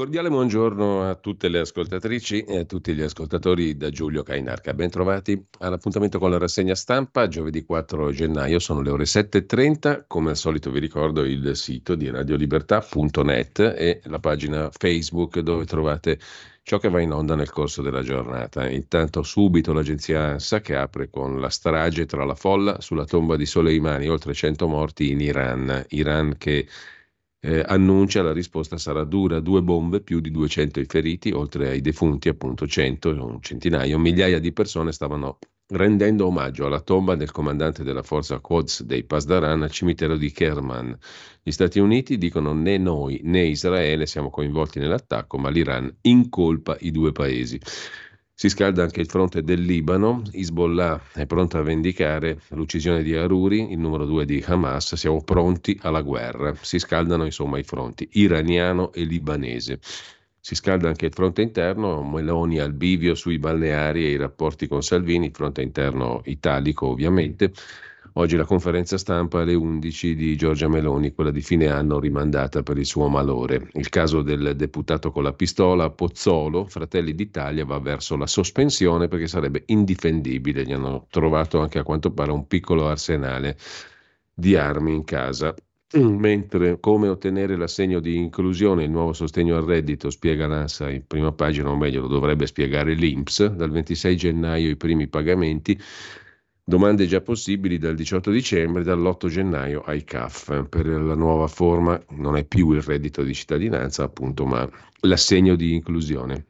Cordiale buongiorno a tutte le ascoltatrici e a tutti gli ascoltatori da Giulio Cainarca. Bentrovati all'appuntamento con la rassegna stampa, giovedì 4 gennaio, sono le ore 7.30. Come al solito vi ricordo il sito di radiolibertà.net e la pagina Facebook dove trovate ciò che va in onda nel corso della giornata. Intanto subito l'agenzia ANSA che apre con la strage tra la folla sulla tomba di Soleimani, oltre 100 morti in Iran. Iran che eh, annuncia la risposta sarà dura, due bombe, più di 200 i feriti, oltre ai defunti appunto 100, un centinaio, migliaia di persone stavano rendendo omaggio alla tomba del comandante della forza Quds dei Pasdaran al cimitero di Kerman. Gli Stati Uniti dicono né noi né Israele siamo coinvolti nell'attacco, ma l'Iran incolpa i due paesi. Si scalda anche il fronte del Libano, Hezbollah è pronta a vendicare l'uccisione di Haruri, il numero due di Hamas, siamo pronti alla guerra. Si scaldano insomma i fronti iraniano e libanese. Si scalda anche il fronte interno, Meloni al bivio sui balneari e i rapporti con Salvini, fronte interno italico ovviamente. Oggi la conferenza stampa alle 11 di Giorgia Meloni, quella di fine anno rimandata per il suo malore. Il caso del deputato con la pistola Pozzolo, Fratelli d'Italia, va verso la sospensione perché sarebbe indifendibile. Gli hanno trovato anche a quanto pare un piccolo arsenale di armi in casa. Mentre come ottenere l'assegno di inclusione, il nuovo sostegno al reddito, spiega l'ANSA in prima pagina, o meglio lo dovrebbe spiegare l'INPS, dal 26 gennaio i primi pagamenti Domande già possibili dal 18 dicembre e dall'8 gennaio ai CAF. Per la nuova forma non è più il reddito di cittadinanza, appunto, ma l'assegno di inclusione.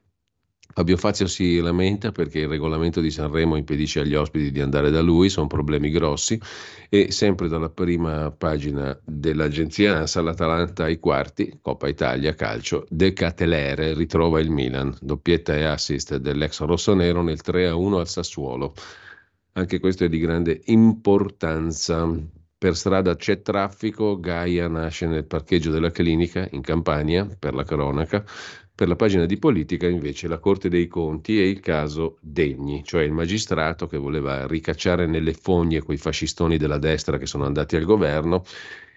Fabio Fazio si lamenta perché il regolamento di Sanremo impedisce agli ospiti di andare da lui, sono problemi grossi e sempre dalla prima pagina dell'agenzia ANSA l'Atalanta ai quarti, Coppa Italia calcio, De Catelere ritrova il Milan, doppietta e assist dell'ex rossonero nel 3-1 al Sassuolo. Anche questo è di grande importanza. Per strada c'è traffico, Gaia nasce nel parcheggio della clinica in Campania, per la cronaca. Per la pagina di politica invece la Corte dei Conti e il caso Degni, cioè il magistrato che voleva ricacciare nelle fogne quei fascistoni della destra che sono andati al governo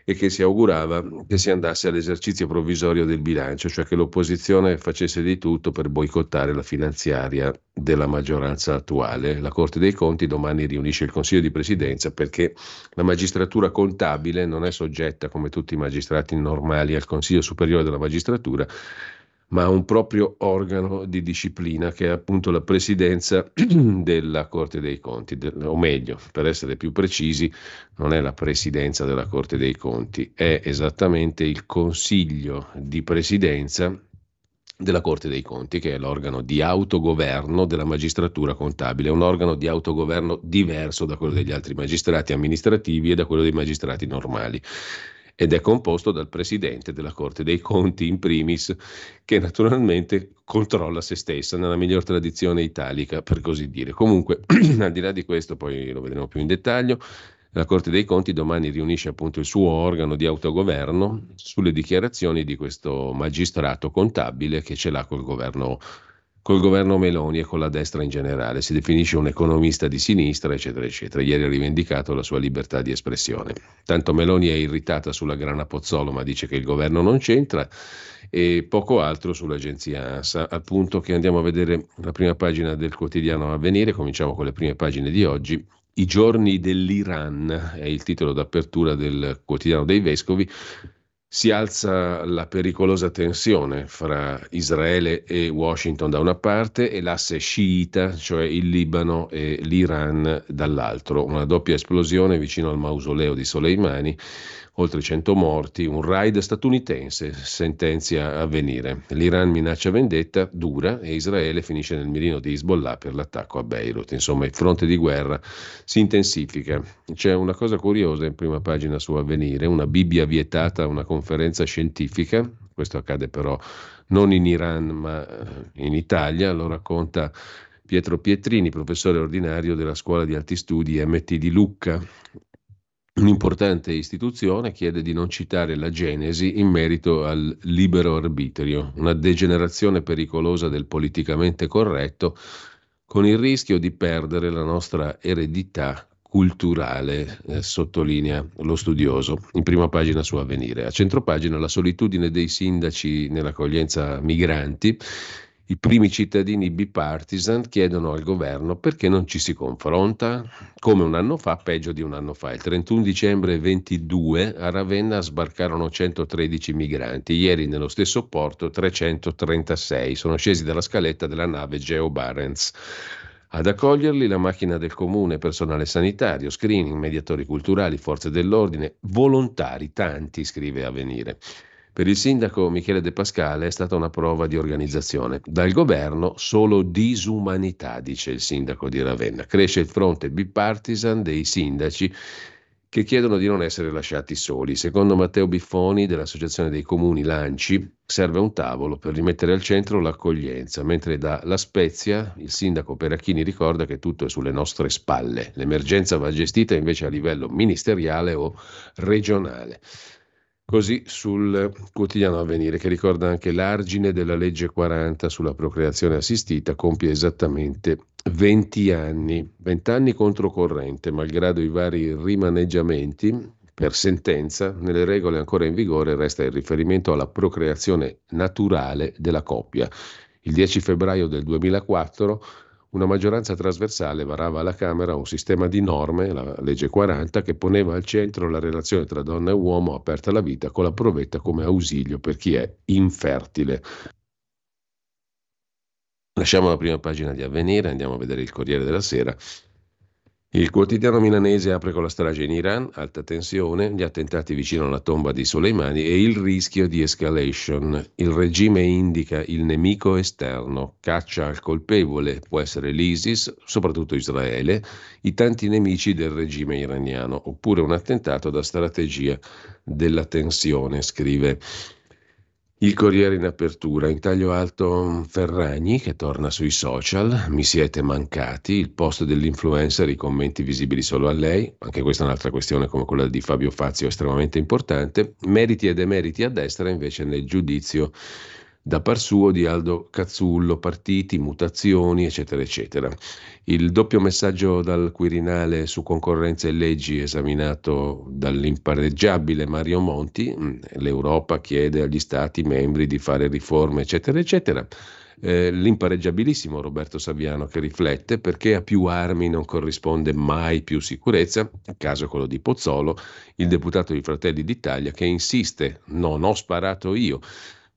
e che si augurava che si andasse all'esercizio provvisorio del bilancio, cioè che l'opposizione facesse di tutto per boicottare la finanziaria della maggioranza attuale. La Corte dei Conti domani riunisce il Consiglio di Presidenza perché la magistratura contabile non è soggetta come tutti i magistrati normali al Consiglio Superiore della Magistratura, ma ha un proprio organo di disciplina che è appunto la presidenza della Corte dei Conti, o meglio, per essere più precisi, non è la presidenza della Corte dei Conti, è esattamente il Consiglio di Presidenza della Corte dei Conti, che è l'organo di autogoverno della magistratura contabile, un organo di autogoverno diverso da quello degli altri magistrati amministrativi e da quello dei magistrati normali ed è composto dal presidente della Corte dei Conti in primis, che naturalmente controlla se stessa nella miglior tradizione italica, per così dire. Comunque, al di là di questo, poi lo vedremo più in dettaglio, la Corte dei Conti domani riunisce appunto il suo organo di autogoverno sulle dichiarazioni di questo magistrato contabile che ce l'ha col governo col governo Meloni e con la destra in generale. Si definisce un economista di sinistra, eccetera, eccetera. Ieri ha rivendicato la sua libertà di espressione. Tanto Meloni è irritata sulla grana Pozzolo, ma dice che il governo non c'entra e poco altro sull'agenzia ANSA, al punto che andiamo a vedere la prima pagina del quotidiano Avvenire, cominciamo con le prime pagine di oggi. I giorni dell'Iran è il titolo d'apertura del quotidiano dei vescovi si alza la pericolosa tensione fra Israele e Washington da una parte e l'asse sciita, cioè il Libano e l'Iran dall'altro. Una doppia esplosione vicino al mausoleo di Soleimani, oltre 100 morti, un raid statunitense sentenzia a venire. L'Iran minaccia vendetta dura e Israele finisce nel mirino di Hezbollah per l'attacco a Beirut. Insomma, il fronte di guerra si intensifica. C'è una cosa curiosa in prima pagina su Avvenire, una Bibbia vietata a una conferenza scientifica, questo accade però non in Iran ma eh, in Italia, lo racconta Pietro Pietrini, professore ordinario della Scuola di Alti Studi MT di Lucca. Un'importante istituzione chiede di non citare la Genesi in merito al libero arbitrio, una degenerazione pericolosa del politicamente corretto, con il rischio di perdere la nostra eredità culturale, eh, sottolinea lo studioso, in prima pagina su Avvenire. A centropagina la solitudine dei sindaci nell'accoglienza migranti i primi cittadini bipartisan chiedono al governo perché non ci si confronta come un anno fa, peggio di un anno fa. Il 31 dicembre 22 a Ravenna sbarcarono 113 migranti, ieri nello stesso porto 336, sono scesi dalla scaletta della nave Geo Barents. Ad accoglierli la macchina del comune, personale sanitario, screening, mediatori culturali, forze dell'ordine, volontari, tanti, scrive Avvenire. Per il sindaco Michele De Pascale è stata una prova di organizzazione. Dal governo solo disumanità, dice il sindaco di Ravenna. Cresce il fronte bipartisan dei sindaci che chiedono di non essere lasciati soli. Secondo Matteo Biffoni dell'Associazione dei Comuni Lanci serve un tavolo per rimettere al centro l'accoglienza, mentre da La Spezia il sindaco Peracchini ricorda che tutto è sulle nostre spalle. L'emergenza va gestita invece a livello ministeriale o regionale. Così sul quotidiano avvenire, che ricorda anche l'argine della legge 40 sulla procreazione assistita, compie esattamente 20 anni, 20 anni controcorrente, malgrado i vari rimaneggiamenti per sentenza, nelle regole ancora in vigore resta il riferimento alla procreazione naturale della coppia. Il 10 febbraio del 2004 una maggioranza trasversale varava alla Camera un sistema di norme, la legge 40, che poneva al centro la relazione tra donna e uomo aperta alla vita con la provetta come ausilio per chi è infertile. Lasciamo la prima pagina di Avvenire, andiamo a vedere il Corriere della Sera. Il quotidiano milanese apre con la strage in Iran, alta tensione, gli attentati vicino alla tomba di Soleimani e il rischio di escalation. Il regime indica il nemico esterno, caccia al colpevole, può essere l'ISIS, soprattutto Israele, i tanti nemici del regime iraniano, oppure un attentato da strategia della tensione, scrive il Corriere in apertura, in taglio alto Ferragni che torna sui social, mi siete mancati, il post dell'influencer, i commenti visibili solo a lei, anche questa è un'altra questione come quella di Fabio Fazio estremamente importante, meriti e demeriti a destra invece nel giudizio da par suo di Aldo Cazzullo, partiti, mutazioni, eccetera, eccetera. Il doppio messaggio dal Quirinale su concorrenza e leggi esaminato dall'impareggiabile Mario Monti, mm, l'Europa chiede agli Stati membri di fare riforme, eccetera, eccetera. Eh, l'impareggiabilissimo Roberto Saviano che riflette perché a più armi non corrisponde mai più sicurezza, caso quello di Pozzolo, il deputato di Fratelli d'Italia che insiste, non ho sparato io.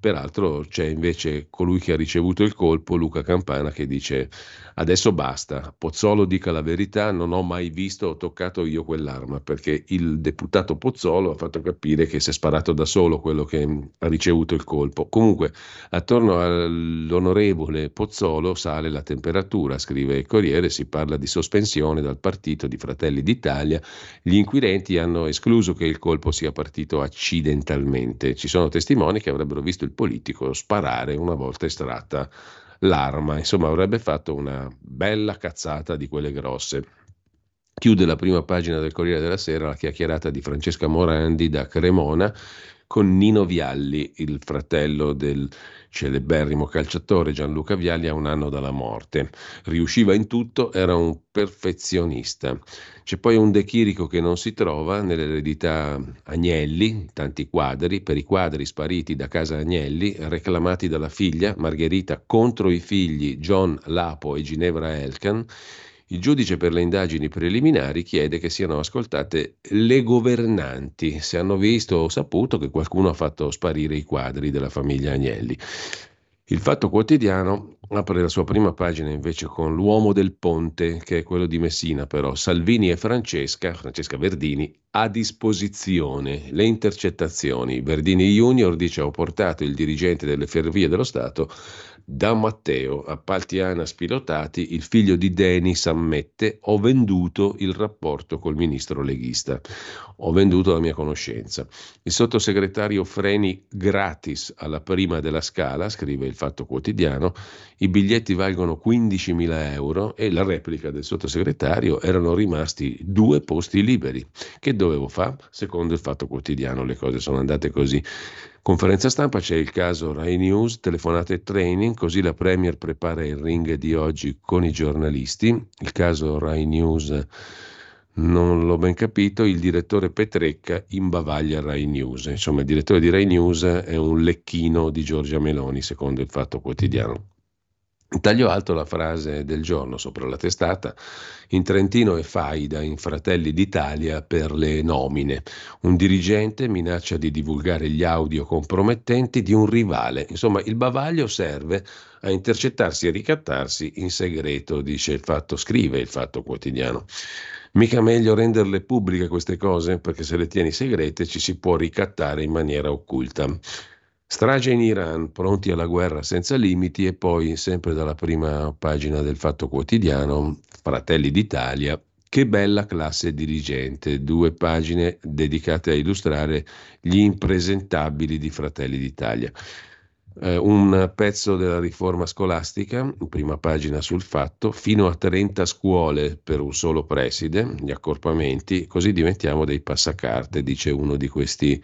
Peraltro c'è invece colui che ha ricevuto il colpo, Luca Campana, che dice adesso basta, Pozzolo dica la verità, non ho mai visto o toccato io quell'arma, perché il deputato Pozzolo ha fatto capire che si è sparato da solo quello che ha ricevuto il colpo. Comunque, attorno all'onorevole Pozzolo sale la temperatura, scrive il Corriere, si parla di sospensione dal partito di Fratelli d'Italia, gli inquirenti hanno escluso che il colpo sia partito accidentalmente, ci sono testimoni che avrebbero visto il politico sparare una volta estratta l'arma, insomma avrebbe fatto una bella cazzata di quelle grosse. Chiude la prima pagina del Corriere della Sera la chiacchierata di Francesca Morandi da Cremona con Nino Vialli, il fratello del celeberrimo calciatore Gianluca Vialli a un anno dalla morte. Riusciva in tutto, era un perfezionista. C'è poi un De Chirico che non si trova nell'eredità Agnelli, tanti quadri, per i quadri spariti da casa Agnelli, reclamati dalla figlia Margherita contro i figli John Lapo e Ginevra Elkan il giudice per le indagini preliminari chiede che siano ascoltate le governanti, se hanno visto o saputo che qualcuno ha fatto sparire i quadri della famiglia Agnelli. Il Fatto Quotidiano apre la sua prima pagina invece con l'uomo del ponte, che è quello di Messina, però Salvini e Francesca, Francesca Verdini, a disposizione le intercettazioni. Verdini Junior dice ho portato il dirigente delle ferrovie dello Stato da Matteo, a Paltiana Spilotati, il figlio di Denis ammette ho venduto il rapporto col ministro leghista, ho venduto la mia conoscenza. Il sottosegretario Freni gratis alla prima della scala, scrive il Fatto Quotidiano, i biglietti valgono 15.000 euro e la replica del sottosegretario erano rimasti due posti liberi. Che dovevo fare? Secondo il Fatto Quotidiano le cose sono andate così. Conferenza stampa c'è il caso Rai News, telefonate e training, così la Premier prepara il ring di oggi con i giornalisti. Il caso Rai News non l'ho ben capito, il direttore Petrecca imbavaglia Rai News. Insomma, il direttore di Rai News è un lecchino di Giorgia Meloni, secondo il Fatto Quotidiano. Taglio alto la frase del giorno sopra la testata. In Trentino è faida in Fratelli d'Italia per le nomine. Un dirigente minaccia di divulgare gli audio compromettenti di un rivale. Insomma, il bavaglio serve a intercettarsi e ricattarsi in segreto, dice il fatto, scrive il fatto quotidiano. Mica meglio renderle pubbliche queste cose, perché se le tieni segrete ci si può ricattare in maniera occulta. Strage in Iran, pronti alla guerra senza limiti e poi, sempre dalla prima pagina del Fatto Quotidiano, Fratelli d'Italia, che bella classe dirigente, due pagine dedicate a illustrare gli impresentabili di Fratelli d'Italia. Eh, un pezzo della riforma scolastica, prima pagina sul fatto, fino a 30 scuole per un solo preside, gli accorpamenti, così diventiamo dei passacarte, dice uno di questi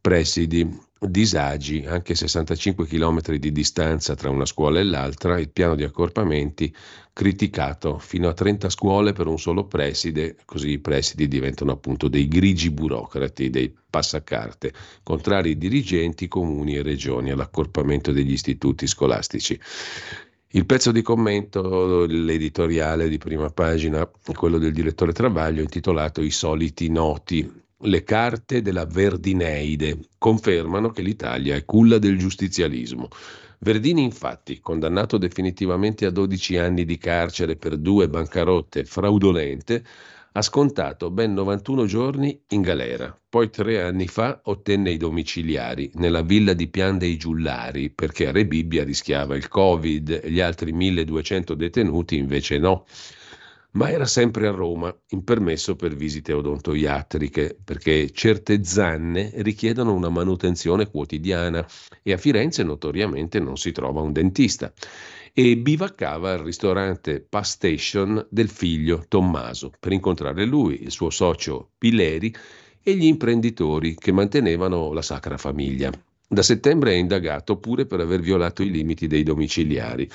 presidi disagi, anche 65 km di distanza tra una scuola e l'altra, il piano di accorpamenti criticato fino a 30 scuole per un solo preside, così i presidi diventano appunto dei grigi burocrati, dei passacarte, contrari ai dirigenti, comuni e regioni all'accorpamento degli istituti scolastici. Il pezzo di commento, l'editoriale di prima pagina, quello del direttore Travaglio, intitolato I soliti noti, le carte della Verdineide confermano che l'Italia è culla del giustizialismo. Verdini, infatti, condannato definitivamente a 12 anni di carcere per due bancarotte fraudolente, ha scontato ben 91 giorni in galera. Poi tre anni fa ottenne i domiciliari nella villa di Pian dei Giullari perché a Rebibbia rischiava il Covid e gli altri 1200 detenuti invece no ma era sempre a Roma, in permesso per visite odontoiatriche, perché certe zanne richiedono una manutenzione quotidiana e a Firenze notoriamente non si trova un dentista. E bivaccava al ristorante Pass Station del figlio Tommaso per incontrare lui, il suo socio Pileri e gli imprenditori che mantenevano la Sacra Famiglia. Da settembre è indagato pure per aver violato i limiti dei domiciliari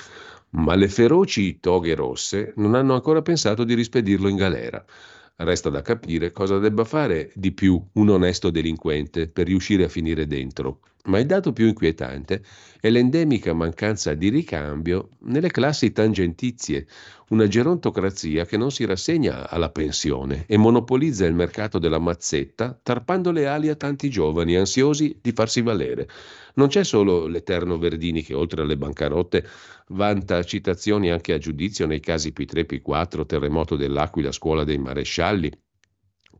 ma le feroci toghe rosse non hanno ancora pensato di rispedirlo in galera. Resta da capire cosa debba fare di più un onesto delinquente per riuscire a finire dentro. Ma il dato più inquietante è l'endemica mancanza di ricambio nelle classi tangentizie, una gerontocrazia che non si rassegna alla pensione e monopolizza il mercato della mazzetta, tarpando le ali a tanti giovani ansiosi di farsi valere. Non c'è solo l'eterno Verdini che oltre alle bancarotte vanta citazioni anche a giudizio nei casi P3, P4, terremoto dell'Aquila, scuola dei marescialli,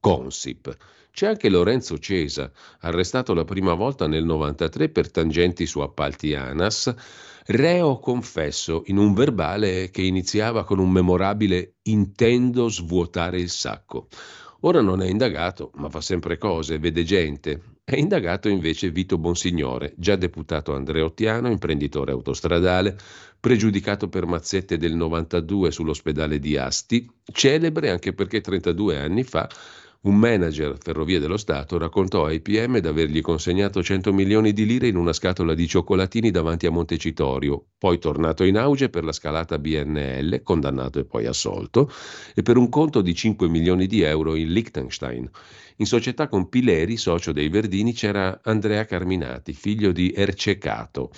Consip. C'è anche Lorenzo Cesa, arrestato la prima volta nel 93 per tangenti su appalti ANAS, reo confesso in un verbale che iniziava con un memorabile intendo svuotare il sacco. Ora non è indagato, ma fa sempre cose, vede gente. È indagato invece Vito Bonsignore, già deputato andreottiano, imprenditore autostradale, pregiudicato per mazzette del 92 sull'ospedale di Asti, celebre anche perché 32 anni fa un manager Ferrovie dello Stato raccontò ai PM di avergli consegnato 100 milioni di lire in una scatola di cioccolatini davanti a Montecitorio, poi tornato in auge per la scalata BNL, condannato e poi assolto, e per un conto di 5 milioni di euro in Liechtenstein. In società con Pileri, socio dei Verdini, c'era Andrea Carminati, figlio di Ercecato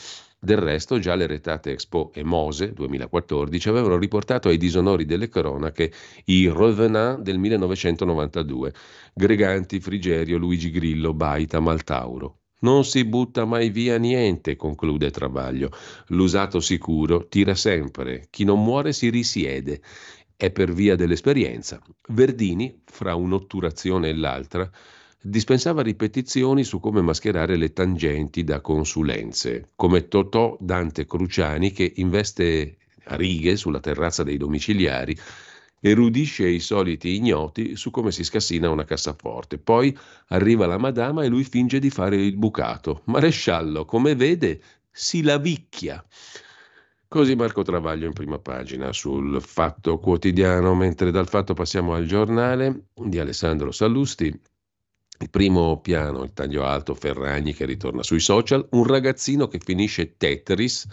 del resto, già le retate Expo e Mose 2014 avevano riportato ai disonori delle cronache i Revenant del 1992, Greganti, Frigerio, Luigi Grillo, Baita, Maltauro. Non si butta mai via niente, conclude Travaglio. L'usato sicuro tira sempre, chi non muore si risiede. è per via dell'esperienza. Verdini, fra un'otturazione e l'altra, dispensava ripetizioni su come mascherare le tangenti da consulenze, come Totò Dante Cruciani che investe a righe sulla terrazza dei domiciliari erudisce i soliti ignoti su come si scassina una cassaforte. Poi arriva la madama e lui finge di fare il bucato. Maresciallo, come vede, si lavicchia. Così Marco Travaglio in prima pagina sul Fatto Quotidiano, mentre dal Fatto passiamo al giornale di Alessandro Sallusti. Il primo piano, il taglio alto, Ferragni che ritorna sui social, un ragazzino che finisce Tetris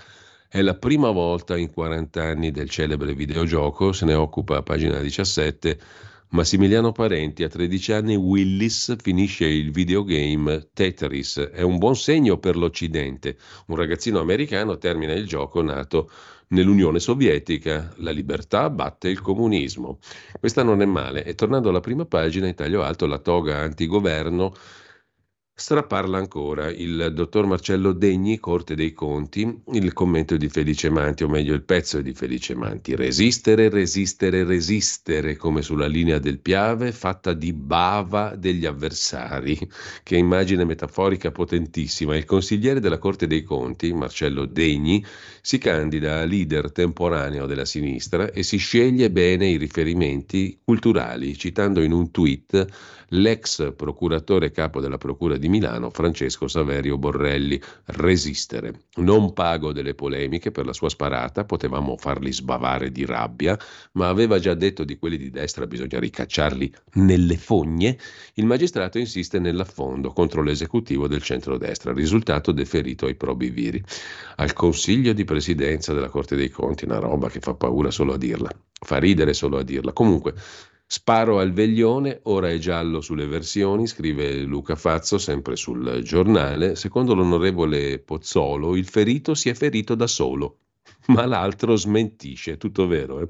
è la prima volta in 40 anni del celebre videogioco, se ne occupa a pagina 17 Massimiliano Parenti. A 13 anni Willis finisce il videogame Tetris. È un buon segno per l'Occidente. Un ragazzino americano termina il gioco nato nell'Unione Sovietica. La libertà batte il comunismo. Questa non è male. E tornando alla prima pagina, in taglio alto, la toga antigoverno Strapparla ancora il dottor Marcello Degni, Corte dei Conti, il commento di Felice Manti, o meglio il pezzo di Felice Manti. Resistere, resistere, resistere, come sulla linea del Piave, fatta di bava degli avversari. Che immagine metaforica potentissima. Il consigliere della Corte dei Conti, Marcello Degni, si candida a leader temporaneo della sinistra e si sceglie bene i riferimenti culturali, citando in un tweet l'ex procuratore capo della Procura di Milano, Francesco Saverio Borrelli. Resistere. Non pago delle polemiche per la sua sparata, potevamo farli sbavare di rabbia, ma aveva già detto di quelli di destra bisogna ricacciarli nelle fogne. Il magistrato insiste nell'affondo contro l'esecutivo del centrodestra, risultato deferito ai probi viri. Al Consiglio di Presidenza della Corte dei Conti, una roba che fa paura solo a dirla, fa ridere solo a dirla. Comunque, Sparo al veglione, ora è giallo sulle versioni, scrive Luca Fazzo sempre sul giornale. Secondo l'onorevole Pozzolo, il ferito si è ferito da solo, ma l'altro smentisce, tutto vero. Eh?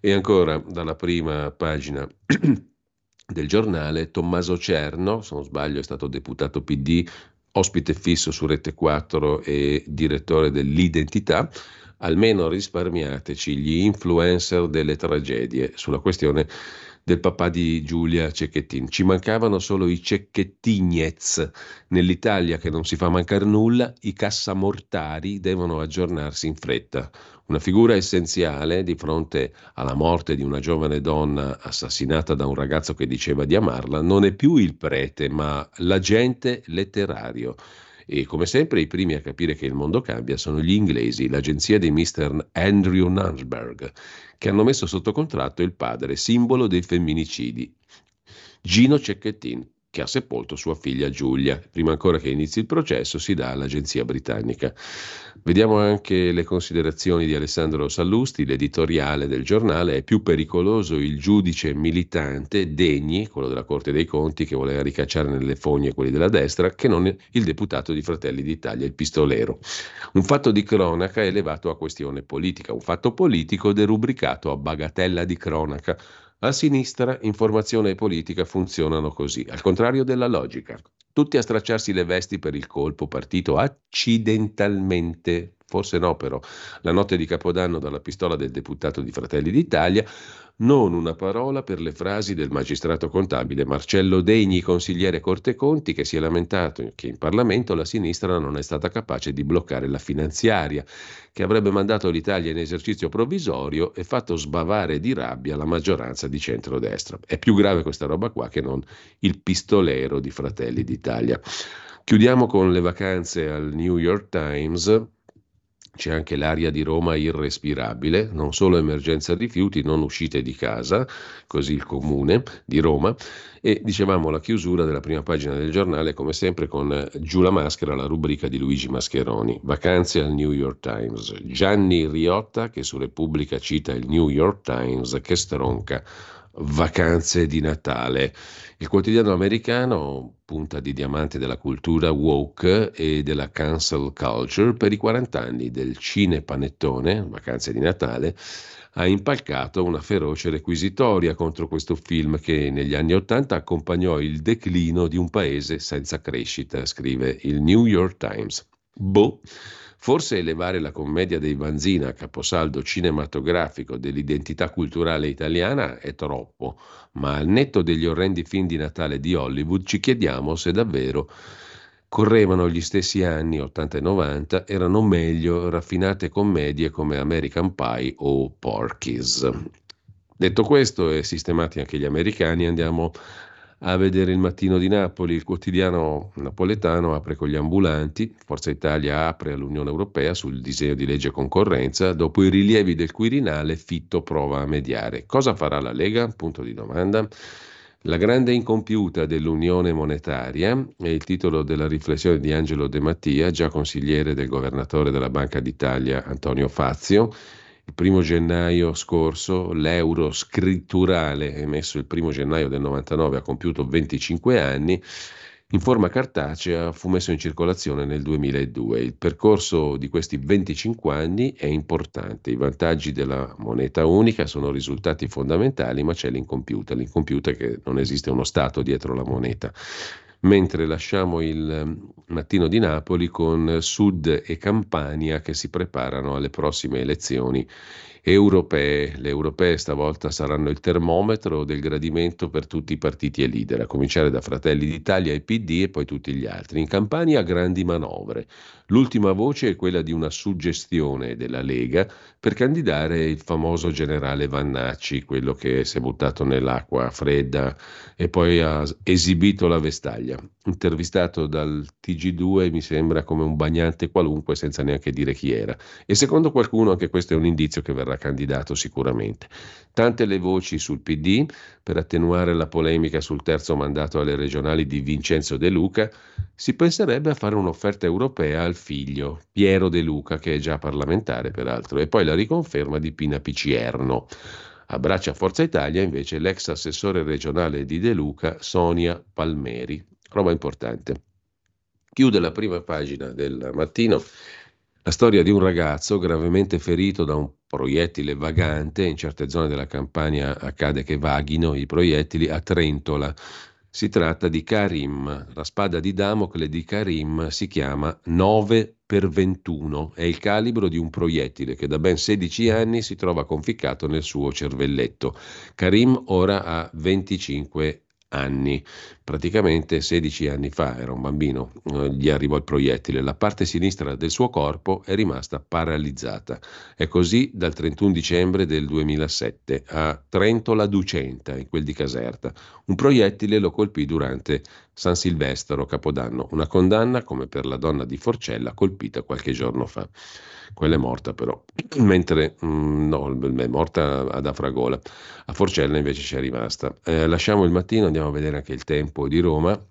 E ancora dalla prima pagina del giornale, Tommaso Cerno, se non sbaglio è stato deputato PD, ospite fisso su Rete 4 e direttore dell'identità almeno risparmiateci gli influencer delle tragedie sulla questione del papà di Giulia Cecchettin. Ci mancavano solo i cecchettignez. Nell'Italia che non si fa mancare nulla, i cassamortari devono aggiornarsi in fretta. Una figura essenziale di fronte alla morte di una giovane donna assassinata da un ragazzo che diceva di amarla non è più il prete, ma l'agente letterario. E come sempre i primi a capire che il mondo cambia sono gli inglesi, l'agenzia di Mr. Andrew Nunsberg, che hanno messo sotto contratto il padre, simbolo dei femminicidi, Gino Cecchettin, che ha sepolto sua figlia Giulia. Prima ancora che inizi il processo si dà all'agenzia britannica. Vediamo anche le considerazioni di Alessandro Sallusti, l'editoriale del giornale. È più pericoloso il giudice militante Degni, quello della Corte dei Conti, che voleva ricacciare nelle fogne quelli della destra, che non il deputato di Fratelli d'Italia, il pistolero. Un fatto di cronaca elevato a questione politica, un fatto politico derubricato a bagatella di cronaca a sinistra informazione e politica funzionano così, al contrario della logica. Tutti a stracciarsi le vesti per il colpo partito accidentalmente, forse no però, la notte di Capodanno dalla pistola del deputato di Fratelli d'Italia, non una parola per le frasi del magistrato contabile Marcello Degni, consigliere Corte Conti, che si è lamentato che in Parlamento la sinistra non è stata capace di bloccare la finanziaria, che avrebbe mandato l'Italia in esercizio provvisorio e fatto sbavare di rabbia la maggioranza di centrodestra. È più grave questa roba qua che non il pistolero di Fratelli d'Italia. Chiudiamo con le vacanze al New York Times c'è anche l'aria di Roma irrespirabile, non solo emergenza rifiuti, non uscite di casa, così il comune di Roma. E dicevamo la chiusura della prima pagina del giornale, come sempre, con Giù la maschera, la rubrica di Luigi Mascheroni. Vacanze al New York Times. Gianni Riotta, che su Repubblica cita il New York Times, che stronca vacanze di Natale. Il quotidiano americano, punta di diamante della cultura woke e della cancel culture, per i 40 anni del Cine Panettone, vacanze di Natale, ha impalcato una feroce requisitoria contro questo film che negli anni Ottanta accompagnò il declino di un paese senza crescita, scrive il New York Times. Boh, Forse elevare la commedia dei Vanzina a caposaldo cinematografico dell'identità culturale italiana è troppo, ma al netto degli orrendi film di Natale di Hollywood ci chiediamo se davvero correvano gli stessi anni 80 e 90, erano meglio raffinate commedie come American Pie o Porky's. Detto questo e sistemati anche gli americani, andiamo a vedere il mattino di Napoli. Il quotidiano napoletano apre con gli ambulanti, Forza Italia apre all'Unione Europea sul disegno di legge concorrenza, dopo i rilievi del Quirinale Fitto prova a mediare. Cosa farà la Lega? Punto di domanda. La grande incompiuta dell'Unione monetaria è il titolo della riflessione di Angelo De Mattia, già consigliere del governatore della Banca d'Italia Antonio Fazio il primo gennaio scorso l'euro scritturale emesso il primo gennaio del 99 ha compiuto 25 anni, in forma cartacea fu messo in circolazione nel 2002. Il percorso di questi 25 anni è importante, i vantaggi della moneta unica sono risultati fondamentali, ma c'è l'incompiuta, l'incompiuta è che non esiste uno Stato dietro la moneta mentre lasciamo il ehm, mattino di Napoli con Sud e Campania che si preparano alle prossime elezioni europee. Le europee stavolta saranno il termometro del gradimento per tutti i partiti e leader, a cominciare da Fratelli d'Italia e PD e poi tutti gli altri. In Campania grandi manovre. L'ultima voce è quella di una suggestione della Lega per candidare il famoso generale Vannacci, quello che si è buttato nell'acqua fredda e poi ha esibito la vestaglia. Intervistato dal TG2 mi sembra come un bagnante qualunque senza neanche dire chi era. E secondo qualcuno anche questo è un indizio che verrà candidato sicuramente. Tante le voci sul PD per attenuare la polemica sul terzo mandato alle regionali di Vincenzo De Luca, si penserebbe a fare un'offerta europea al figlio, Piero De Luca, che è già parlamentare peraltro, e poi la riconferma di Pina Picierno. Abbraccia Forza Italia invece l'ex assessore regionale di De Luca, Sonia Palmeri. Roba importante. Chiude la prima pagina del mattino la storia di un ragazzo gravemente ferito da un proiettile vagante. In certe zone della Campania accade che vaghino i proiettili a Trentola. Si tratta di Karim. La spada di Damocle di Karim si chiama 9 per 21. È il calibro di un proiettile che da ben 16 anni si trova conficcato nel suo cervelletto. Karim ora ha 25 anni praticamente 16 anni fa, era un bambino, eh, gli arrivò il proiettile, la parte sinistra del suo corpo è rimasta paralizzata. È così dal 31 dicembre del 2007 a Trento la Ducenta, in quel di Caserta. Un proiettile lo colpì durante San Silvestro, Capodanno, una condanna come per la donna di Forcella colpita qualche giorno fa. Quella è morta però, mentre mm, no, è morta ad Afragola, a Forcella invece c'è rimasta. Eh, lasciamo il mattino, andiamo a vedere anche il tempo di Roma.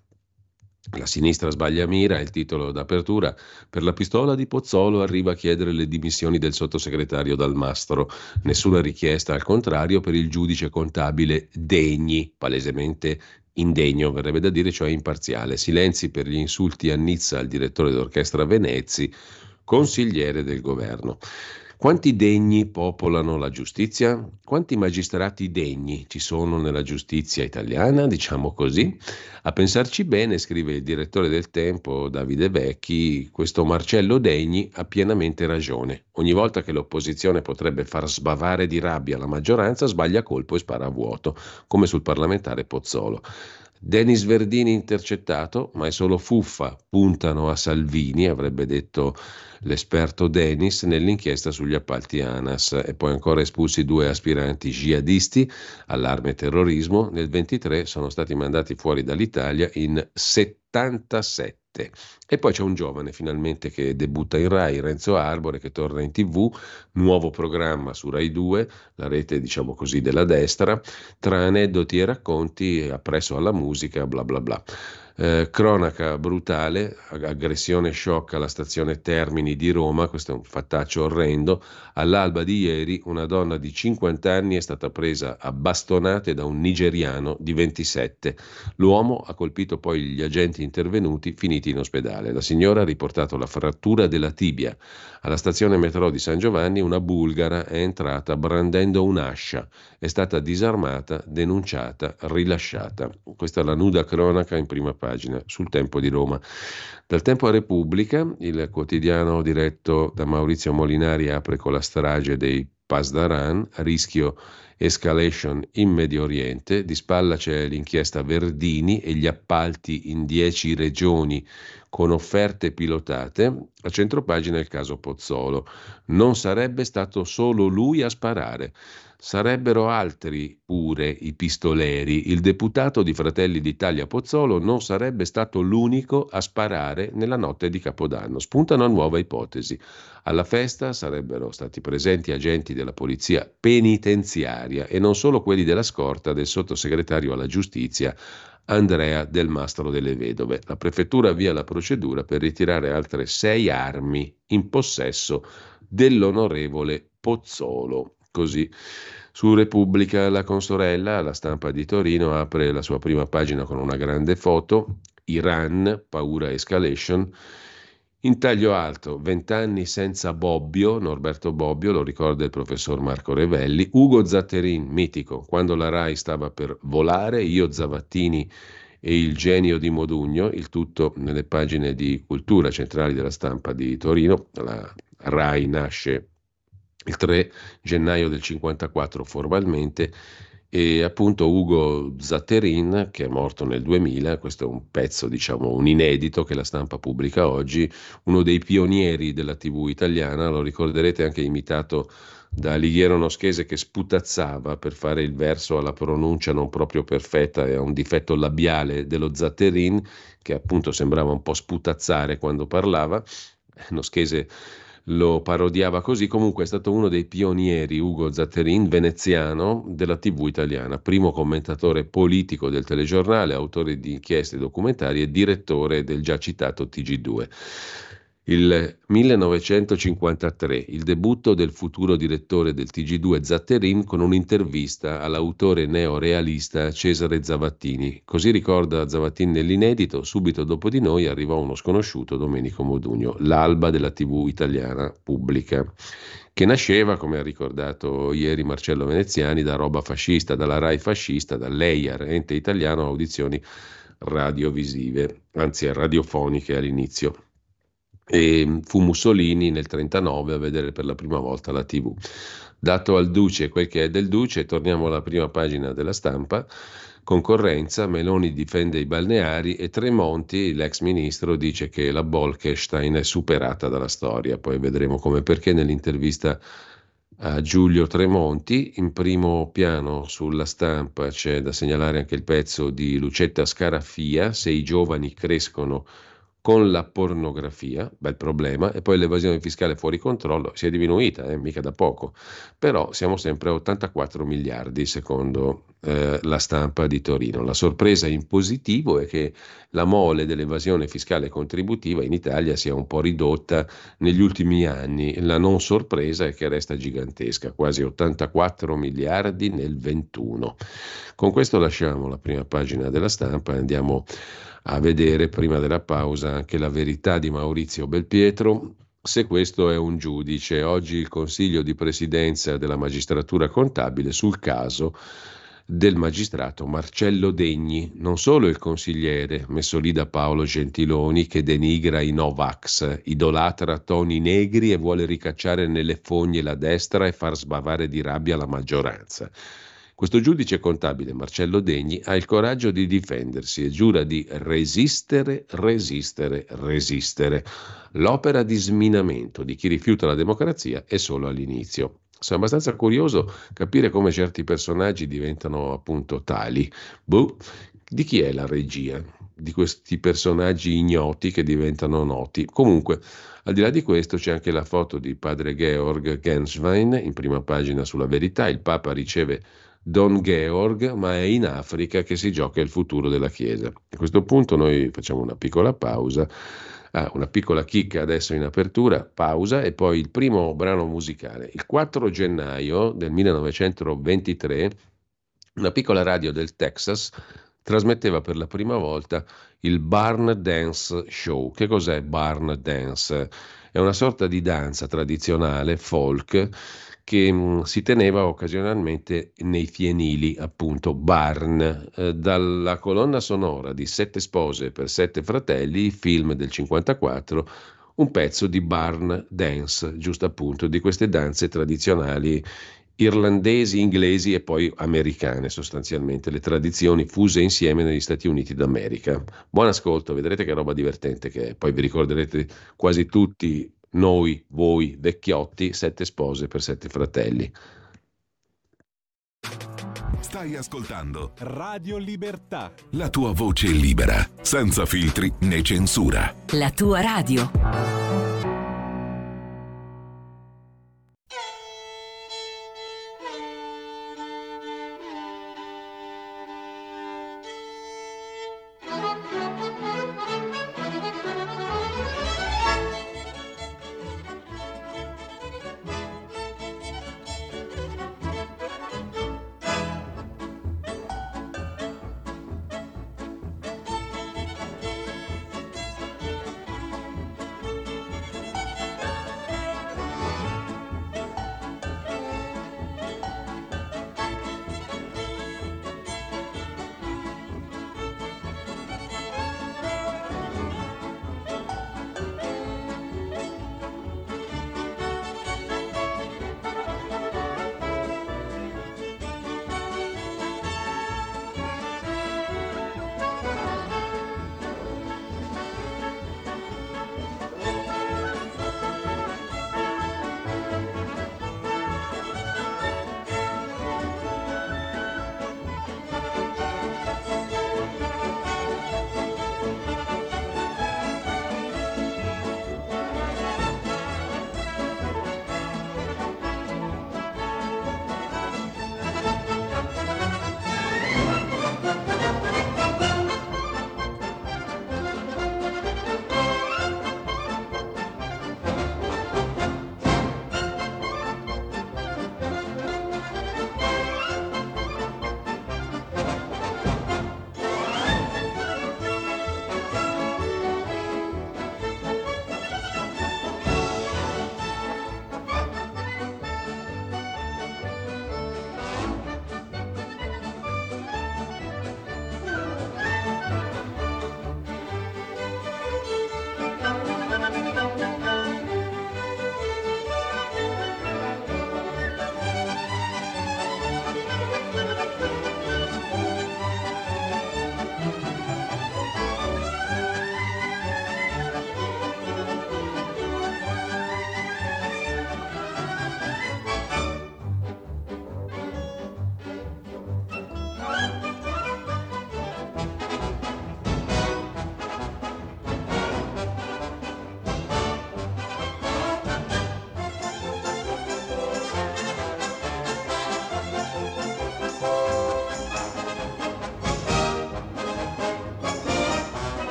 La sinistra sbaglia mira, il titolo d'apertura. Per la pistola di Pozzolo arriva a chiedere le dimissioni del sottosegretario Dalmastro. Nessuna richiesta, al contrario, per il giudice contabile Degni, palesemente indegno, verrebbe da dire, cioè imparziale. Silenzi per gli insulti a Nizza al direttore d'orchestra Venezzi consigliere del governo. Quanti degni popolano la giustizia? Quanti magistrati degni ci sono nella giustizia italiana, diciamo così? A pensarci bene, scrive il direttore del Tempo, Davide Vecchi, questo Marcello Degni ha pienamente ragione. Ogni volta che l'opposizione potrebbe far sbavare di rabbia la maggioranza, sbaglia colpo e spara a vuoto, come sul parlamentare Pozzolo. Denis Verdini intercettato, ma è solo fuffa, puntano a Salvini, avrebbe detto l'esperto Denis nell'inchiesta sugli appalti ANAS e poi ancora espulsi due aspiranti jihadisti allarme terrorismo, nel 23 sono stati mandati fuori dall'Italia in 77 7. E poi c'è un giovane finalmente che debutta in Rai, Renzo Arbore, che torna in tv, nuovo programma su Rai 2, la rete diciamo così della destra, tra aneddoti e racconti, appresso alla musica, bla bla bla. Eh, cronaca brutale, aggressione shock alla stazione Termini di Roma, questo è un fattaccio orrendo. All'alba di ieri una donna di 50 anni è stata presa a bastonate da un nigeriano di 27. L'uomo ha colpito poi gli agenti intervenuti finiti in ospedale. La signora ha riportato la frattura della tibia. Alla stazione metro di San Giovanni una bulgara è entrata brandendo un'ascia. È stata disarmata, denunciata, rilasciata. Questa è la nuda cronaca in prima pagina pagina sul Tempo di Roma. Dal Tempo a Repubblica, il quotidiano diretto da Maurizio Molinari apre con la strage dei Pasdaran, rischio escalation in Medio Oriente, di spalla c'è l'inchiesta Verdini e gli appalti in dieci regioni con offerte pilotate, a centropagina il caso Pozzolo. Non sarebbe stato solo lui a sparare. Sarebbero altri pure i pistoleri. Il deputato di Fratelli d'Italia Pozzolo non sarebbe stato l'unico a sparare nella notte di Capodanno. Spunta una nuova ipotesi. Alla festa sarebbero stati presenti agenti della polizia penitenziaria e non solo quelli della scorta del sottosegretario alla giustizia Andrea del Mastro delle Vedove. La prefettura avvia la procedura per ritirare altre sei armi in possesso dell'onorevole Pozzolo. Così. Su Repubblica la consorella, la stampa di Torino, apre la sua prima pagina con una grande foto, Iran, paura escalation, in taglio alto, vent'anni senza Bobbio, Norberto Bobbio, lo ricorda il professor Marco Revelli, Ugo Zatterin, mitico, quando la RAI stava per volare, io Zavattini e il genio di Modugno, il tutto nelle pagine di cultura centrali della stampa di Torino, la RAI nasce il 3 gennaio del 54 formalmente e appunto Ugo Zatterin che è morto nel 2000, questo è un pezzo diciamo un inedito che la stampa pubblica oggi, uno dei pionieri della tv italiana, lo ricorderete anche imitato da Lighiero Noschese che sputazzava per fare il verso alla pronuncia non proprio perfetta e a un difetto labiale dello Zatterin che appunto sembrava un po' sputazzare quando parlava. Noschese lo parodiava così, comunque è stato uno dei pionieri, Ugo Zatterin, veneziano della TV italiana, primo commentatore politico del telegiornale, autore di inchieste documentarie e direttore del già citato TG2. Il 1953, il debutto del futuro direttore del TG2 Zatterin con un'intervista all'autore neorealista Cesare Zavattini. Così ricorda Zavattini nell'inedito, subito dopo di noi arrivò uno sconosciuto, Domenico Modugno, l'alba della TV italiana pubblica, che nasceva, come ha ricordato ieri Marcello Veneziani, da roba fascista, dalla RAI fascista, dall'EIAR, ente italiano audizioni radiovisive, anzi radiofoniche all'inizio e fu Mussolini nel 1939 a vedere per la prima volta la TV. Dato al Duce quel che è del Duce, torniamo alla prima pagina della stampa. Concorrenza, Meloni difende i balneari e Tremonti, l'ex ministro, dice che la Bolkestein è superata dalla storia. Poi vedremo come perché nell'intervista a Giulio Tremonti. In primo piano sulla stampa c'è da segnalare anche il pezzo di Lucetta Scaraffia, se i giovani crescono con la pornografia, bel problema, e poi l'evasione fiscale fuori controllo si è diminuita, eh, mica da poco, però siamo sempre a 84 miliardi secondo eh, la stampa di Torino. La sorpresa in positivo è che la mole dell'evasione fiscale contributiva in Italia sia un po' ridotta negli ultimi anni, la non sorpresa è che resta gigantesca, quasi 84 miliardi nel 21. Con questo lasciamo la prima pagina della stampa e andiamo a vedere prima della pausa anche la verità di Maurizio Belpietro. Se questo è un giudice, oggi il Consiglio di Presidenza della Magistratura Contabile sul caso del magistrato Marcello Degni, non solo il consigliere messo lì da Paolo Gentiloni che denigra i Novax, idolatra toni negri e vuole ricacciare nelle fogne la destra e far sbavare di rabbia la maggioranza questo giudice contabile, Marcello Degni, ha il coraggio di difendersi e giura di resistere, resistere, resistere. L'opera di sminamento di chi rifiuta la democrazia è solo all'inizio. Sono abbastanza curioso capire come certi personaggi diventano appunto tali. Boh, di chi è la regia? Di questi personaggi ignoti che diventano noti. Comunque, al di là di questo c'è anche la foto di padre Georg Genswein in prima pagina sulla verità. Il Papa riceve Don Georg, ma è in Africa che si gioca il futuro della Chiesa. A questo punto noi facciamo una piccola pausa, ah, una piccola chicca adesso in apertura, pausa e poi il primo brano musicale. Il 4 gennaio del 1923 una piccola radio del Texas trasmetteva per la prima volta il Barn Dance Show. Che cos'è Barn Dance? È una sorta di danza tradizionale folk che mh, mm, si teneva occasionalmente nei fienili, appunto barn, eh, dalla colonna sonora di Sette spose per sette fratelli, film del 54, un pezzo di barn dance, giusto appunto, di queste danze tradizionali irlandesi, inglesi e poi americane sostanzialmente, le tradizioni fuse insieme negli Stati Uniti d'America. Buon ascolto, vedrete che roba divertente che è, poi vi ricorderete quasi tutti noi, voi, vecchiotti, sette spose per sette fratelli. Stai ascoltando Radio Libertà. La tua voce libera, senza filtri né censura. La tua radio.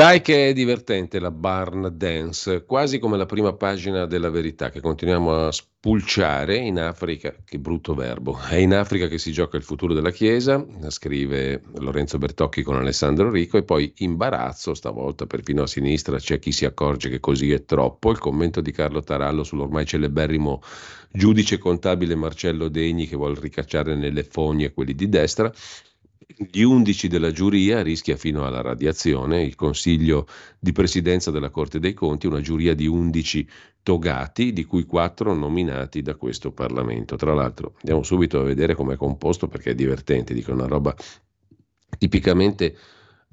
Dai che è divertente la Barn Dance, quasi come la prima pagina della verità che continuiamo a spulciare in Africa, che brutto verbo, è in Africa che si gioca il futuro della Chiesa, scrive Lorenzo Bertocchi con Alessandro Rico e poi imbarazzo, stavolta perfino a sinistra c'è chi si accorge che così è troppo, il commento di Carlo Tarallo sull'ormai celeberrimo giudice contabile Marcello Degni che vuole ricacciare nelle fogne quelli di destra gli undici della giuria rischia fino alla radiazione, il consiglio di presidenza della Corte dei Conti, una giuria di undici togati, di cui quattro nominati da questo Parlamento. Tra l'altro andiamo subito a vedere com'è composto perché è divertente, dico una roba tipicamente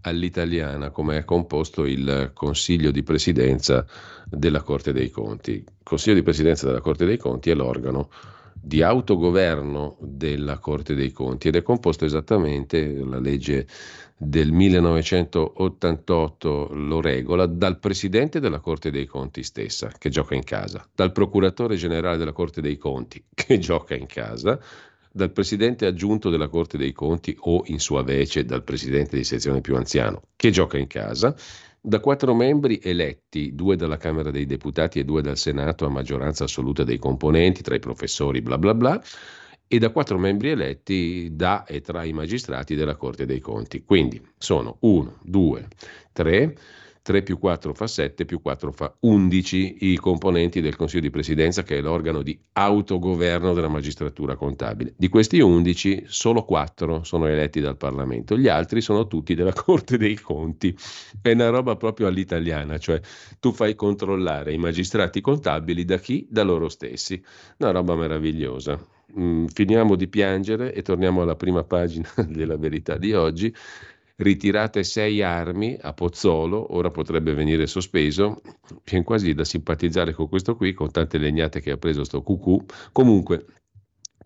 all'italiana, come è composto il Consiglio di Presidenza della Corte dei Conti. Il Consiglio di Presidenza della Corte dei Conti è l'organo di autogoverno della Corte dei Conti ed è composto esattamente, la legge del 1988 lo regola, dal Presidente della Corte dei Conti stessa, che gioca in casa, dal Procuratore Generale della Corte dei Conti, che gioca in casa, dal presidente aggiunto della Corte dei Conti o in sua vece dal presidente di sezione più anziano, che gioca in casa, da quattro membri eletti, due dalla Camera dei Deputati e due dal Senato a maggioranza assoluta dei componenti, tra i professori, bla bla bla, e da quattro membri eletti da e tra i magistrati della Corte dei Conti. Quindi sono 1, 2, 3, 3 più 4 fa 7, più 4 fa 11 i componenti del Consiglio di Presidenza, che è l'organo di autogoverno della magistratura contabile. Di questi 11, solo 4 sono eletti dal Parlamento, gli altri sono tutti della Corte dei Conti. È una roba proprio all'italiana, cioè tu fai controllare i magistrati contabili da chi? Da loro stessi. Una roba meravigliosa. Mm, finiamo di piangere e torniamo alla prima pagina della verità di oggi ritirate sei armi a Pozzolo, ora potrebbe venire sospeso, viene quasi da simpatizzare con questo qui, con tante legnate che ha preso sto cucù. Comunque,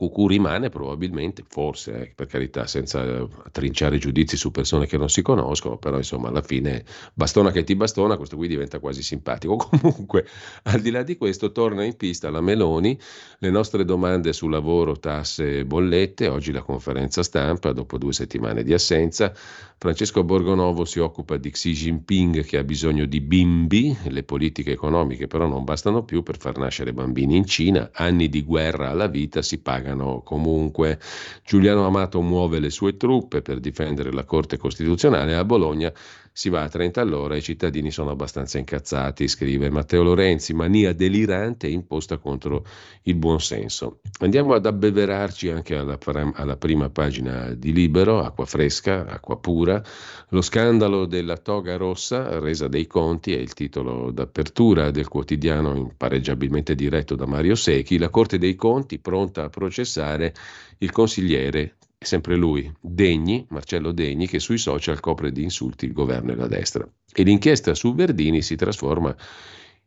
Cucù rimane probabilmente, forse, eh, per carità, senza eh, trinciare giudizi su persone che non si conoscono, però insomma alla fine bastona che ti bastona, questo qui diventa quasi simpatico. Comunque, al di là di questo, torna in pista la Meloni, le nostre domande su lavoro, tasse, bollette, oggi la conferenza stampa, dopo due settimane di assenza, Francesco Borgonovo si occupa di Xi Jinping che ha bisogno di bimbi, le politiche economiche però non bastano più per far nascere bambini in Cina, anni di guerra alla vita si pagano pagano comunque. Giuliano Amato muove le sue truppe per difendere la Corte Costituzionale a Bologna si va a 30 all'ora, i cittadini sono abbastanza incazzati, scrive Matteo Lorenzi, mania delirante imposta contro il buonsenso. Andiamo ad abbeverarci anche alla, alla prima pagina di Libero, acqua fresca, acqua pura, lo scandalo della toga rossa, resa dei conti, è il titolo d'apertura del quotidiano impareggiabilmente diretto da Mario Secchi, la Corte dei Conti pronta a processare il consigliere sempre lui, Degni, Marcello Degni, che sui social copre di insulti il governo e la destra. E l'inchiesta su Verdini si trasforma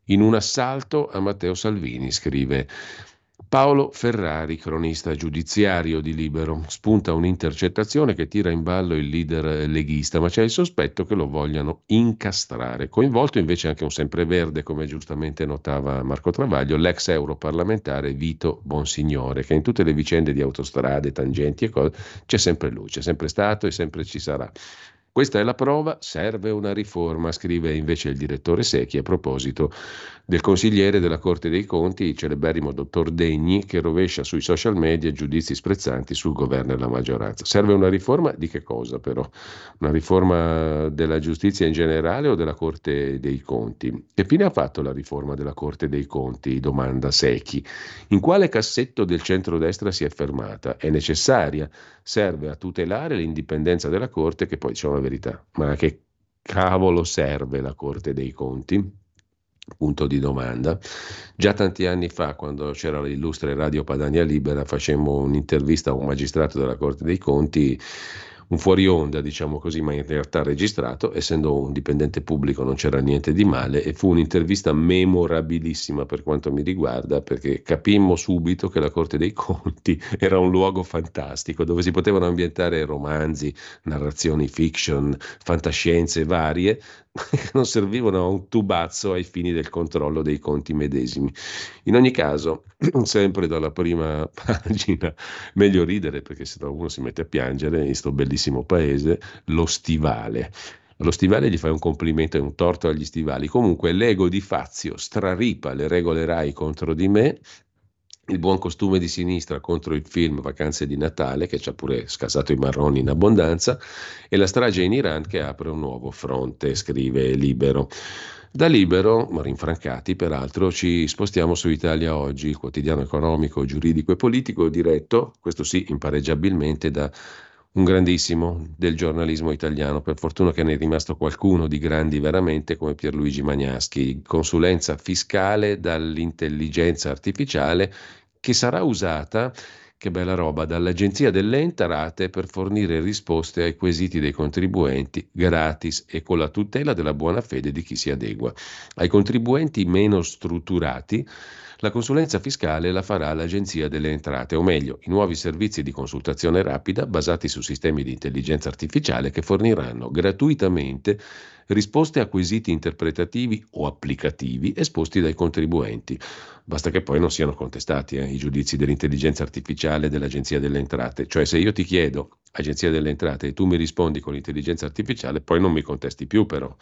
in un assalto a Matteo Salvini, scrive Paolo Ferrari, cronista giudiziario di Libero, spunta un'intercettazione che tira in ballo il leader leghista, ma c'è il sospetto che lo vogliano incastrare. Coinvolto invece anche un sempreverde, come giustamente notava Marco Travaglio, l'ex europarlamentare Vito Bonsignore, che in tutte le vicende di autostrade, tangenti e cose c'è sempre lui, c'è sempre stato e sempre ci sarà. Questa è la prova, serve una riforma, scrive invece il direttore Secchi a proposito del consigliere della Corte dei Conti, il celeberrimo dottor Degni, che rovescia sui social media giudizi sprezzanti sul governo e la maggioranza. Serve una riforma di che cosa però? Una riforma della giustizia in generale o della Corte dei Conti? Che fine ha fatto la riforma della Corte dei Conti? Domanda Secchi. In quale cassetto del centrodestra si è fermata? È necessaria? Serve a tutelare l'indipendenza della Corte che poi una verità. Ma a che cavolo serve la Corte dei Conti? Punto di domanda. Già tanti anni fa, quando c'era l'illustre Radio Padania Libera, facemmo un'intervista a un magistrato della Corte dei Conti un fuori onda, diciamo così, ma in realtà registrato, essendo un dipendente pubblico non c'era niente di male e fu un'intervista memorabilissima per quanto mi riguarda, perché capimmo subito che la Corte dei Conti era un luogo fantastico dove si potevano ambientare romanzi, narrazioni fiction, fantascienze varie, non servivano a un tubazzo ai fini del controllo dei conti medesimi. In ogni caso, sempre dalla prima pagina, meglio ridere perché se no uno si mette a piangere in questo bellissimo paese, lo stivale. Allo stivale gli fai un complimento e un torto agli stivali. Comunque l'ego di Fazio straripa le regole RAI contro di me il buon costume di sinistra contro il film Vacanze di Natale, che ci ha pure scasato i marroni in abbondanza, e la strage in Iran che apre un nuovo fronte, scrive Libero. Da Libero, ma rinfrancati peraltro, ci spostiamo su Italia Oggi, il quotidiano economico, giuridico e politico diretto, questo sì, impareggiabilmente da un grandissimo del giornalismo italiano, per fortuna che ne è rimasto qualcuno di grandi veramente come Pierluigi Magnaschi, consulenza fiscale dall'intelligenza artificiale che sarà usata che bella roba, dall'Agenzia delle Entrate per fornire risposte ai quesiti dei contribuenti gratis e con la tutela della buona fede di chi si adegua. Ai contribuenti meno strutturati La consulenza fiscale la farà l'Agenzia delle Entrate, o meglio, i nuovi servizi di consultazione rapida basati su sistemi di intelligenza artificiale che forniranno gratuitamente risposte a quesiti interpretativi o applicativi esposti dai contribuenti. Basta che poi non siano contestati eh, i giudizi dell'intelligenza artificiale dell'Agenzia delle Entrate. Cioè se io ti chiedo, Agenzia delle Entrate, e tu mi rispondi con l'intelligenza artificiale, poi non mi contesti più però.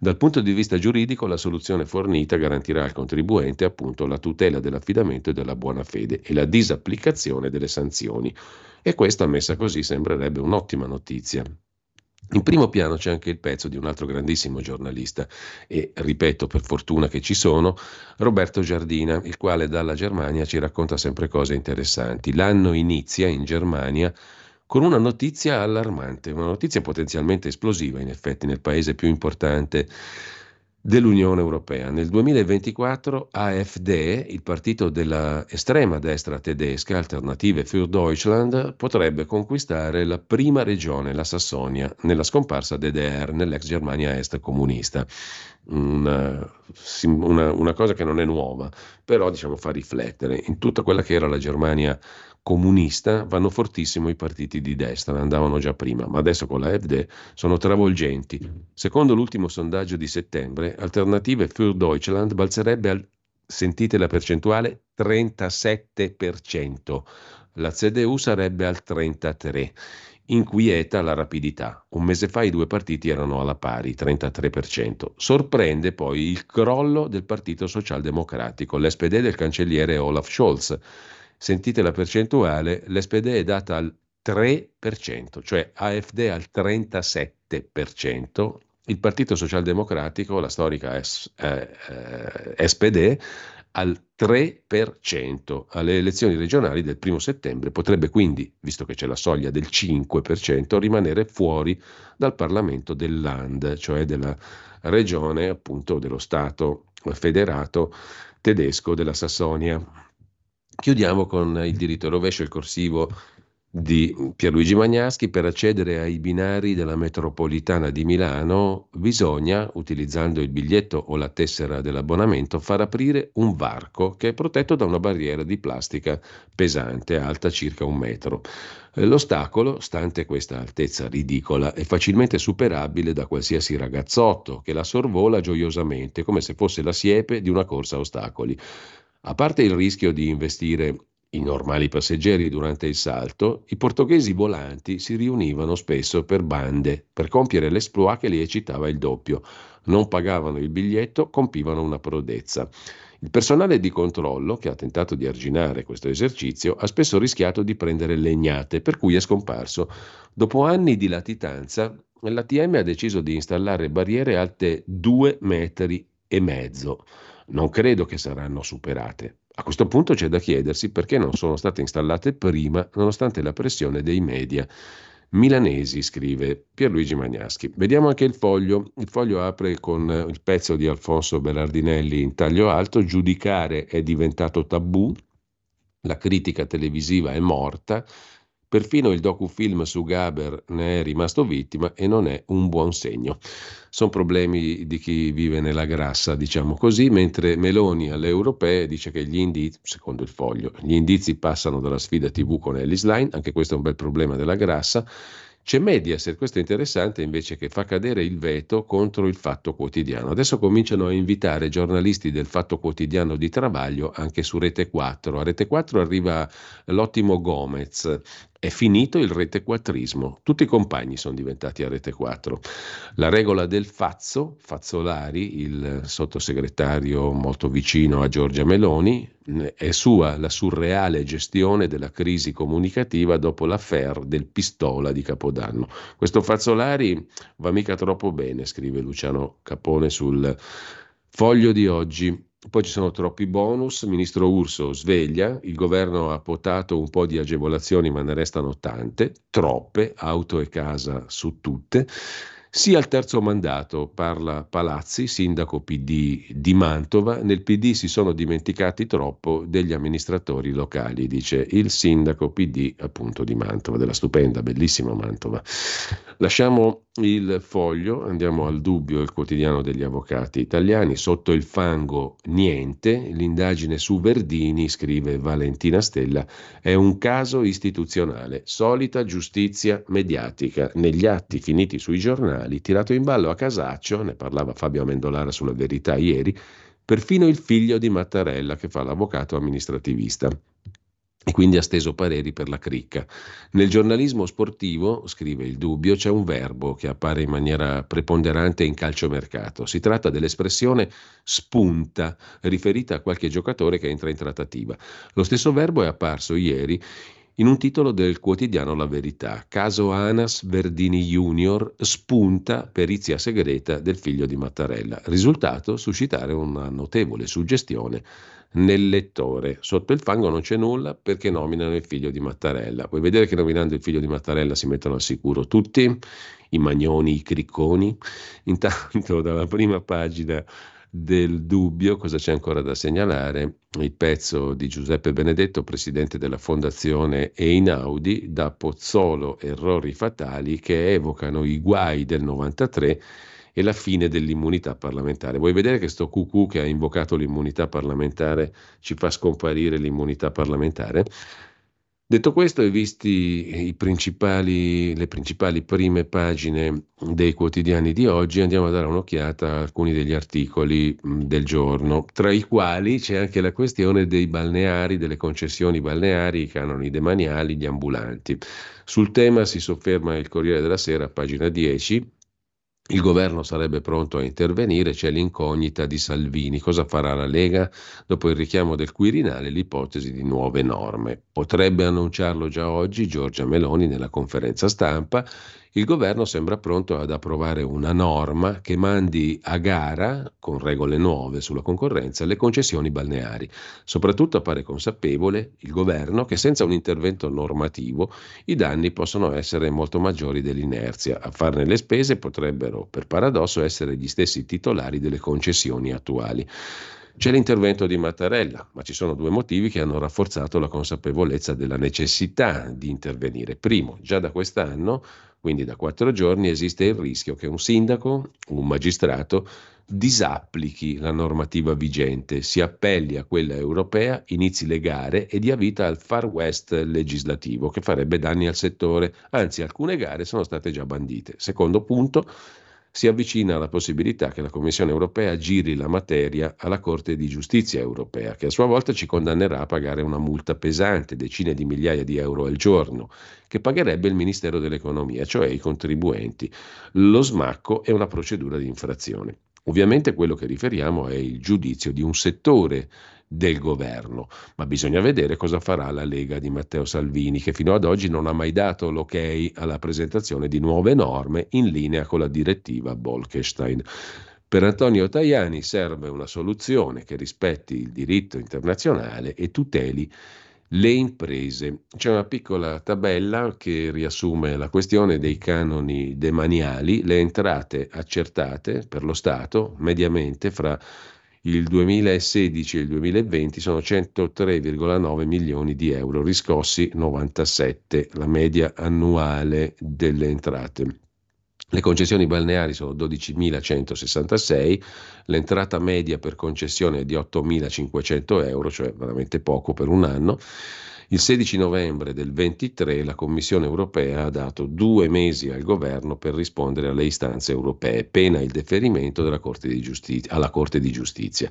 Dal punto di vista giuridico la soluzione fornita garantirà al contribuente appunto la tutela dell'affidamento e della buona fede e la disapplicazione delle sanzioni. E questa messa così sembrerebbe un'ottima notizia. In primo piano c'è anche il pezzo di un altro grandissimo giornalista e, ripeto, per fortuna che ci sono, Roberto Giardina, il quale dalla Germania ci racconta sempre cose interessanti. L'anno inizia in Germania con una notizia allarmante, una notizia potenzialmente esplosiva in effetti nel paese più importante dell'Unione Europea. Nel 2024 AfD, il partito dell'estrema destra tedesca, Alternative für Deutschland, potrebbe conquistare la prima regione, la Sassonia, nella scomparsa DDR, nell'ex Germania Est comunista. Una, una, una cosa che non è nuova, però diciamo fa riflettere in tutta quella che era la Germania comunista vanno fortissimo i partiti di destra, andavano già prima, ma adesso con la FD sono travolgenti. Secondo l'ultimo sondaggio di settembre, Alternative für Deutschland balzerebbe al, sentite la percentuale, 37%, la CDU sarebbe al 33%. Inquieta la rapidità. Un mese fa i due partiti erano alla pari, 33%. Sorprende poi il crollo del Partito Socialdemocratico, l'SPD del cancelliere Olaf Scholz sentite la percentuale, l'SPD è data al 3%, cioè AFD al 37%, il Partito Socialdemocratico, la storica S, eh, eh, SPD, al 3% alle elezioni regionali del primo settembre. Potrebbe quindi, visto che c'è la soglia del 5%, rimanere fuori dal Parlamento del Land, cioè della regione, appunto dello Stato federato tedesco della Sassonia. Chiudiamo con il diritto rovescio, il corsivo di Pierluigi Magnaschi. Per accedere ai binari della metropolitana di Milano bisogna, utilizzando il biglietto o la tessera dell'abbonamento, far aprire un varco che è protetto da una barriera di plastica pesante, alta circa un metro. L'ostacolo, stante questa altezza ridicola, è facilmente superabile da qualsiasi ragazzotto che la sorvola gioiosamente, come se fosse la siepe di una corsa a ostacoli. A parte il rischio di investire i normali passeggeri durante il salto, i portoghesi volanti si riunivano spesso per bande per compiere l'esploit che li eccitava il doppio. Non pagavano il biglietto, compivano una prodezza. Il personale di controllo, che ha tentato di arginare questo esercizio, ha spesso rischiato di prendere legnate, per cui è scomparso. Dopo anni di latitanza, l'ATM ha deciso di installare barriere alte due metri e mezzo non credo che saranno superate. A questo punto c'è da chiedersi perché non sono state installate prima, nonostante la pressione dei media. Milanesi, scrive Pierluigi Magnaschi. Vediamo anche il foglio. Il foglio apre con il pezzo di Alfonso Berardinelli in taglio alto. Giudicare è diventato tabù. La critica televisiva è morta. Perfino il docufilm su Gaber ne è rimasto vittima e non è un buon segno. Sono problemi di chi vive nella grassa, diciamo così, mentre Meloni alle europee dice che gli indizi, secondo il foglio, gli indizi passano dalla sfida TV con Ellis Line, anche questo è un bel problema della grassa, c'è Mediaset, questo è interessante, invece che fa cadere il veto contro il Fatto Quotidiano. Adesso cominciano a invitare giornalisti del Fatto Quotidiano di Travaglio anche su Rete 4. A Rete 4 arriva l'ottimo Gomez, è finito il rete quattrismo, tutti i compagni sono diventati a rete 4. La regola del Fazzo, Fazzolari, il sottosegretario molto vicino a Giorgia Meloni, è sua la surreale gestione della crisi comunicativa dopo l'affair del pistola di Capodanno. Questo Fazzolari va mica troppo bene, scrive Luciano Capone sul foglio di oggi. Poi ci sono troppi bonus, ministro Urso sveglia, il governo ha potato un po' di agevolazioni ma ne restano tante, troppe, auto e casa su tutte. Sì al terzo mandato, parla Palazzi, sindaco PD di Mantova. Nel PD si sono dimenticati troppo degli amministratori locali, dice il sindaco PD appunto di Mantova, della stupenda, bellissima Mantova. Lasciamo il foglio, andiamo al dubbio, il quotidiano degli avvocati italiani, sotto il fango niente, l'indagine su Verdini, scrive Valentina Stella, è un caso istituzionale, solita giustizia mediatica, negli atti finiti sui giornali, tirato in ballo a casaccio, ne parlava Fabio Amendolara sulla verità ieri, perfino il figlio di Mattarella che fa l'avvocato amministrativista e quindi ha steso pareri per la cricca. Nel giornalismo sportivo, scrive il dubbio, c'è un verbo che appare in maniera preponderante in calciomercato. Si tratta dell'espressione spunta, riferita a qualche giocatore che entra in trattativa. Lo stesso verbo è apparso ieri in un titolo del quotidiano La Verità. Caso Anas Verdini Junior spunta perizia segreta del figlio di Mattarella. Risultato suscitare una notevole suggestione nel lettore. Sotto il fango non c'è nulla perché nominano il figlio di Mattarella. Puoi vedere che nominando il figlio di Mattarella si mettono al sicuro tutti, i magnoni, i cricconi. Intanto dalla prima pagina del dubbio, cosa c'è ancora da segnalare? Il pezzo di Giuseppe Benedetto, presidente della fondazione Einaudi, da Pozzolo Errori Fatali, che evocano i guai del 93 e la fine dell'immunità parlamentare. Vuoi vedere che sto cucù che ha invocato l'immunità parlamentare ci fa scomparire l'immunità parlamentare? Detto questo, e visti principali, le principali prime pagine dei quotidiani di oggi, andiamo a dare un'occhiata a alcuni degli articoli del giorno, tra i quali c'è anche la questione dei balneari, delle concessioni balneari, i canoni demaniali, gli ambulanti. Sul tema si sofferma il Corriere della Sera, pagina 10, il governo sarebbe pronto a intervenire, c'è l'incognita di Salvini. Cosa farà la Lega? Dopo il richiamo del Quirinale, l'ipotesi di nuove norme. Potrebbe annunciarlo già oggi Giorgia Meloni nella conferenza stampa il governo sembra pronto ad approvare una norma che mandi a gara, con regole nuove sulla concorrenza, le concessioni balneari. Soprattutto appare consapevole il governo che senza un intervento normativo i danni possono essere molto maggiori dell'inerzia. A farne le spese potrebbero, per paradosso, essere gli stessi titolari delle concessioni attuali. C'è l'intervento di Mattarella, ma ci sono due motivi che hanno rafforzato la consapevolezza della necessità di intervenire. Primo, già da quest'anno quindi da quattro giorni esiste il rischio che un sindaco, un magistrato, disapplichi la normativa vigente, si appelli a quella europea, inizi le gare e dia vita al far west legislativo che farebbe danni al settore. Anzi, alcune gare sono state già bandite. Secondo punto, si avvicina alla possibilità che la Commissione europea giri la materia alla Corte di giustizia europea, che a sua volta ci condannerà a pagare una multa pesante, decine di migliaia di euro al giorno, che pagherebbe il Ministero dell'Economia, cioè i contribuenti. Lo smacco è una procedura di infrazione. Ovviamente quello che riferiamo è il giudizio di un settore del governo, ma bisogna vedere cosa farà la Lega di Matteo Salvini, che fino ad oggi non ha mai dato l'ok alla presentazione di nuove norme in linea con la direttiva Bolkestein. Per Antonio Tajani serve una soluzione che rispetti il diritto internazionale e tuteli le imprese. C'è una piccola tabella che riassume la questione dei canoni demaniali, le entrate accertate per lo Stato mediamente fra il 2016 e il 2020 sono 103,9 milioni di euro, riscossi 97, la media annuale delle entrate. Le concessioni balneari sono 12.166, l'entrata media per concessione è di 8.500 euro, cioè veramente poco per un anno. Il 16 novembre del 23 la Commissione europea ha dato due mesi al governo per rispondere alle istanze europee, pena il deferimento Corte alla Corte di Giustizia.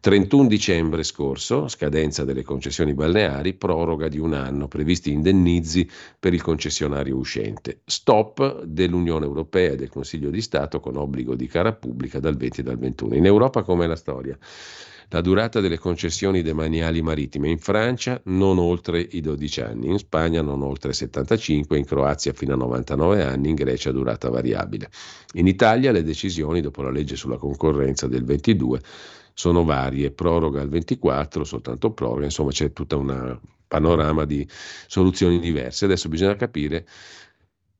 31 dicembre scorso, scadenza delle concessioni balneari, proroga di un anno, previsti indennizi per il concessionario uscente. Stop dell'Unione Europea e del Consiglio di Stato con obbligo di cara pubblica dal 20 e dal 21. In Europa com'è la storia? La durata delle concessioni demaniali marittime in Francia non oltre i 12 anni, in Spagna non oltre 75, in Croazia fino a 99 anni, in Grecia durata variabile. In Italia le decisioni dopo la legge sulla concorrenza del 22 sono varie, proroga al 24, soltanto proroga, insomma c'è tutta una panorama di soluzioni diverse. Adesso bisogna capire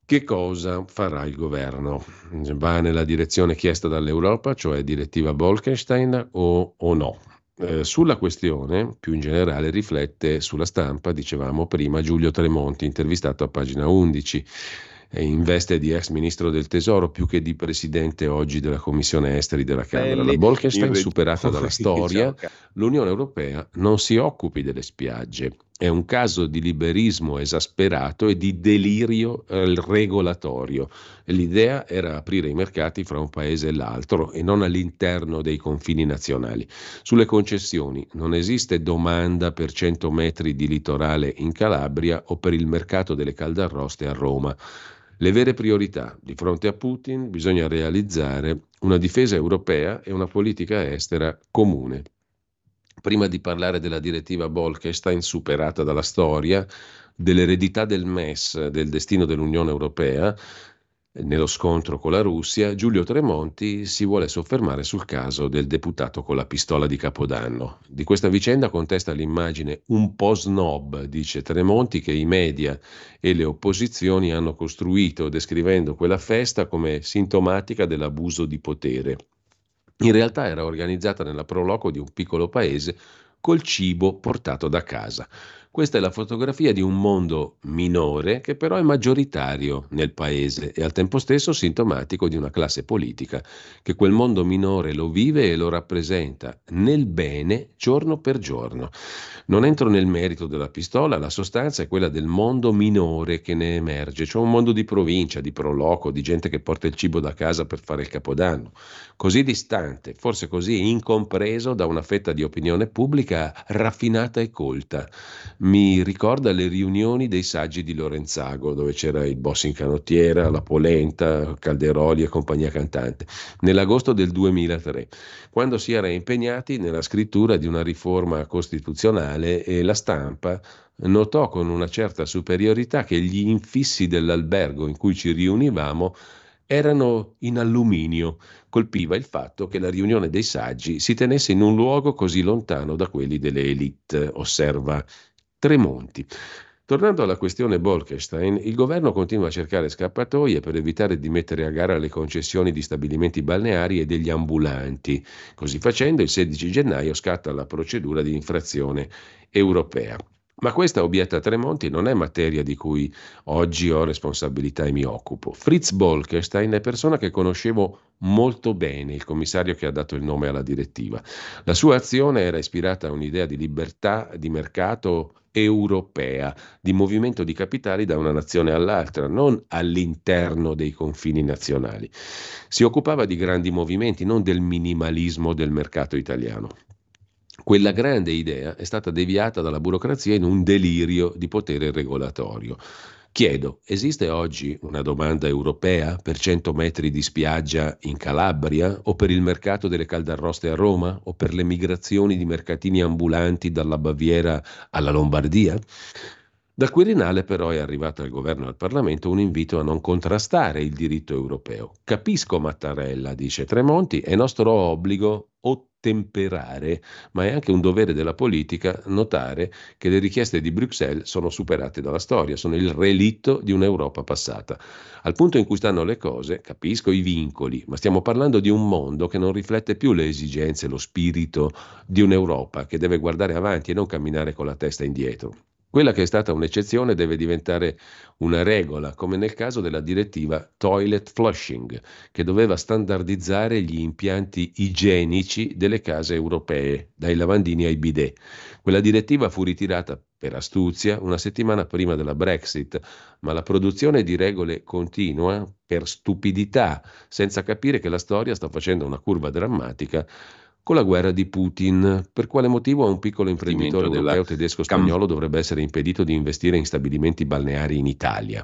che cosa farà il governo? Va nella direzione chiesta dall'Europa, cioè direttiva Bolkenstein o, o no? Eh, sulla questione, più in generale, riflette sulla stampa, dicevamo prima, Giulio Tremonti, intervistato a pagina 11. in veste di ex ministro del tesoro più che di presidente oggi della commissione esteri della Camera. La Bolkestein, superata dalla storia, l'Unione Europea non si occupi delle spiagge. È un caso di liberismo esasperato e di delirio eh, regolatorio. L'idea era aprire i mercati fra un paese e l'altro e non all'interno dei confini nazionali. Sulle concessioni non esiste domanda per 100 metri di litorale in Calabria o per il mercato delle caldarroste a Roma. Le vere priorità di fronte a Putin bisogna realizzare una difesa europea e una politica estera comune. Prima di parlare della direttiva Bolkestein superata dalla storia, dell'eredità del MES, del destino dell'Unione Europea, nello scontro con la Russia, Giulio Tremonti si vuole soffermare sul caso del deputato con la pistola di Capodanno. Di questa vicenda contesta l'immagine un po' snob, dice Tremonti, che i media e le opposizioni hanno costruito, descrivendo quella festa come sintomatica dell'abuso di potere. In realtà era organizzata nella proloco di un piccolo paese col cibo portato da casa. Questa è la fotografia di un mondo minore che però è maggioritario nel paese e al tempo stesso sintomatico di una classe politica che quel mondo minore lo vive e lo rappresenta nel bene giorno per giorno. Non entro nel merito della pistola, la sostanza è quella del mondo minore che ne emerge, cioè un mondo di provincia, di proloco, di gente che porta il cibo da casa per fare il capodanno, così distante, forse così incompreso da una fetta di opinione pubblica raffinata e colta mi ricorda le riunioni dei saggi di Lorenzago, dove c'era il boss in canottiera, la polenta, Calderoli e compagnia cantante, nell'agosto del 2003, quando si era impegnati nella scrittura di una riforma costituzionale e la stampa notò con una certa superiorità che gli infissi dell'albergo in cui ci riunivamo erano in alluminio. Colpiva il fatto che la riunione dei saggi si tenesse in un luogo così lontano da quelli delle elite, osserva Tremonti. Tornando alla questione Bolkestein, il governo continua a cercare scappatoie per evitare di mettere a gara le concessioni di stabilimenti balneari e degli ambulanti. Così facendo, il 16 gennaio scatta la procedura di infrazione europea. Ma questa, obietta Tremonti, non è materia di cui oggi ho responsabilità e mi occupo. Fritz Bolkestein è persona che conoscevo molto bene, il commissario che ha dato il nome alla direttiva. La sua azione era ispirata a un'idea di libertà di mercato europea, di movimento di capitali da una nazione all'altra, non all'interno dei confini nazionali. Si occupava di grandi movimenti, non del minimalismo del mercato italiano. Quella grande idea è stata deviata dalla burocrazia in un delirio di potere regolatorio. Chiedo, esiste oggi una domanda europea per 100 metri di spiaggia in Calabria o per il mercato delle caldarroste a Roma o per le migrazioni di mercatini ambulanti dalla Baviera alla Lombardia? Dal Quirinale però è arrivato al governo e al Parlamento un invito a non contrastare il diritto europeo. Capisco Mattarella, dice Tremonti, è nostro obbligo ottemperare, ma è anche un dovere della politica notare che le richieste di Bruxelles sono superate dalla storia, sono il relitto di un'Europa passata. Al punto in cui stanno le cose, capisco i vincoli, ma stiamo parlando di un mondo che non riflette più le esigenze, lo spirito di un'Europa che deve guardare avanti e non camminare con la testa indietro. Quella che è stata un'eccezione deve diventare una regola, come nel caso della direttiva Toilet Flushing, che doveva standardizzare gli impianti igienici delle case europee, dai lavandini ai bidet. Quella direttiva fu ritirata per astuzia una settimana prima della Brexit, ma la produzione di regole continua per stupidità, senza capire che la storia sta facendo una curva drammatica con la guerra di Putin. Per quale motivo a un piccolo imprenditore europeo tedesco spagnolo dovrebbe essere impedito di investire in stabilimenti balneari in Italia?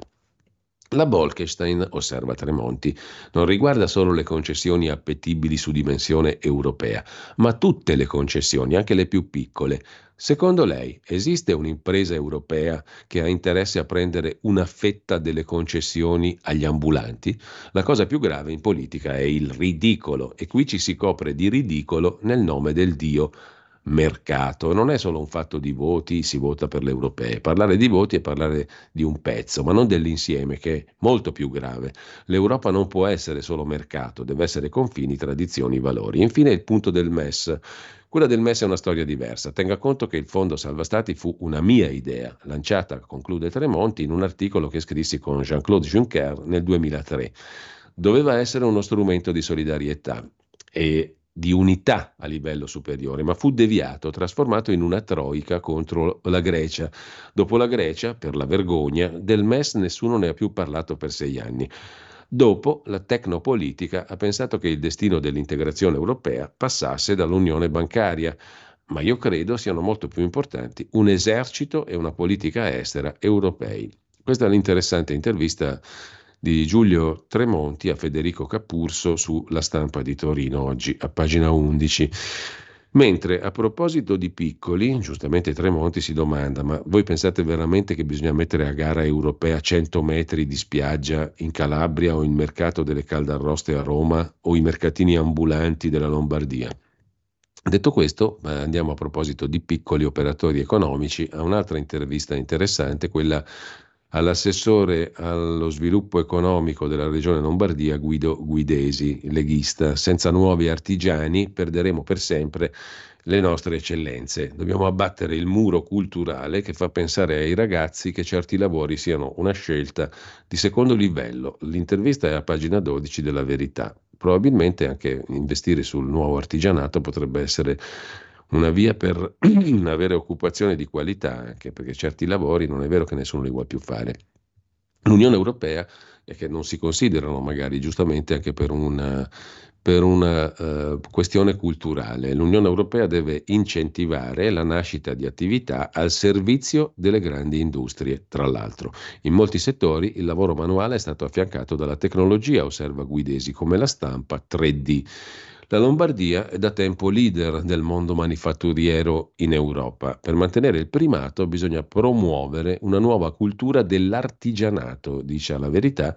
La Bolkestein, osserva Tremonti, non riguarda solo le concessioni appetibili su dimensione europea, ma tutte le concessioni, anche le più piccole, Secondo lei esiste un'impresa europea che ha interesse a prendere una fetta delle concessioni agli ambulanti? La cosa più grave in politica è il ridicolo e qui ci si copre di ridicolo nel nome del Dio mercato. Non è solo un fatto di voti, si vota per le europee. Parlare di voti è parlare di un pezzo, ma non dell'insieme, che è molto più grave. L'Europa non può essere solo mercato, deve essere confini, tradizioni, valori. Infine il punto del MES. Quella del MES è una storia diversa. Tenga conto che il Fondo Salva Stati fu una mia idea, lanciata, conclude Tremonti, in un articolo che scrissi con Jean-Claude Juncker nel 2003. Doveva essere uno strumento di solidarietà e di unità a livello superiore, ma fu deviato, trasformato in una troica contro la Grecia. Dopo la Grecia, per la vergogna, del MES nessuno ne ha più parlato per sei anni. Dopo, la tecnopolitica ha pensato che il destino dell'integrazione europea passasse dall'unione bancaria, ma io credo siano molto più importanti un esercito e una politica estera europei. Questa è l'interessante intervista di Giulio Tremonti a Federico Capurso sulla stampa di Torino oggi a pagina 11. Mentre a proposito di piccoli, giustamente Tremonti si domanda, ma voi pensate veramente che bisogna mettere a gara europea 100 metri di spiaggia in Calabria o il mercato delle caldarroste a Roma o i mercatini ambulanti della Lombardia? Detto questo, andiamo a proposito di piccoli operatori economici a un'altra intervista interessante, quella all'assessore allo sviluppo economico della regione Lombardia Guido Guidesi, leghista. Senza nuovi artigiani perderemo per sempre le nostre eccellenze. Dobbiamo abbattere il muro culturale che fa pensare ai ragazzi che certi lavori siano una scelta di secondo livello. L'intervista è a pagina 12 della Verità. Probabilmente anche investire sul nuovo artigianato potrebbe essere una via per avere occupazione di qualità, anche perché certi lavori non è vero che nessuno li vuole più fare. L'Unione Europea, e che non si considerano magari giustamente anche per una, per una uh, questione culturale, l'Unione Europea deve incentivare la nascita di attività al servizio delle grandi industrie, tra l'altro. In molti settori il lavoro manuale è stato affiancato dalla tecnologia, osserva Guidesi, come la stampa 3D. La Lombardia è da tempo leader del mondo manifatturiero in Europa. Per mantenere il primato bisogna promuovere una nuova cultura dell'artigianato, dice la verità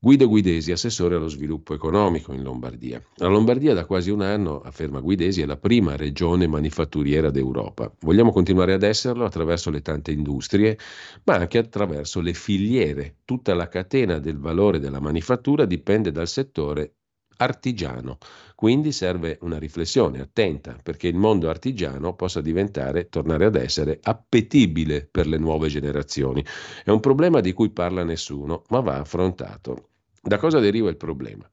Guido Guidesi, assessore allo sviluppo economico in Lombardia. La Lombardia da quasi un anno, afferma Guidesi, è la prima regione manifatturiera d'Europa. Vogliamo continuare ad esserlo attraverso le tante industrie, ma anche attraverso le filiere. Tutta la catena del valore della manifattura dipende dal settore artigiano. Quindi serve una riflessione attenta perché il mondo artigiano possa diventare, tornare ad essere appetibile per le nuove generazioni. È un problema di cui parla nessuno, ma va affrontato. Da cosa deriva il problema?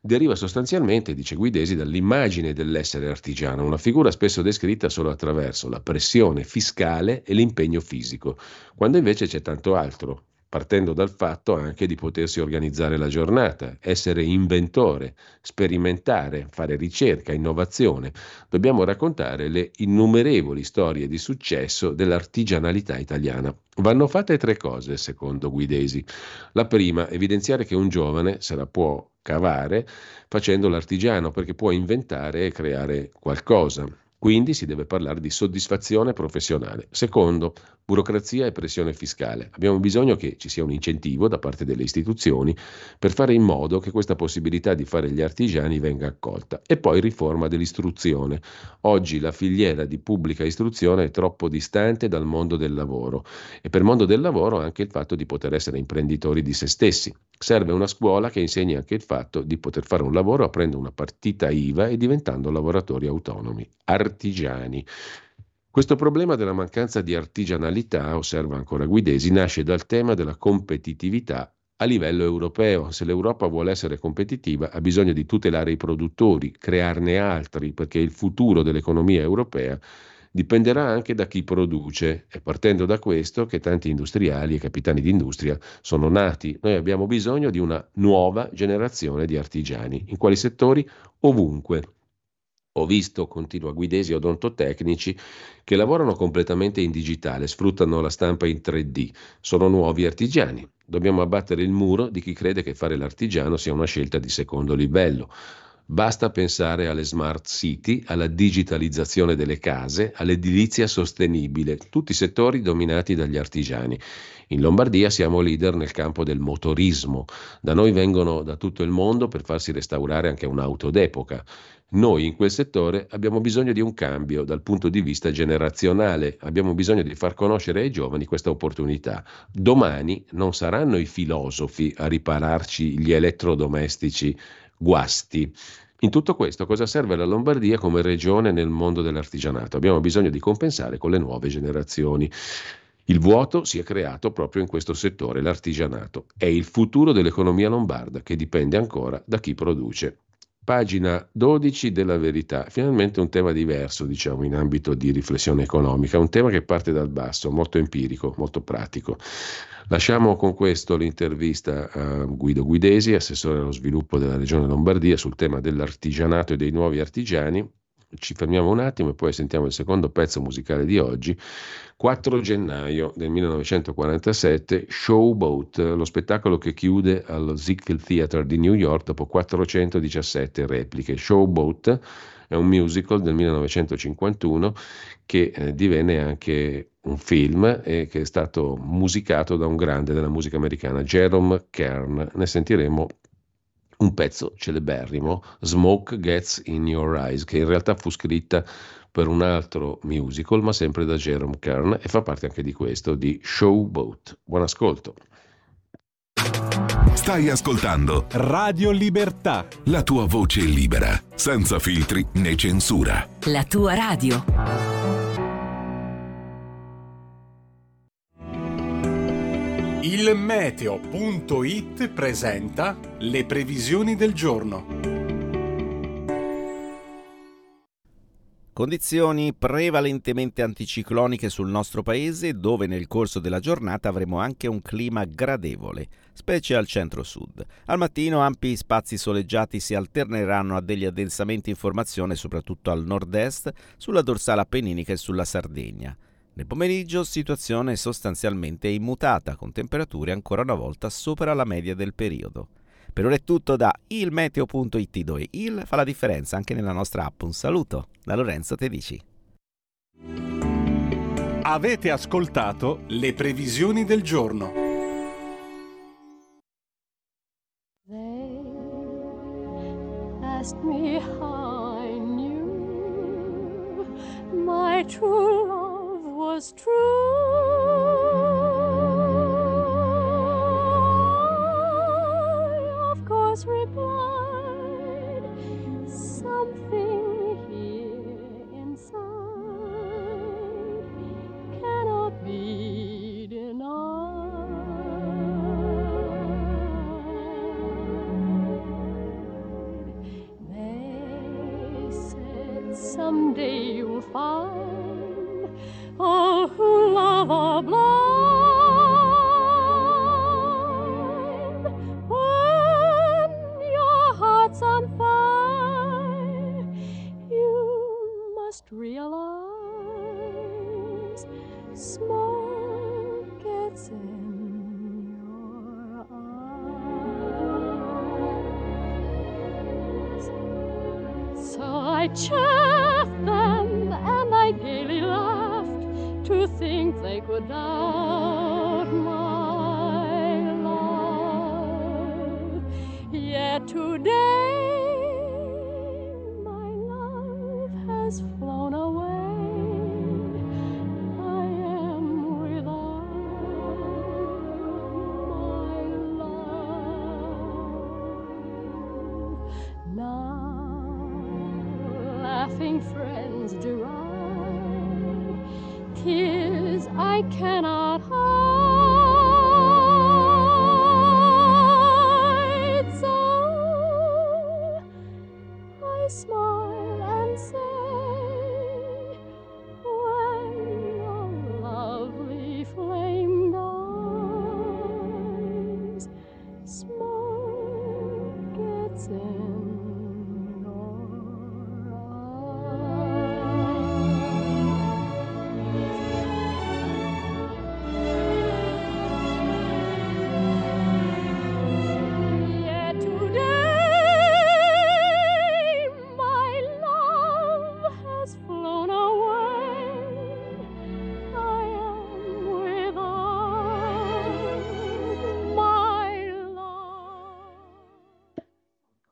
deriva sostanzialmente, dice Guidesi, dall'immagine dell'essere artigiano, una figura spesso descritta solo attraverso la pressione fiscale e l'impegno fisico, quando invece c'è tanto altro, partendo dal fatto anche di potersi organizzare la giornata, essere inventore, sperimentare, fare ricerca, innovazione. Dobbiamo raccontare le innumerevoli storie di successo dell'artigianalità italiana. Vanno fatte tre cose, secondo Guidesi. La prima, evidenziare che un giovane se la può cavare facendo l'artigiano perché può inventare e creare qualcosa. Quindi si deve parlare di soddisfazione professionale. Secondo, burocrazia e pressione fiscale. Abbiamo bisogno che ci sia un incentivo da parte delle istituzioni per fare in modo che questa possibilità di fare gli artigiani venga accolta. E poi riforma dell'istruzione. Oggi la filiera di pubblica istruzione è troppo distante dal mondo del lavoro e per mondo del lavoro anche il fatto di poter essere imprenditori di se stessi. Serve una scuola che insegni anche il fatto di poter fare un lavoro aprendo una partita IVA e diventando lavoratori autonomi, artigiani. Questo problema della mancanza di artigianalità, osserva ancora Guidesi, nasce dal tema della competitività a livello europeo. Se l'Europa vuole essere competitiva ha bisogno di tutelare i produttori, crearne altri, perché il futuro dell'economia europea dipenderà anche da chi produce. È partendo da questo che tanti industriali e capitani di industria sono nati. Noi abbiamo bisogno di una nuova generazione di artigiani. In quali settori? Ovunque. Ho visto, continua Guidesi, odontotecnici che lavorano completamente in digitale, sfruttano la stampa in 3D, sono nuovi artigiani. Dobbiamo abbattere il muro di chi crede che fare l'artigiano sia una scelta di secondo livello. Basta pensare alle smart city, alla digitalizzazione delle case, all'edilizia sostenibile, tutti settori dominati dagli artigiani. In Lombardia siamo leader nel campo del motorismo. Da noi vengono da tutto il mondo per farsi restaurare anche un'auto d'epoca. Noi in quel settore abbiamo bisogno di un cambio dal punto di vista generazionale, abbiamo bisogno di far conoscere ai giovani questa opportunità. Domani non saranno i filosofi a ripararci gli elettrodomestici guasti. In tutto questo cosa serve la Lombardia come regione nel mondo dell'artigianato? Abbiamo bisogno di compensare con le nuove generazioni. Il vuoto si è creato proprio in questo settore, l'artigianato. È il futuro dell'economia lombarda che dipende ancora da chi produce. Pagina 12 della verità, finalmente un tema diverso, diciamo, in ambito di riflessione economica, un tema che parte dal basso, molto empirico, molto pratico. Lasciamo con questo l'intervista a Guido Guidesi, assessore allo sviluppo della Regione Lombardia, sul tema dell'artigianato e dei nuovi artigiani. Ci fermiamo un attimo e poi sentiamo il secondo pezzo musicale di oggi 4 gennaio del 1947, Showboat, lo spettacolo che chiude allo Ziegfeld Theatre di New York dopo 417 repliche. Showboat è un musical del 1951 che eh, divenne anche un film e che è stato musicato da un grande della musica americana, Jerome Kern. Ne sentiremo un pezzo celeberrimo, Smoke Gets in Your Eyes, che in realtà fu scritta per un altro musical, ma sempre da Jerome Kern, e fa parte anche di questo, di Showboat. Buon ascolto. Stai ascoltando Radio Libertà. La tua voce libera, senza filtri né censura. La tua radio. Il meteo.it presenta le previsioni del giorno. Condizioni prevalentemente anticicloniche sul nostro paese, dove nel corso della giornata avremo anche un clima gradevole, specie al centro-sud. Al mattino ampi spazi soleggiati si alterneranno a degli addensamenti in formazione, soprattutto al nord-est, sulla dorsale appenninica e sulla Sardegna. Nel pomeriggio situazione sostanzialmente immutata, con temperature ancora una volta sopra la media del periodo. Per ora è tutto da ilmeteo.it dove il fa la differenza anche nella nostra app. Un saluto da Lorenzo Tedici. Avete ascoltato le previsioni del giorno. They true love was true. I, of course, replied.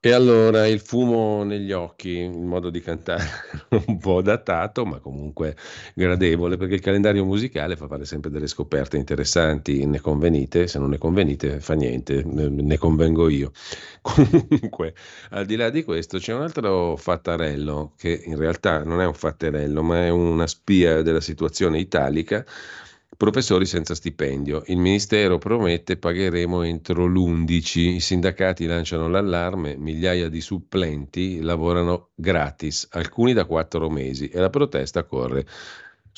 E allora il fumo negli occhi, il modo di cantare un po' datato, ma comunque gradevole, perché il calendario musicale fa fare sempre delle scoperte interessanti, ne convenite, se non ne convenite fa niente, ne convengo io. Comunque, al di là di questo, c'è un altro fattarello, che in realtà non è un fatterello, ma è una spia della situazione italica Professori senza stipendio. Il Ministero promette pagheremo entro l'11. I sindacati lanciano l'allarme, migliaia di supplenti lavorano gratis, alcuni da quattro mesi e la protesta corre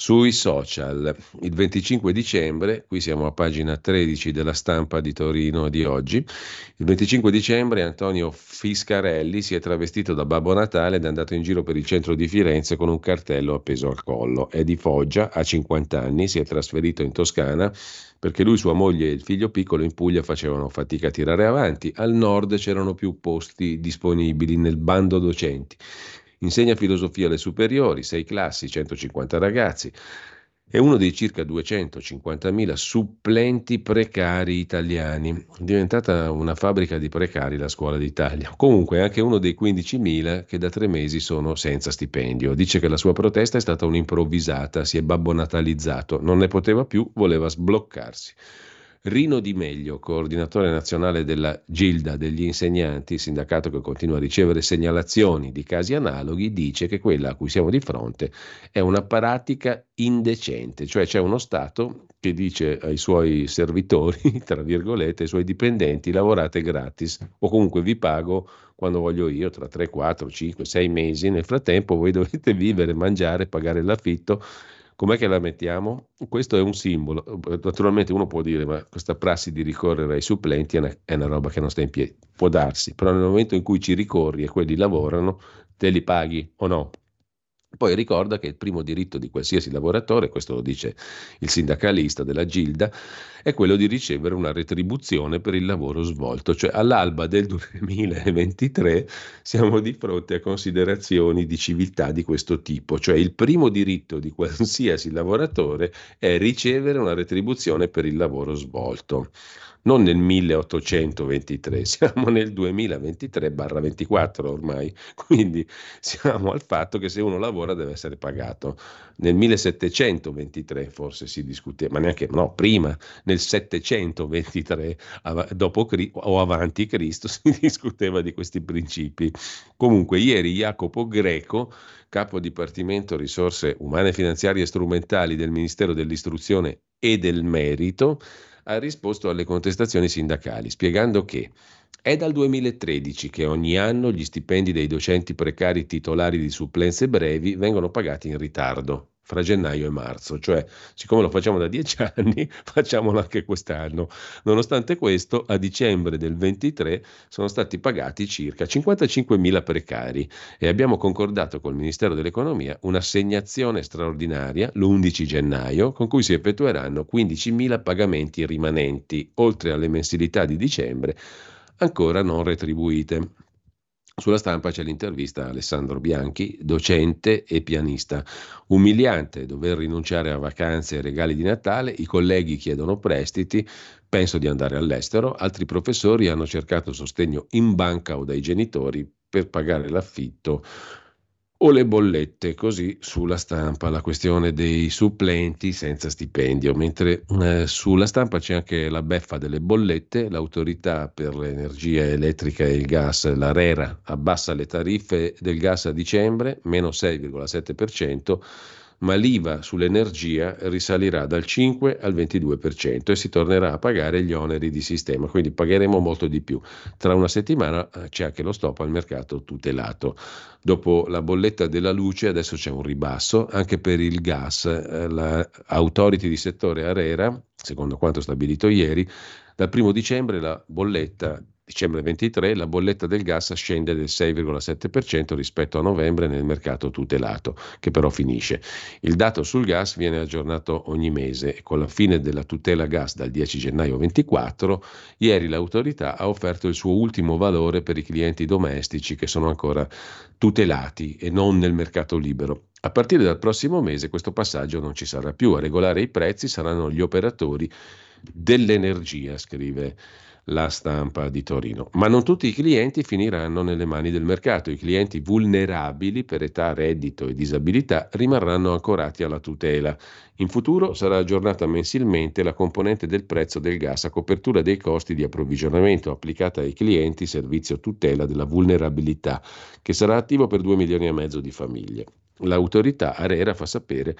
sui social. Il 25 dicembre, qui siamo a pagina 13 della stampa di Torino di oggi, il 25 dicembre Antonio Fiscarelli si è travestito da Babbo Natale ed è andato in giro per il centro di Firenze con un cartello appeso al collo. È di Foggia, ha 50 anni, si è trasferito in Toscana perché lui, sua moglie e il figlio piccolo in Puglia facevano fatica a tirare avanti. Al nord c'erano più posti disponibili nel bando docenti. Insegna filosofia alle superiori, sei classi, 150 ragazzi. È uno dei circa 250.000 supplenti precari italiani. È diventata una fabbrica di precari la scuola d'Italia. Comunque è anche uno dei 15.000 che da tre mesi sono senza stipendio. Dice che la sua protesta è stata un'improvvisata, si è babbonatalizzato, non ne poteva più, voleva sbloccarsi. Rino Di Meglio, coordinatore nazionale della Gilda degli insegnanti, sindacato che continua a ricevere segnalazioni di casi analoghi, dice che quella a cui siamo di fronte è una pratica indecente, cioè c'è uno Stato che dice ai suoi servitori, tra virgolette, ai suoi dipendenti, lavorate gratis o comunque vi pago quando voglio io, tra 3, 4, 5, 6 mesi, nel frattempo voi dovete vivere, mangiare, pagare l'affitto Com'è che la mettiamo? Questo è un simbolo. Naturalmente uno può dire, ma questa prassi di ricorrere ai supplenti è una, è una roba che non sta in piedi. Può darsi, però nel momento in cui ci ricorri e quelli lavorano, te li paghi o no? Poi ricorda che il primo diritto di qualsiasi lavoratore, questo lo dice il sindacalista della Gilda, è quello di ricevere una retribuzione per il lavoro svolto, cioè all'alba del 2023 siamo di fronte a considerazioni di civiltà di questo tipo, cioè il primo diritto di qualsiasi lavoratore è ricevere una retribuzione per il lavoro svolto non nel 1823, siamo nel 2023-24 ormai, quindi siamo al fatto che se uno lavora deve essere pagato. Nel 1723 forse si discuteva, ma neanche, no, prima, nel 723 dopo, o avanti Cristo si discuteva di questi principi. Comunque ieri Jacopo Greco, capo dipartimento risorse umane, finanziarie e strumentali del Ministero dell'Istruzione e del Merito, ha risposto alle contestazioni sindacali, spiegando che è dal 2013 che ogni anno gli stipendi dei docenti precari titolari di supplenze brevi vengono pagati in ritardo fra gennaio e marzo, cioè siccome lo facciamo da dieci anni, facciamolo anche quest'anno. Nonostante questo, a dicembre del 23 sono stati pagati circa 55.000 precari e abbiamo concordato col Ministero dell'Economia un'assegnazione straordinaria l'11 gennaio con cui si effettueranno 15.000 pagamenti rimanenti, oltre alle mensilità di dicembre ancora non retribuite. Sulla stampa c'è l'intervista a Alessandro Bianchi, docente e pianista. Umiliante dover rinunciare a vacanze e regali di Natale, i colleghi chiedono prestiti, penso di andare all'estero, altri professori hanno cercato sostegno in banca o dai genitori per pagare l'affitto o le bollette, così sulla stampa la questione dei supplenti senza stipendio, mentre eh, sulla stampa c'è anche la beffa delle bollette, l'autorità per l'energia elettrica e il gas, l'ARERA, abbassa le tariffe del gas a dicembre, meno 6,7%, ma l'IVA sull'energia risalirà dal 5 al 22% e si tornerà a pagare gli oneri di sistema, quindi pagheremo molto di più. Tra una settimana eh, c'è anche lo stop al mercato tutelato. Dopo la bolletta della luce adesso c'è un ribasso anche per il gas. Eh, la Authority di settore Arera, secondo quanto stabilito ieri, dal 1 dicembre la bolletta dicembre 23 la bolletta del gas scende del 6,7% rispetto a novembre nel mercato tutelato, che però finisce. Il dato sul gas viene aggiornato ogni mese e con la fine della tutela gas dal 10 gennaio 24, ieri l'autorità ha offerto il suo ultimo valore per i clienti domestici che sono ancora tutelati e non nel mercato libero. A partire dal prossimo mese questo passaggio non ci sarà più, a regolare i prezzi saranno gli operatori dell'energia, scrive la stampa di Torino. Ma non tutti i clienti finiranno nelle mani del mercato. I clienti vulnerabili per età, reddito e disabilità rimarranno ancorati alla tutela. In futuro sarà aggiornata mensilmente la componente del prezzo del gas a copertura dei costi di approvvigionamento applicata ai clienti servizio tutela della vulnerabilità, che sarà attivo per 2 milioni e mezzo di famiglie. L'autorità Arera fa sapere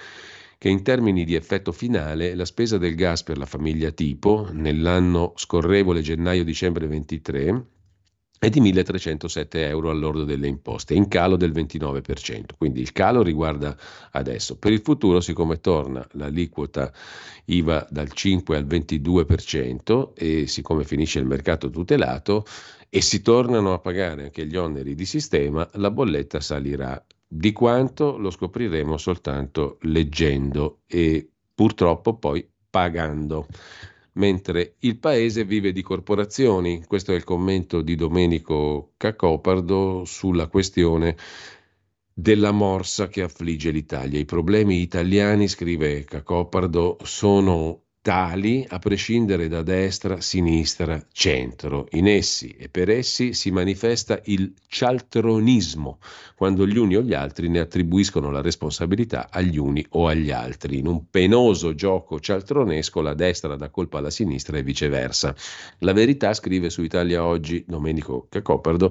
che in termini di effetto finale la spesa del gas per la famiglia tipo nell'anno scorrevole gennaio-dicembre 23 è di 1.307 euro all'ordo delle imposte, in calo del 29%. Quindi il calo riguarda adesso. Per il futuro, siccome torna l'aliquota IVA dal 5 al 22% e siccome finisce il mercato tutelato e si tornano a pagare anche gli oneri di sistema, la bolletta salirà di quanto lo scopriremo soltanto leggendo e purtroppo poi pagando. Mentre il paese vive di corporazioni, questo è il commento di Domenico Cacopardo sulla questione della morsa che affligge l'Italia. I problemi italiani, scrive Cacopardo, sono tali a prescindere da destra, sinistra, centro. In essi e per essi si manifesta il cialtronismo, quando gli uni o gli altri ne attribuiscono la responsabilità agli uni o agli altri. In un penoso gioco cialtronesco la destra dà colpa alla sinistra e viceversa. La verità, scrive su Italia Oggi Domenico Cacopardo,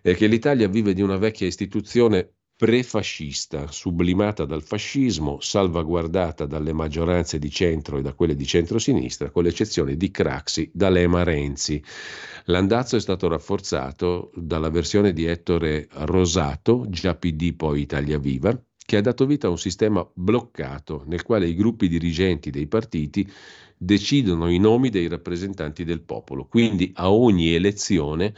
è che l'Italia vive di una vecchia istituzione prefascista, sublimata dal fascismo, salvaguardata dalle maggioranze di centro e da quelle di centrosinistra, con l'eccezione di Craxi, D'Alema, Renzi. L'andazzo è stato rafforzato dalla versione di Ettore Rosato, già PD poi Italia Viva, che ha dato vita a un sistema bloccato nel quale i gruppi dirigenti dei partiti decidono i nomi dei rappresentanti del popolo. Quindi a ogni elezione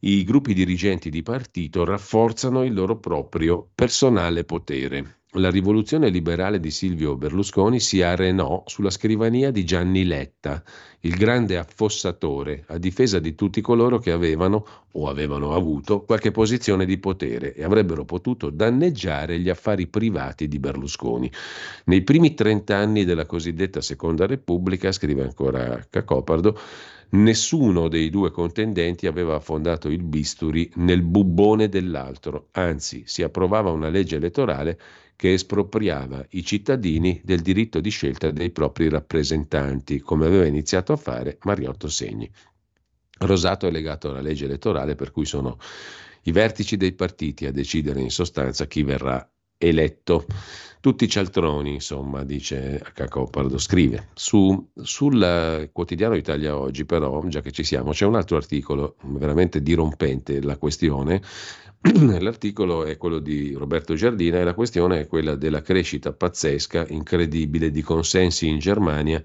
i gruppi dirigenti di partito rafforzano il loro proprio personale potere. La rivoluzione liberale di Silvio Berlusconi si arenò sulla scrivania di Gianni Letta, il grande affossatore, a difesa di tutti coloro che avevano o avevano avuto qualche posizione di potere e avrebbero potuto danneggiare gli affari privati di Berlusconi. Nei primi trent'anni della cosiddetta Seconda Repubblica, scrive ancora Cacopardo, Nessuno dei due contendenti aveva affondato il bisturi nel bubbone dell'altro, anzi si approvava una legge elettorale che espropriava i cittadini del diritto di scelta dei propri rappresentanti, come aveva iniziato a fare Mariotto Segni. Rosato è legato alla legge elettorale per cui sono i vertici dei partiti a decidere in sostanza chi verrà eletto. Tutti cialtroni, insomma, dice Cacopardo, scrive. Su, sul quotidiano Italia Oggi, però, già che ci siamo, c'è un altro articolo veramente dirompente, la questione. L'articolo è quello di Roberto Giardina e la questione è quella della crescita pazzesca, incredibile, di consensi in Germania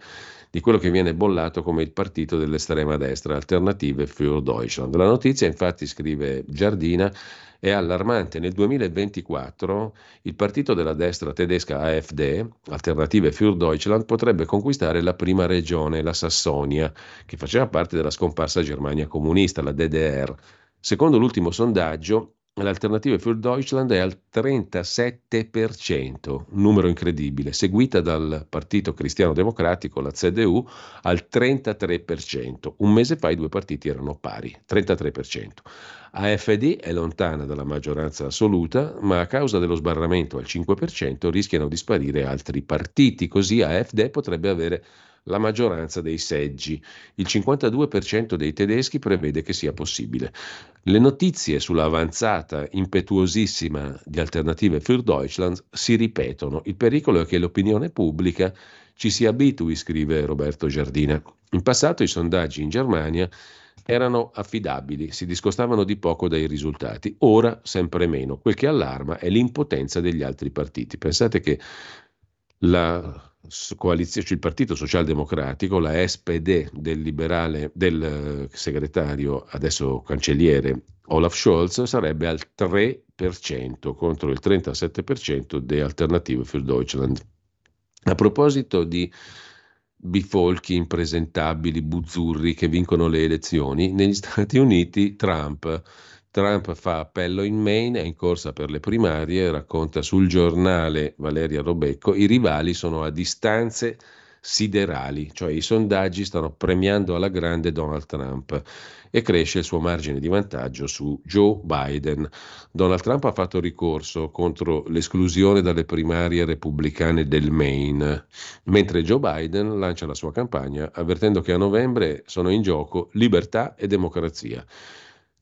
di quello che viene bollato come il partito dell'estrema destra, Alternative für Deutschland. La notizia, infatti, scrive Giardina, è allarmante. Nel 2024 il partito della destra tedesca AfD, Alternative für Deutschland, potrebbe conquistare la prima regione, la Sassonia, che faceva parte della scomparsa Germania comunista, la DDR. Secondo l'ultimo sondaggio, l'alternativa für Deutschland è al 37%, un numero incredibile, seguita dal Partito Cristiano Democratico, la CDU, al 33%. Un mese fa i due partiti erano pari, 33%. AFD è lontana dalla maggioranza assoluta, ma a causa dello sbarramento al 5% rischiano di sparire altri partiti, così AFD potrebbe avere la maggioranza dei seggi. Il 52% dei tedeschi prevede che sia possibile. Le notizie sull'avanzata impetuosissima di Alternative für Deutschland si ripetono. Il pericolo è che l'opinione pubblica ci si abitui, scrive Roberto Giardina. In passato i sondaggi in Germania erano affidabili, si discostavano di poco dai risultati, ora sempre meno. Quel che allarma è l'impotenza degli altri partiti. Pensate che la coalizione, cioè il Partito Socialdemocratico, la SPD del liberale, del eh, segretario, adesso cancelliere Olaf Scholz, sarebbe al 3% contro il 37% di Alternative für Deutschland. A proposito di bifolchi impresentabili, buzzurri che vincono le elezioni, negli Stati Uniti Trump Trump fa appello in Maine, è in corsa per le primarie, racconta sul giornale Valeria Robecco, i rivali sono a distanze siderali, cioè i sondaggi stanno premiando alla grande Donald Trump e cresce il suo margine di vantaggio su Joe Biden. Donald Trump ha fatto ricorso contro l'esclusione dalle primarie repubblicane del Maine, mentre Joe Biden lancia la sua campagna avvertendo che a novembre sono in gioco libertà e democrazia.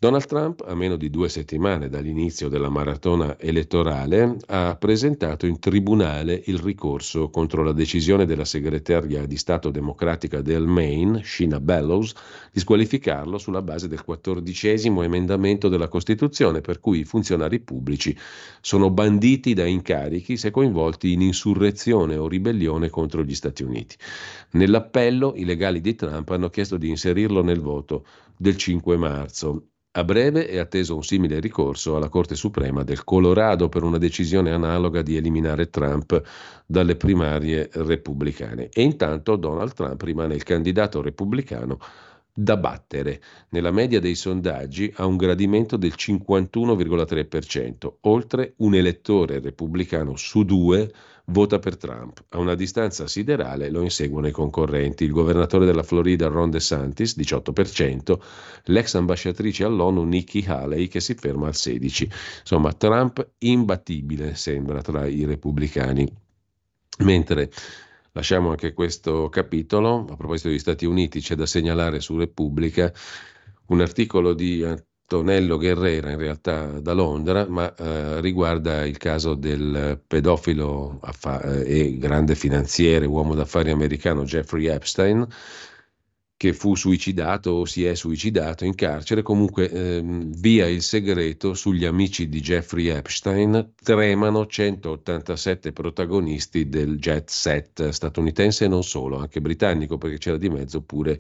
Donald Trump, a meno di due settimane dall'inizio della maratona elettorale, ha presentato in tribunale il ricorso contro la decisione della segretaria di Stato democratica del Maine, Sheena Bellows, di squalificarlo sulla base del quattordicesimo emendamento della Costituzione, per cui i funzionari pubblici sono banditi da incarichi se coinvolti in insurrezione o ribellione contro gli Stati Uniti. Nell'appello i legali di Trump hanno chiesto di inserirlo nel voto del 5 marzo. A breve è atteso un simile ricorso alla Corte Suprema del Colorado per una decisione analoga di eliminare Trump dalle primarie repubblicane. E intanto Donald Trump rimane il candidato repubblicano da battere. Nella media dei sondaggi ha un gradimento del 51,3%, oltre un elettore repubblicano su due vota per Trump. A una distanza siderale lo inseguono i concorrenti, il governatore della Florida Ron DeSantis, 18%, l'ex ambasciatrice all'ONU Nikki Haley che si ferma al 16%. Insomma, Trump imbattibile sembra tra i repubblicani. Mentre lasciamo anche questo capitolo, a proposito degli Stati Uniti c'è da segnalare su Repubblica un articolo di Tonello Guerrera, in realtà da Londra, ma eh, riguarda il caso del pedofilo affa- eh, e grande finanziere, uomo d'affari americano Jeffrey Epstein, che fu suicidato o si è suicidato in carcere, comunque ehm, via il segreto sugli amici di Jeffrey Epstein tremano 187 protagonisti del jet set statunitense e non solo, anche britannico perché c'era di mezzo pure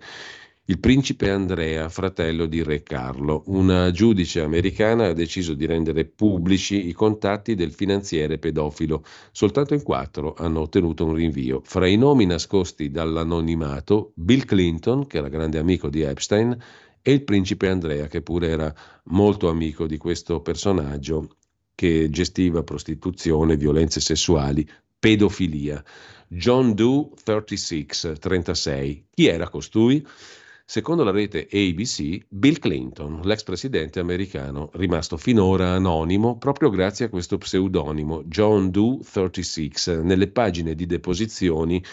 il principe Andrea, fratello di Re Carlo. Una giudice americana ha deciso di rendere pubblici i contatti del finanziere pedofilo. Soltanto in quattro hanno ottenuto un rinvio. Fra i nomi nascosti dall'anonimato, Bill Clinton, che era grande amico di Epstein, e il principe Andrea, che pure era molto amico di questo personaggio che gestiva prostituzione, violenze sessuali, pedofilia. John Doe, 36, 36. Chi era costui? Secondo la rete ABC, Bill Clinton, l'ex presidente americano, rimasto finora anonimo proprio grazie a questo pseudonimo John Doe 36 nelle pagine di deposizioni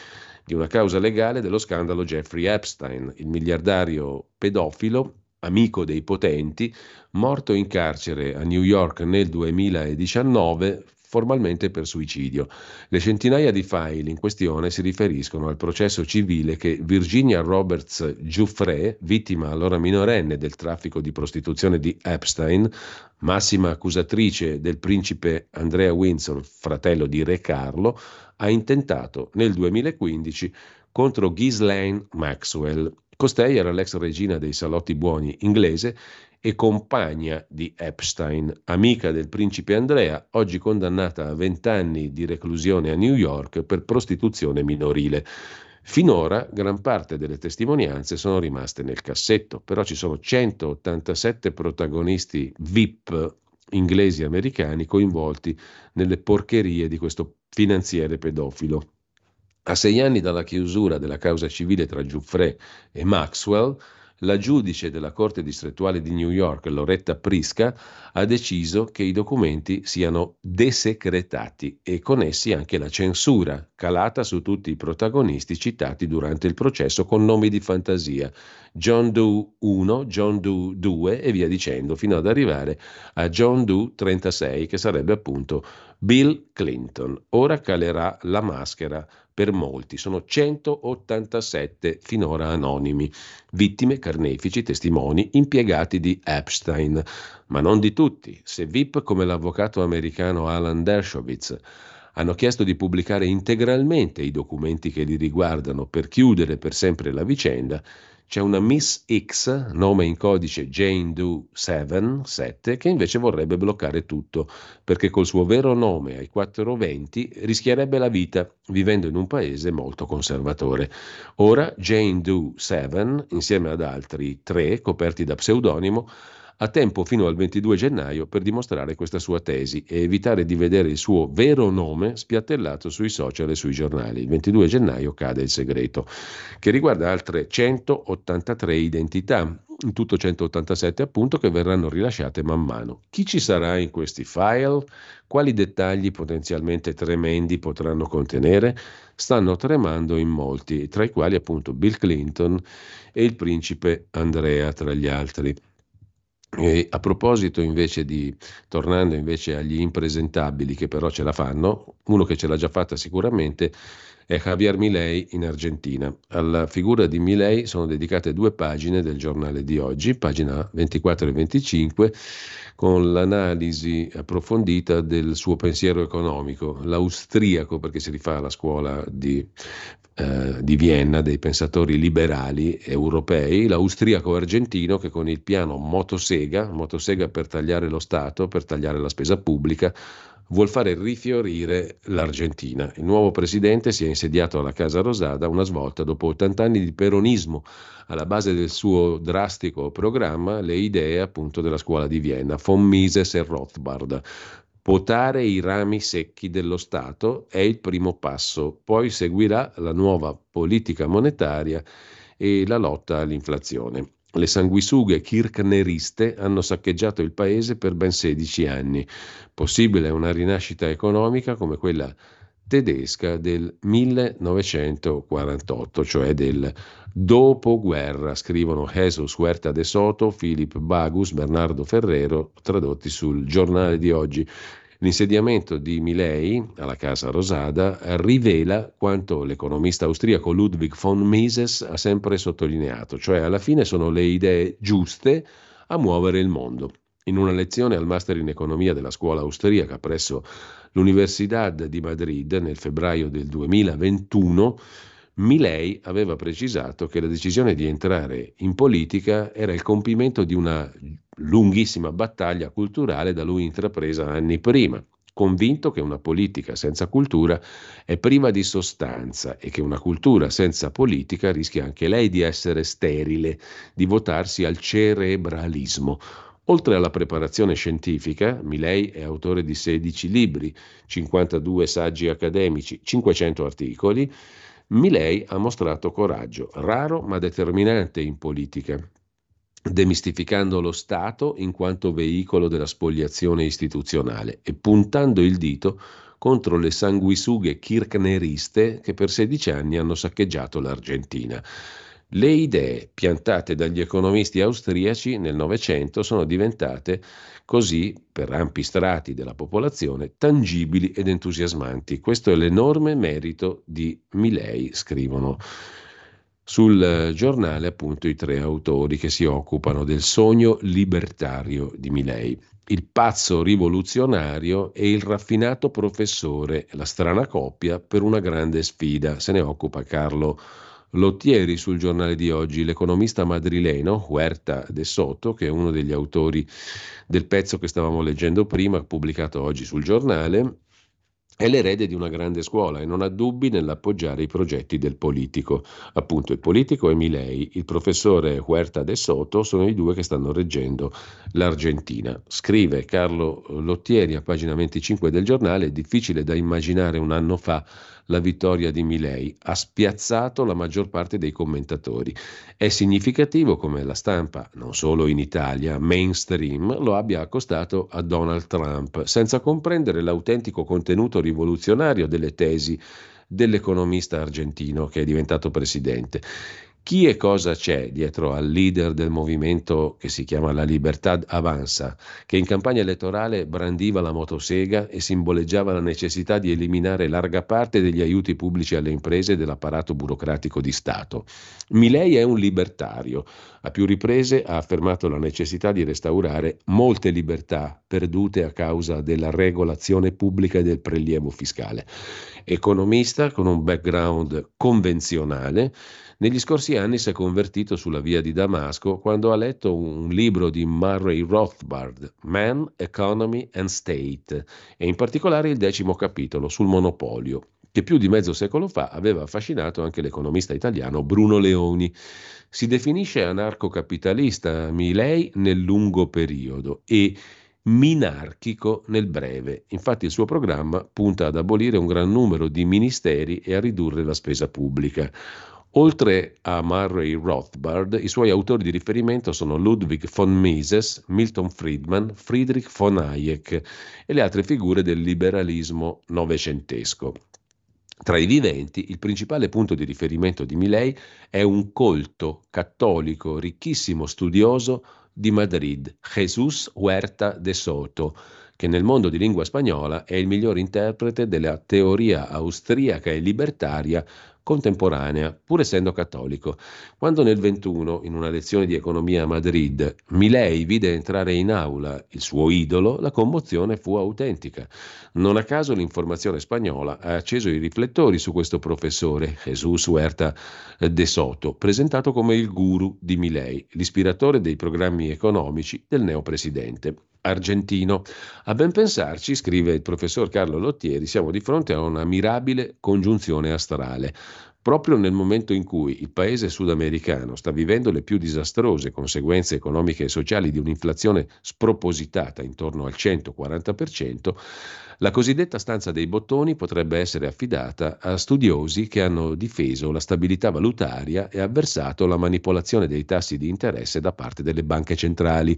di una causa legale dello scandalo Jeffrey Epstein, il miliardario pedofilo amico dei potenti, morto in carcere a New York nel 2019, formalmente per suicidio. Le centinaia di file in questione si riferiscono al processo civile che Virginia Roberts Giuffre, vittima allora minorenne del traffico di prostituzione di Epstein, massima accusatrice del principe Andrea Windsor, fratello di Re Carlo, ha intentato nel 2015 contro Ghislaine Maxwell. Costei era l'ex regina dei salotti buoni inglese e compagna di Epstein, amica del principe Andrea, oggi condannata a 20 anni di reclusione a New York per prostituzione minorile. Finora gran parte delle testimonianze sono rimaste nel cassetto, però ci sono 187 protagonisti VIP inglesi e americani coinvolti nelle porcherie di questo finanziere pedofilo. A sei anni dalla chiusura della causa civile tra Giuffre e Maxwell, la giudice della Corte distrettuale di New York, Loretta Prisca, ha deciso che i documenti siano desecretati e con essi anche la censura, calata su tutti i protagonisti citati durante il processo con nomi di fantasia, John Doe 1, John Doe 2 e via dicendo, fino ad arrivare a John Doe 36, che sarebbe appunto Bill Clinton. Ora calerà la maschera per molti, sono 187 finora anonimi, vittime, carnefici, testimoni, impiegati di Epstein, ma non di tutti. Se VIP come l'avvocato americano Alan Dershowitz hanno chiesto di pubblicare integralmente i documenti che li riguardano per chiudere per sempre la vicenda, c'è una Miss X, nome in codice Jane Doe 7, 7, che invece vorrebbe bloccare tutto, perché col suo vero nome ai 420 rischierebbe la vita vivendo in un paese molto conservatore. Ora Jane Doe 7, insieme ad altri tre coperti da pseudonimo, ha tempo fino al 22 gennaio per dimostrare questa sua tesi e evitare di vedere il suo vero nome spiattellato sui social e sui giornali. Il 22 gennaio cade il segreto, che riguarda altre 183 identità, in tutto 187 appunto, che verranno rilasciate man mano. Chi ci sarà in questi file? Quali dettagli potenzialmente tremendi potranno contenere? Stanno tremando in molti, tra i quali appunto Bill Clinton e il principe Andrea tra gli altri. E a proposito invece di, tornando invece agli impresentabili che però ce la fanno, uno che ce l'ha già fatta sicuramente è Javier Milei in Argentina. Alla figura di Milei sono dedicate due pagine del giornale di oggi, pagina 24 e 25, con l'analisi approfondita del suo pensiero economico, l'austriaco, perché si rifà alla scuola di, eh, di Vienna dei pensatori liberali europei, l'austriaco argentino che con il piano Motosega, Motosega per tagliare lo Stato, per tagliare la spesa pubblica, vuol fare rifiorire l'Argentina. Il nuovo presidente si è insediato alla Casa Rosada una svolta dopo 80 anni di peronismo. Alla base del suo drastico programma le idee appunto della scuola di Vienna, von Mises e Rothbard. Potare i rami secchi dello Stato è il primo passo, poi seguirà la nuova politica monetaria e la lotta all'inflazione. Le sanguisughe kirchneriste hanno saccheggiato il paese per ben 16 anni. Possibile una rinascita economica come quella tedesca del 1948, cioè del dopoguerra, scrivono Jesus Huerta de Soto, Philip Bagus, Bernardo Ferrero, tradotti sul giornale di oggi. L'insediamento di Milei alla Casa Rosada rivela quanto l'economista austriaco Ludwig von Mises ha sempre sottolineato, cioè alla fine sono le idee giuste a muovere il mondo. In una lezione al master in economia della scuola austriaca presso l'Universidad di Madrid nel febbraio del 2021, Milei aveva precisato che la decisione di entrare in politica era il compimento di una lunghissima battaglia culturale da lui intrapresa anni prima, convinto che una politica senza cultura è priva di sostanza e che una cultura senza politica rischia anche lei di essere sterile, di votarsi al cerebralismo. Oltre alla preparazione scientifica, Milei è autore di 16 libri, 52 saggi accademici, 500 articoli, Milei ha mostrato coraggio, raro ma determinante in politica, demistificando lo Stato in quanto veicolo della spoliazione istituzionale e puntando il dito contro le sanguisughe kirchneriste che per 16 anni hanno saccheggiato l'Argentina. Le idee piantate dagli economisti austriaci nel Novecento sono diventate così, per ampi strati della popolazione, tangibili ed entusiasmanti. Questo è l'enorme merito di Milei, scrivono sul giornale appunto i tre autori che si occupano del sogno libertario di Milei. Il pazzo rivoluzionario e il raffinato professore, la strana coppia per una grande sfida. Se ne occupa Carlo Lottieri sul giornale di oggi, l'economista madrileno Huerta de Soto, che è uno degli autori del pezzo che stavamo leggendo prima, pubblicato oggi sul giornale, è l'erede di una grande scuola e non ha dubbi nell'appoggiare i progetti del politico. Appunto, il politico è Milei, il professore Huerta de Soto sono i due che stanno reggendo l'Argentina. Scrive Carlo Lottieri a pagina 25 del giornale, è difficile da immaginare un anno fa la vittoria di Milei. Ha spiazzato la maggior parte dei commentatori. È significativo come la stampa, non solo in Italia, mainstream, lo abbia accostato a Donald Trump, senza comprendere l'autentico contenuto rivoluzionario delle tesi dell'economista argentino che è diventato presidente. Chi e cosa c'è dietro al leader del movimento che si chiama La Libertad Avanza, che in campagna elettorale brandiva la motosega e simboleggiava la necessità di eliminare larga parte degli aiuti pubblici alle imprese e dell'apparato burocratico di Stato? Milei è un libertario. A più riprese ha affermato la necessità di restaurare molte libertà perdute a causa della regolazione pubblica e del prelievo fiscale. Economista con un background convenzionale, negli scorsi anni si è convertito sulla via di Damasco quando ha letto un libro di Murray Rothbard, Man, Economy and State, e in particolare il decimo capitolo sul monopolio. che più di mezzo secolo fa aveva affascinato anche l'economista italiano Bruno Leoni. Si definisce anarcocapitalista Milei nel lungo periodo e minarchico nel breve. Infatti il suo programma punta ad abolire un gran numero di ministeri e a ridurre la spesa pubblica. Oltre a Murray Rothbard, i suoi autori di riferimento sono Ludwig von Mises, Milton Friedman, Friedrich von Hayek e le altre figure del liberalismo novecentesco. Tra i viventi, il principale punto di riferimento di Milei è un colto cattolico, ricchissimo studioso di Madrid, Jesús Huerta de Soto, che nel mondo di lingua spagnola è il miglior interprete della teoria austriaca e libertaria contemporanea, pur essendo cattolico. Quando nel 21, in una lezione di economia a Madrid, Milei vide entrare in aula il suo idolo, la commozione fu autentica. Non a caso l'informazione spagnola ha acceso i riflettori su questo professore, Jesús Huerta de Soto, presentato come il guru di Milei, l'ispiratore dei programmi economici del neopresidente argentino. A ben pensarci, scrive il professor Carlo Lottieri, siamo di fronte a una mirabile congiunzione astrale. Proprio nel momento in cui il paese sudamericano sta vivendo le più disastrose conseguenze economiche e sociali di un'inflazione spropositata intorno al 140%, la cosiddetta stanza dei bottoni potrebbe essere affidata a studiosi che hanno difeso la stabilità valutaria e avversato la manipolazione dei tassi di interesse da parte delle banche centrali.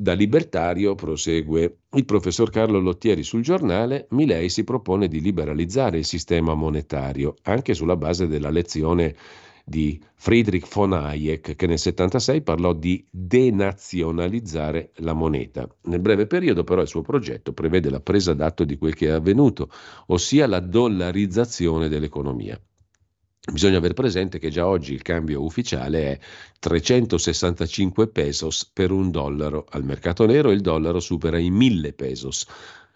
Da libertario, prosegue il professor Carlo Lottieri sul giornale, Milei si propone di liberalizzare il sistema monetario, anche sulla base della lezione di Friedrich von Hayek, che nel 76 parlò di denazionalizzare la moneta. Nel breve periodo però il suo progetto prevede la presa d'atto di quel che è avvenuto, ossia la dollarizzazione dell'economia. Bisogna aver presente che già oggi il cambio ufficiale è 365 pesos per un dollaro. Al mercato nero il dollaro supera i 1000 pesos.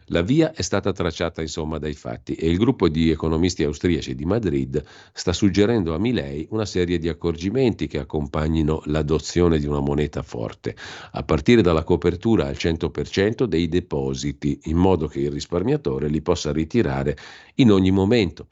La via è stata tracciata insomma dai fatti e il gruppo di economisti austriaci di Madrid sta suggerendo a Milei una serie di accorgimenti che accompagnino l'adozione di una moneta forte, a partire dalla copertura al 100% dei depositi, in modo che il risparmiatore li possa ritirare in ogni momento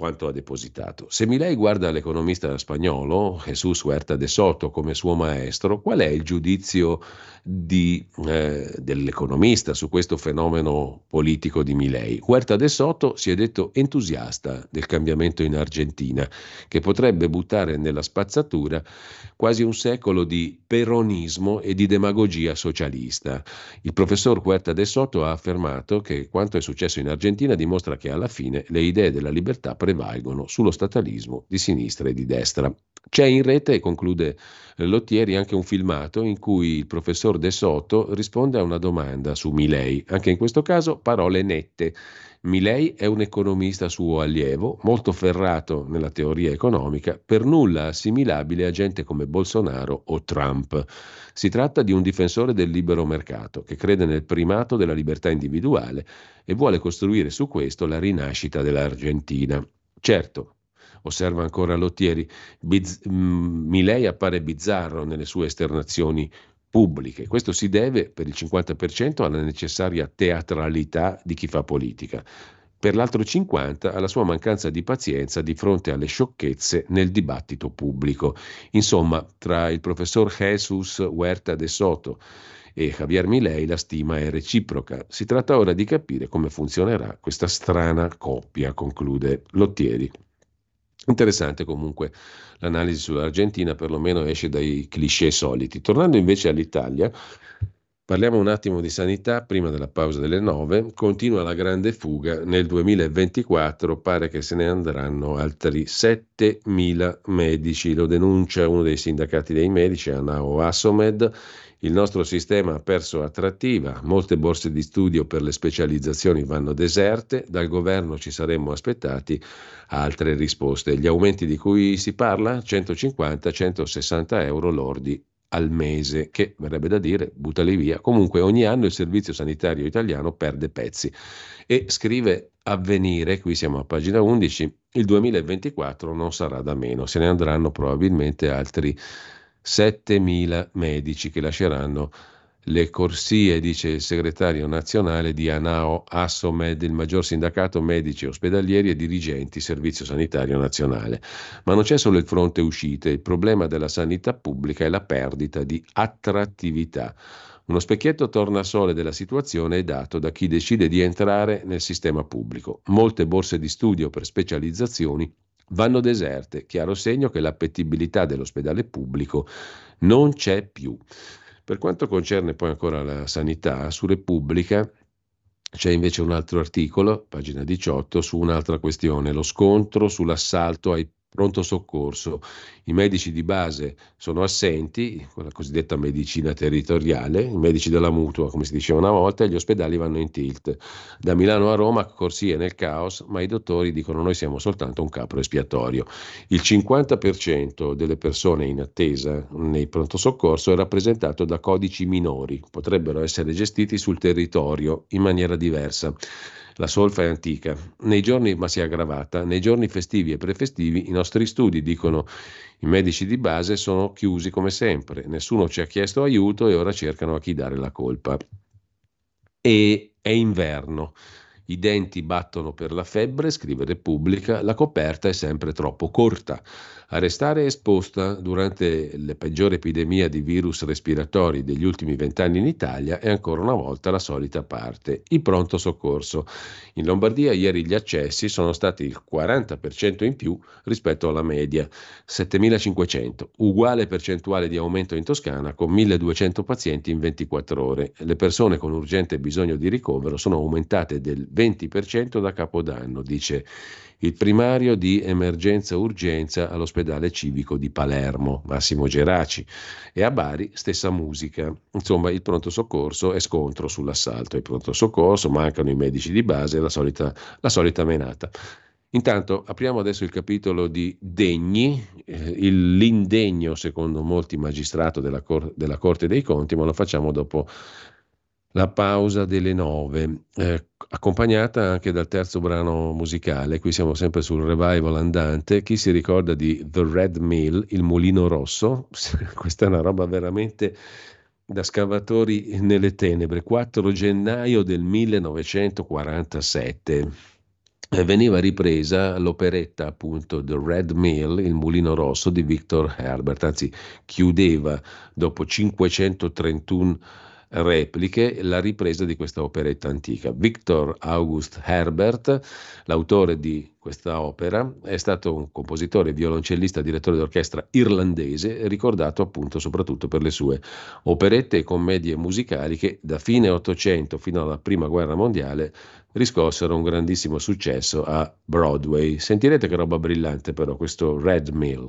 quanto ha depositato. Se Milei guarda l'economista spagnolo Jesús Huerta de Soto come suo maestro, qual è il giudizio di, eh, dell'economista su questo fenomeno politico di Milei? Huerta de Soto si è detto entusiasta del cambiamento in Argentina, che potrebbe buttare nella spazzatura quasi un secolo di peronismo e di demagogia socialista. Il professor Huerta de Soto ha affermato che quanto è successo in Argentina dimostra che alla fine le idee della libertà prevalgono sullo statalismo di sinistra e di destra. C'è in rete, conclude Lottieri, anche un filmato in cui il professor De Soto risponde a una domanda su Milei. Anche in questo caso parole nette. Milei è un economista suo allievo, molto ferrato nella teoria economica, per nulla assimilabile a gente come Bolsonaro o Trump. Si tratta di un difensore del libero mercato, che crede nel primato della libertà individuale e vuole costruire su questo la rinascita dell'Argentina. Certo, osserva ancora Lottieri, biz- mm, Milei appare bizzarro nelle sue esternazioni pubbliche. Questo si deve per il 50% alla necessaria teatralità di chi fa politica, per l'altro 50% alla sua mancanza di pazienza di fronte alle sciocchezze nel dibattito pubblico. Insomma, tra il professor Jesus Huerta de Soto e Javier Milei la stima è reciproca. Si tratta ora di capire come funzionerà questa strana coppia, conclude Lottieri. Interessante comunque l'analisi sull'Argentina, perlomeno esce dai cliché soliti. Tornando invece all'Italia, parliamo un attimo di sanità prima della pausa delle 9. Continua la grande fuga. Nel 2024 pare che se ne andranno altri 7.000 medici. Lo denuncia uno dei sindacati dei medici, Anao Assomed. Il nostro sistema ha perso attrattiva, molte borse di studio per le specializzazioni vanno deserte, dal governo ci saremmo aspettati altre risposte. Gli aumenti di cui si parla? 150-160 euro lordi al mese, che verrebbe da dire buttali via. Comunque ogni anno il servizio sanitario italiano perde pezzi e scrive avvenire, qui siamo a pagina 11, il 2024 non sarà da meno, se ne andranno probabilmente altri 7.000 medici che lasceranno le corsie, dice il segretario nazionale di ANAO Assomed, il maggior sindacato medici ospedalieri e dirigenti Servizio Sanitario Nazionale. Ma non c'è solo il fronte uscite, il problema della sanità pubblica è la perdita di attrattività. Uno specchietto tornasole della situazione è dato da chi decide di entrare nel sistema pubblico. Molte borse di studio per specializzazioni vanno deserte, chiaro segno che l'appetibilità dell'ospedale pubblico non c'è più. Per quanto concerne poi ancora la sanità, su Repubblica c'è invece un altro articolo, pagina 18, su un'altra questione, lo scontro sull'assalto ai pronto soccorso. I medici di base sono assenti, con la cosiddetta medicina territoriale, i medici della mutua, come si diceva una volta, e gli ospedali vanno in tilt. Da Milano a Roma corsie nel caos, ma i dottori dicono noi siamo soltanto un capro espiatorio. Il 50% delle persone in attesa nei pronto soccorso è rappresentato da codici minori, potrebbero essere gestiti sul territorio in maniera diversa. La solfa è antica, nei giorni, ma si è aggravata, nei giorni festivi e prefestivi i nostri studi, dicono i medici di base, sono chiusi come sempre, nessuno ci ha chiesto aiuto e ora cercano a chi dare la colpa. E è inverno. I denti battono per la febbre, scrive Repubblica, la coperta è sempre troppo corta. A restare esposta durante le peggiori epidemie di virus respiratori degli ultimi vent'anni in Italia è ancora una volta la solita parte, il pronto soccorso. In Lombardia ieri gli accessi sono stati il 40% in più rispetto alla media, 7.500, uguale percentuale di aumento in Toscana con 1.200 pazienti in 24 ore. Le persone con urgente bisogno di ricovero sono aumentate del 20% da capodanno, dice il primario di emergenza-urgenza all'ospedale civico di Palermo, Massimo Geraci, e a Bari stessa musica. Insomma, il pronto soccorso è scontro sull'assalto. Il pronto soccorso, mancano i medici di base, la solita, la solita menata. Intanto apriamo adesso il capitolo di Degni, eh, l'indegno secondo molti magistrato della, Cor- della Corte dei Conti, ma lo facciamo dopo la pausa delle nove, eh, accompagnata anche dal terzo brano musicale. Qui siamo sempre sul revival andante. Chi si ricorda di The Red Mill, il mulino rosso? Questa è una roba veramente da scavatori nelle tenebre. 4 gennaio del 1947. Eh, veniva ripresa l'operetta appunto The Red Mill, il mulino rosso di Victor Herbert, anzi chiudeva dopo 531 repliche la ripresa di questa operetta antica. Victor August Herbert, l'autore di questa opera, è stato un compositore, violoncellista, direttore d'orchestra irlandese, ricordato appunto soprattutto per le sue operette e commedie musicali che da fine Ottocento fino alla Prima Guerra Mondiale riscossero un grandissimo successo a Broadway. Sentirete che roba brillante però questo Red Mill.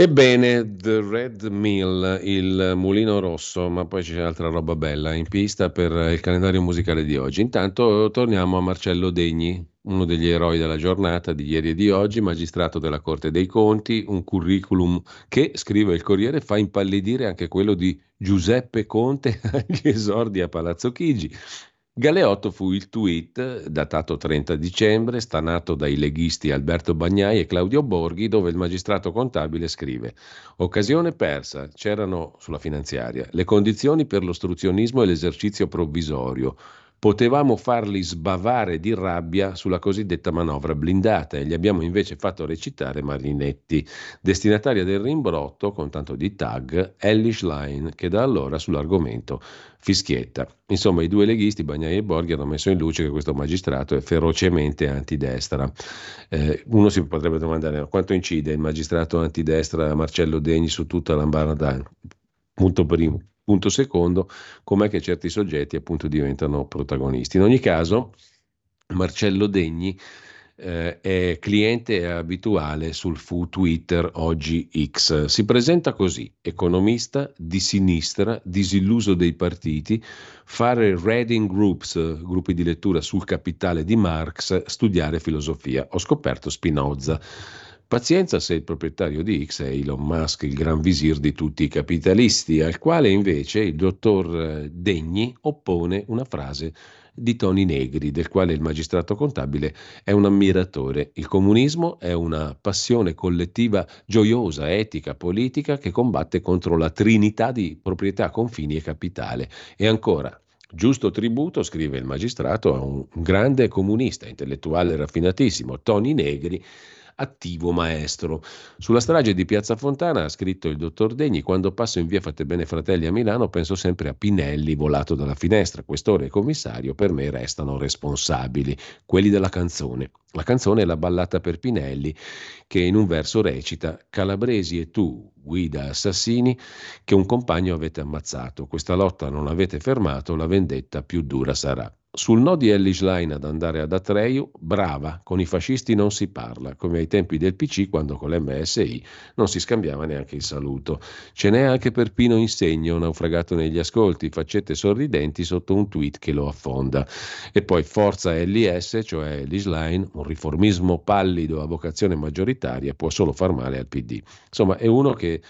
Ebbene, The Red Mill, il mulino rosso, ma poi c'è altra roba bella in pista per il calendario musicale di oggi. Intanto torniamo a Marcello Degni, uno degli eroi della giornata di ieri e di oggi, magistrato della Corte dei Conti, un curriculum che, scrive il Corriere, fa impallidire anche quello di Giuseppe Conte agli esordi a Palazzo Chigi. Galeotto fu il tweet, datato 30 dicembre, stanato dai leghisti Alberto Bagnai e Claudio Borghi, dove il magistrato contabile scrive Occasione persa, c'erano sulla finanziaria le condizioni per l'ostruzionismo e l'esercizio provvisorio potevamo farli sbavare di rabbia sulla cosiddetta manovra blindata e gli abbiamo invece fatto recitare Marinetti, destinataria del rimbrotto con tanto di tag Ellis Line che da allora sull'argomento fischietta. Insomma, i due leghisti, Bagnai e Borghi, hanno messo in luce che questo magistrato è ferocemente antidestra. Eh, uno si potrebbe domandare quanto incide il magistrato antidestra Marcello Degni su tutta l'ambarda. Punto primo. Punto secondo, com'è che certi soggetti appunto diventano protagonisti. In ogni caso, Marcello Degni eh, è cliente abituale sul fu Twitter oggi X. Si presenta così, economista di sinistra, disilluso dei partiti, fare reading groups, gruppi di lettura sul capitale di Marx, studiare filosofia. Ho scoperto Spinoza. Pazienza se il proprietario di X è Elon Musk, il gran visir di tutti i capitalisti, al quale invece il dottor eh, Degni oppone una frase di Toni Negri, del quale il magistrato contabile è un ammiratore. Il comunismo è una passione collettiva gioiosa, etica, politica che combatte contro la trinità di proprietà, confini e capitale. E ancora, Giusto tributo, scrive il magistrato, a un grande comunista, intellettuale raffinatissimo, Toni Negri, attivo maestro. Sulla strage di Piazza Fontana ha scritto il dottor Degni, quando passo in via Fate Bene Fratelli a Milano penso sempre a Pinelli volato dalla finestra, questore e commissario per me restano responsabili, quelli della canzone. La canzone è la ballata per Pinelli che in un verso recita Calabresi e tu, guida assassini, che un compagno avete ammazzato, questa lotta non l'avete fermato, la vendetta più dura sarà. Sul no di Ellis Line ad andare ad Atreio, brava, con i fascisti non si parla, come ai tempi del PC quando con l'MSI non si scambiava neanche il saluto. Ce n'è anche per Pino Insegno, naufragato negli ascolti, faccette sorridenti sotto un tweet che lo affonda. E poi forza LS, cioè Ellis Line, un riformismo pallido a vocazione maggioritaria, può solo far male al PD. Insomma, è uno che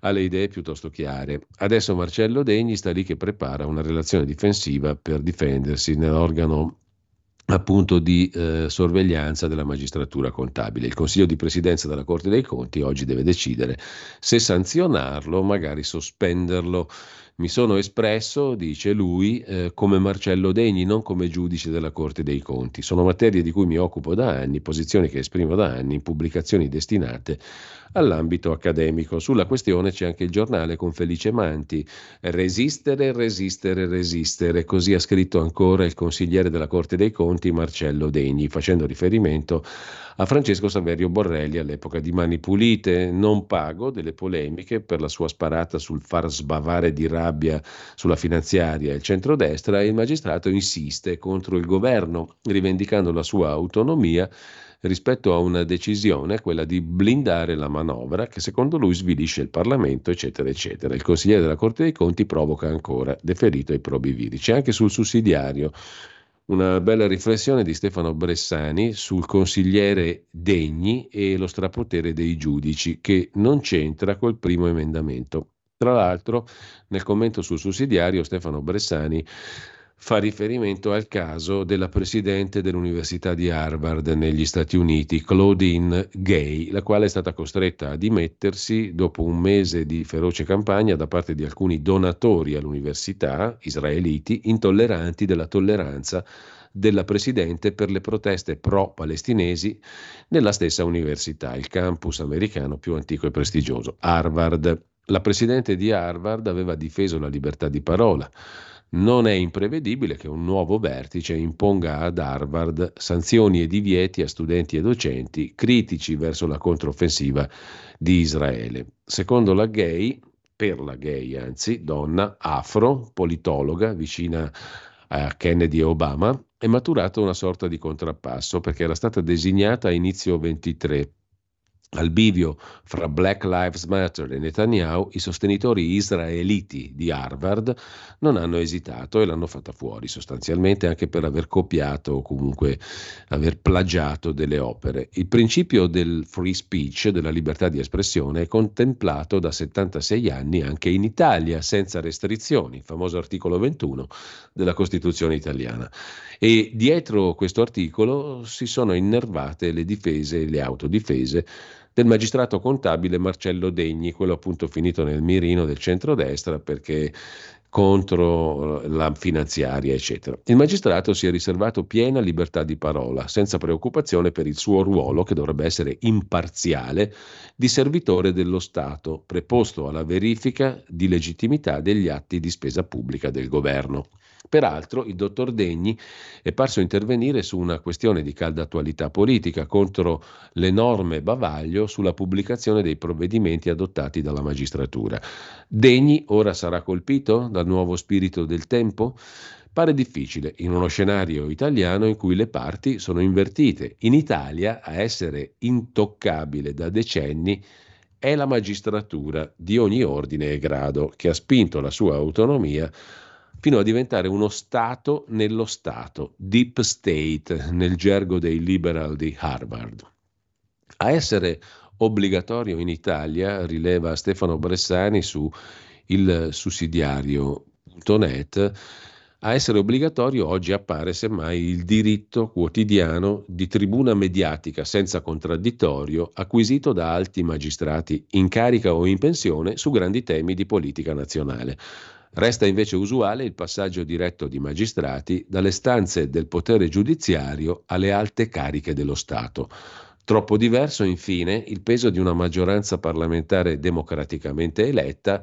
ha le idee piuttosto chiare. Adesso Marcello Degni sta lì che prepara una relazione difensiva per difendersi nell'organo appunto di eh, sorveglianza della magistratura contabile. Il Consiglio di Presidenza della Corte dei Conti oggi deve decidere se sanzionarlo o magari sospenderlo. Mi sono espresso, dice lui, eh, come Marcello Degni, non come giudice della Corte dei Conti. Sono materie di cui mi occupo da anni, posizioni che esprimo da anni in pubblicazioni destinate all'ambito accademico. Sulla questione c'è anche il giornale con Felice Manti. Resistere, resistere, resistere. Così ha scritto ancora il consigliere della Corte dei Conti Marcello Degni, facendo riferimento a Francesco Saverio Borrelli all'epoca di Mani Pulite. Non pago delle polemiche per la sua sparata sul far sbavare di rabbia sulla finanziaria il centrodestra. Il magistrato insiste contro il governo, rivendicando la sua autonomia rispetto a una decisione, quella di blindare la manovra che secondo lui svilisce il Parlamento, eccetera, eccetera. Il consigliere della Corte dei Conti provoca ancora deferito ai probi viri. C'è anche sul sussidiario una bella riflessione di Stefano Bressani sul consigliere Degni e lo strapotere dei giudici che non c'entra col primo emendamento. Tra l'altro, nel commento sul sussidiario, Stefano Bressani fa riferimento al caso della presidente dell'Università di Harvard negli Stati Uniti, Claudine Gay, la quale è stata costretta a dimettersi dopo un mese di feroce campagna da parte di alcuni donatori all'università israeliti intolleranti della tolleranza della Presidente per le proteste pro-palestinesi nella stessa università, il campus americano più antico e prestigioso, Harvard. La Presidente di Harvard aveva difeso la libertà di parola, non è imprevedibile che un nuovo vertice imponga ad Harvard sanzioni e divieti a studenti e docenti critici verso la controffensiva di Israele. Secondo la Gay, per la Gay anzi, donna afro, politologa, vicina a Kennedy e Obama, è maturata una sorta di contrappasso perché era stata designata a inizio 23 Al bivio fra Black Lives Matter e Netanyahu, i sostenitori israeliti di Harvard non hanno esitato e l'hanno fatta fuori sostanzialmente anche per aver copiato o comunque aver plagiato delle opere. Il principio del free speech, della libertà di espressione, è contemplato da 76 anni anche in Italia, senza restrizioni, famoso articolo 21 della Costituzione italiana. E dietro questo articolo si sono innervate le difese e le autodifese del magistrato contabile Marcello Degni, quello appunto finito nel mirino del centrodestra perché contro la finanziaria, eccetera. Il magistrato si è riservato piena libertà di parola, senza preoccupazione per il suo ruolo, che dovrebbe essere imparziale, di servitore dello Stato, preposto alla verifica di legittimità degli atti di spesa pubblica del governo. Peraltro il dottor Degni è parso intervenire su una questione di calda attualità politica contro l'enorme bavaglio sulla pubblicazione dei provvedimenti adottati dalla magistratura. Degni ora sarà colpito dal nuovo spirito del tempo? Pare difficile in uno scenario italiano in cui le parti sono invertite. In Italia a essere intoccabile da decenni è la magistratura di ogni ordine e grado che ha spinto la sua autonomia fino a diventare uno Stato nello Stato, deep state nel gergo dei liberal di Harvard. A essere obbligatorio in Italia, rileva Stefano Bressani su il sussidiario.net, a essere obbligatorio oggi appare semmai il diritto quotidiano di tribuna mediatica senza contraddittorio acquisito da alti magistrati in carica o in pensione su grandi temi di politica nazionale. Resta invece usuale il passaggio diretto di magistrati dalle stanze del potere giudiziario alle alte cariche dello Stato. Troppo diverso, infine, il peso di una maggioranza parlamentare democraticamente eletta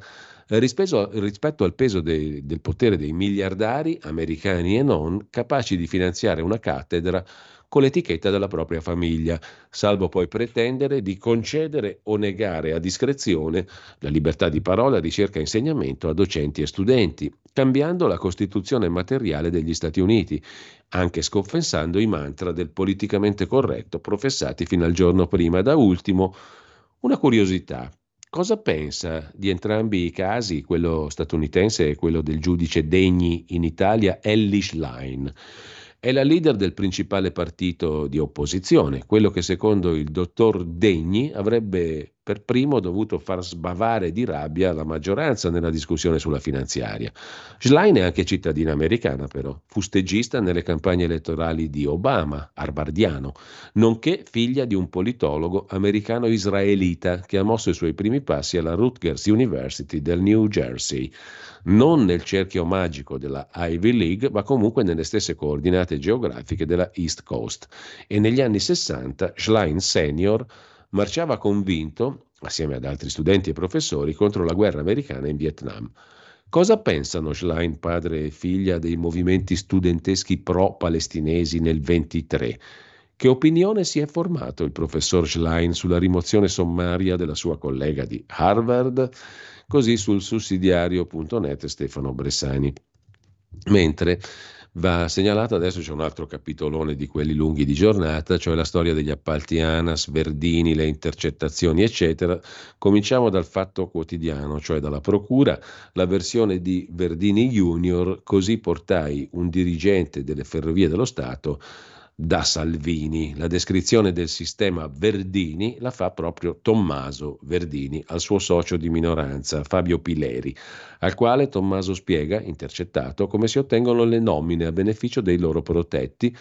rispetto, rispetto al peso de, del potere dei miliardari, americani e non, capaci di finanziare una cattedra con l'etichetta della propria famiglia, salvo poi pretendere di concedere o negare a discrezione la libertà di parola, ricerca e insegnamento a docenti e studenti, cambiando la Costituzione materiale degli Stati Uniti, anche sconfessando i mantra del politicamente corretto professati fino al giorno prima. Da ultimo, una curiosità. Cosa pensa di entrambi i casi, quello statunitense e quello del giudice Degni in Italia, Ellie Schlein? È la leader del principale partito di opposizione, quello che secondo il dottor Degni avrebbe per primo dovuto far sbavare di rabbia la maggioranza nella discussione sulla finanziaria. Schlein è anche cittadina americana, però, fustegista nelle campagne elettorali di Obama, arbardiano, nonché figlia di un politologo americano-israelita che ha mosso i suoi primi passi alla Rutgers University del New Jersey, non nel cerchio magico della Ivy League, ma comunque nelle stesse coordinate geografiche della East Coast. E negli anni 60 Schlein Senior marciava convinto, assieme ad altri studenti e professori, contro la guerra americana in Vietnam. Cosa pensano Schlein, padre e figlia, dei movimenti studenteschi pro-palestinesi nel 23? Che opinione si è formato il professor Schlein sulla rimozione sommaria della sua collega di Harvard? Così sul sussidiario.net Stefano Bressani. Mentre Va segnalato adesso c'è un altro capitolone di quelli lunghi di giornata, cioè la storia degli appalti ANAS, Verdini, le intercettazioni, eccetera. Cominciamo dal fatto quotidiano, cioè dalla procura, la versione di Verdini Junior, così portai un dirigente delle ferrovie dello Stato da Salvini. La descrizione del sistema Verdini la fa proprio Tommaso Verdini al suo socio di minoranza Fabio Pileri, al quale Tommaso spiega, intercettato, come si ottengono le nomine a beneficio dei loro protetti,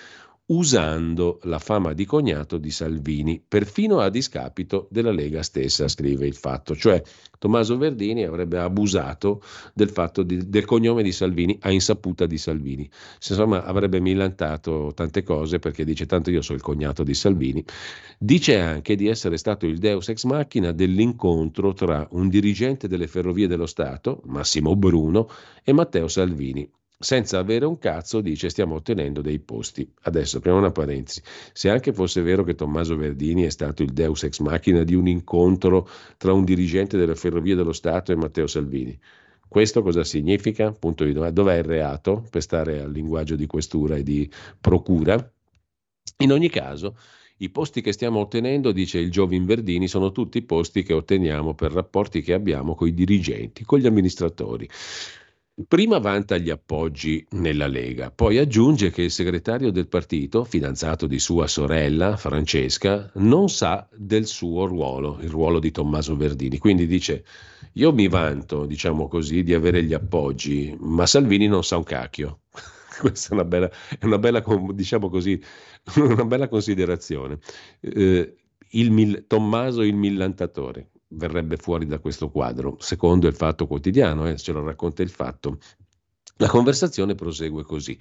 usando la fama di cognato di Salvini, perfino a discapito della Lega stessa, scrive il fatto. Cioè Tommaso Verdini avrebbe abusato del di, del cognome di Salvini a insaputa di Salvini. Insomma, avrebbe millantato tante cose perché dice tanto io sono il cognato di Salvini. Dice anche di essere stato il deus ex machina dell'incontro tra un dirigente delle ferrovie dello Stato, Massimo Bruno, e Matteo Salvini senza avere un cazzo dice stiamo ottenendo dei posti. Adesso apriamo una parentesi. Se anche fosse vero che Tommaso Verdini è stato il deus ex machina di un incontro tra un dirigente delle ferrovie dello Stato e Matteo Salvini, questo cosa significa? Punto di domanda. Dov'è il reato? Per stare al linguaggio di questura e di procura. In ogni caso, I posti che stiamo ottenendo, dice il Giovin Verdini, sono tutti posti che otteniamo per rapporti che abbiamo con i dirigenti, con gli amministratori. Prima vanta gli appoggi nella Lega, poi aggiunge che il segretario del partito, fidanzato di sua sorella Francesca, non sa del suo ruolo, il ruolo di Tommaso Verdini. Quindi dice: Io mi vanto, diciamo così, di avere gli appoggi, ma Salvini non sa un cacchio. Questa è una bella, è una bella diciamo così, una bella considerazione. Eh, il, Tommaso il millantatore verrebbe fuori da questo quadro, secondo il fatto quotidiano, eh, ce lo racconta il fatto. La conversazione prosegue così.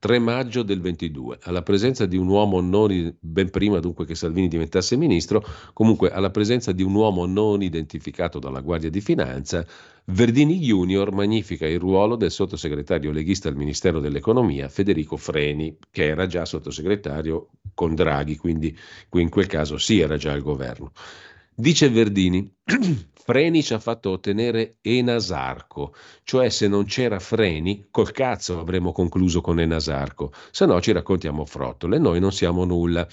3 maggio del 22, alla presenza di un uomo non, ben prima dunque che Salvini diventasse ministro, comunque alla presenza di un uomo non identificato dalla Guardia di Finanza, Verdini Junior magnifica il ruolo del sottosegretario leghista al Ministero dell'Economia Federico Freni, che era già sottosegretario con Draghi, quindi in quel caso sì era già al governo. Dice Verdini, Freni ci ha fatto ottenere Enasarco, cioè se non c'era Freni, col cazzo avremmo concluso con Enasarco, se no ci raccontiamo frottole, noi non siamo nulla.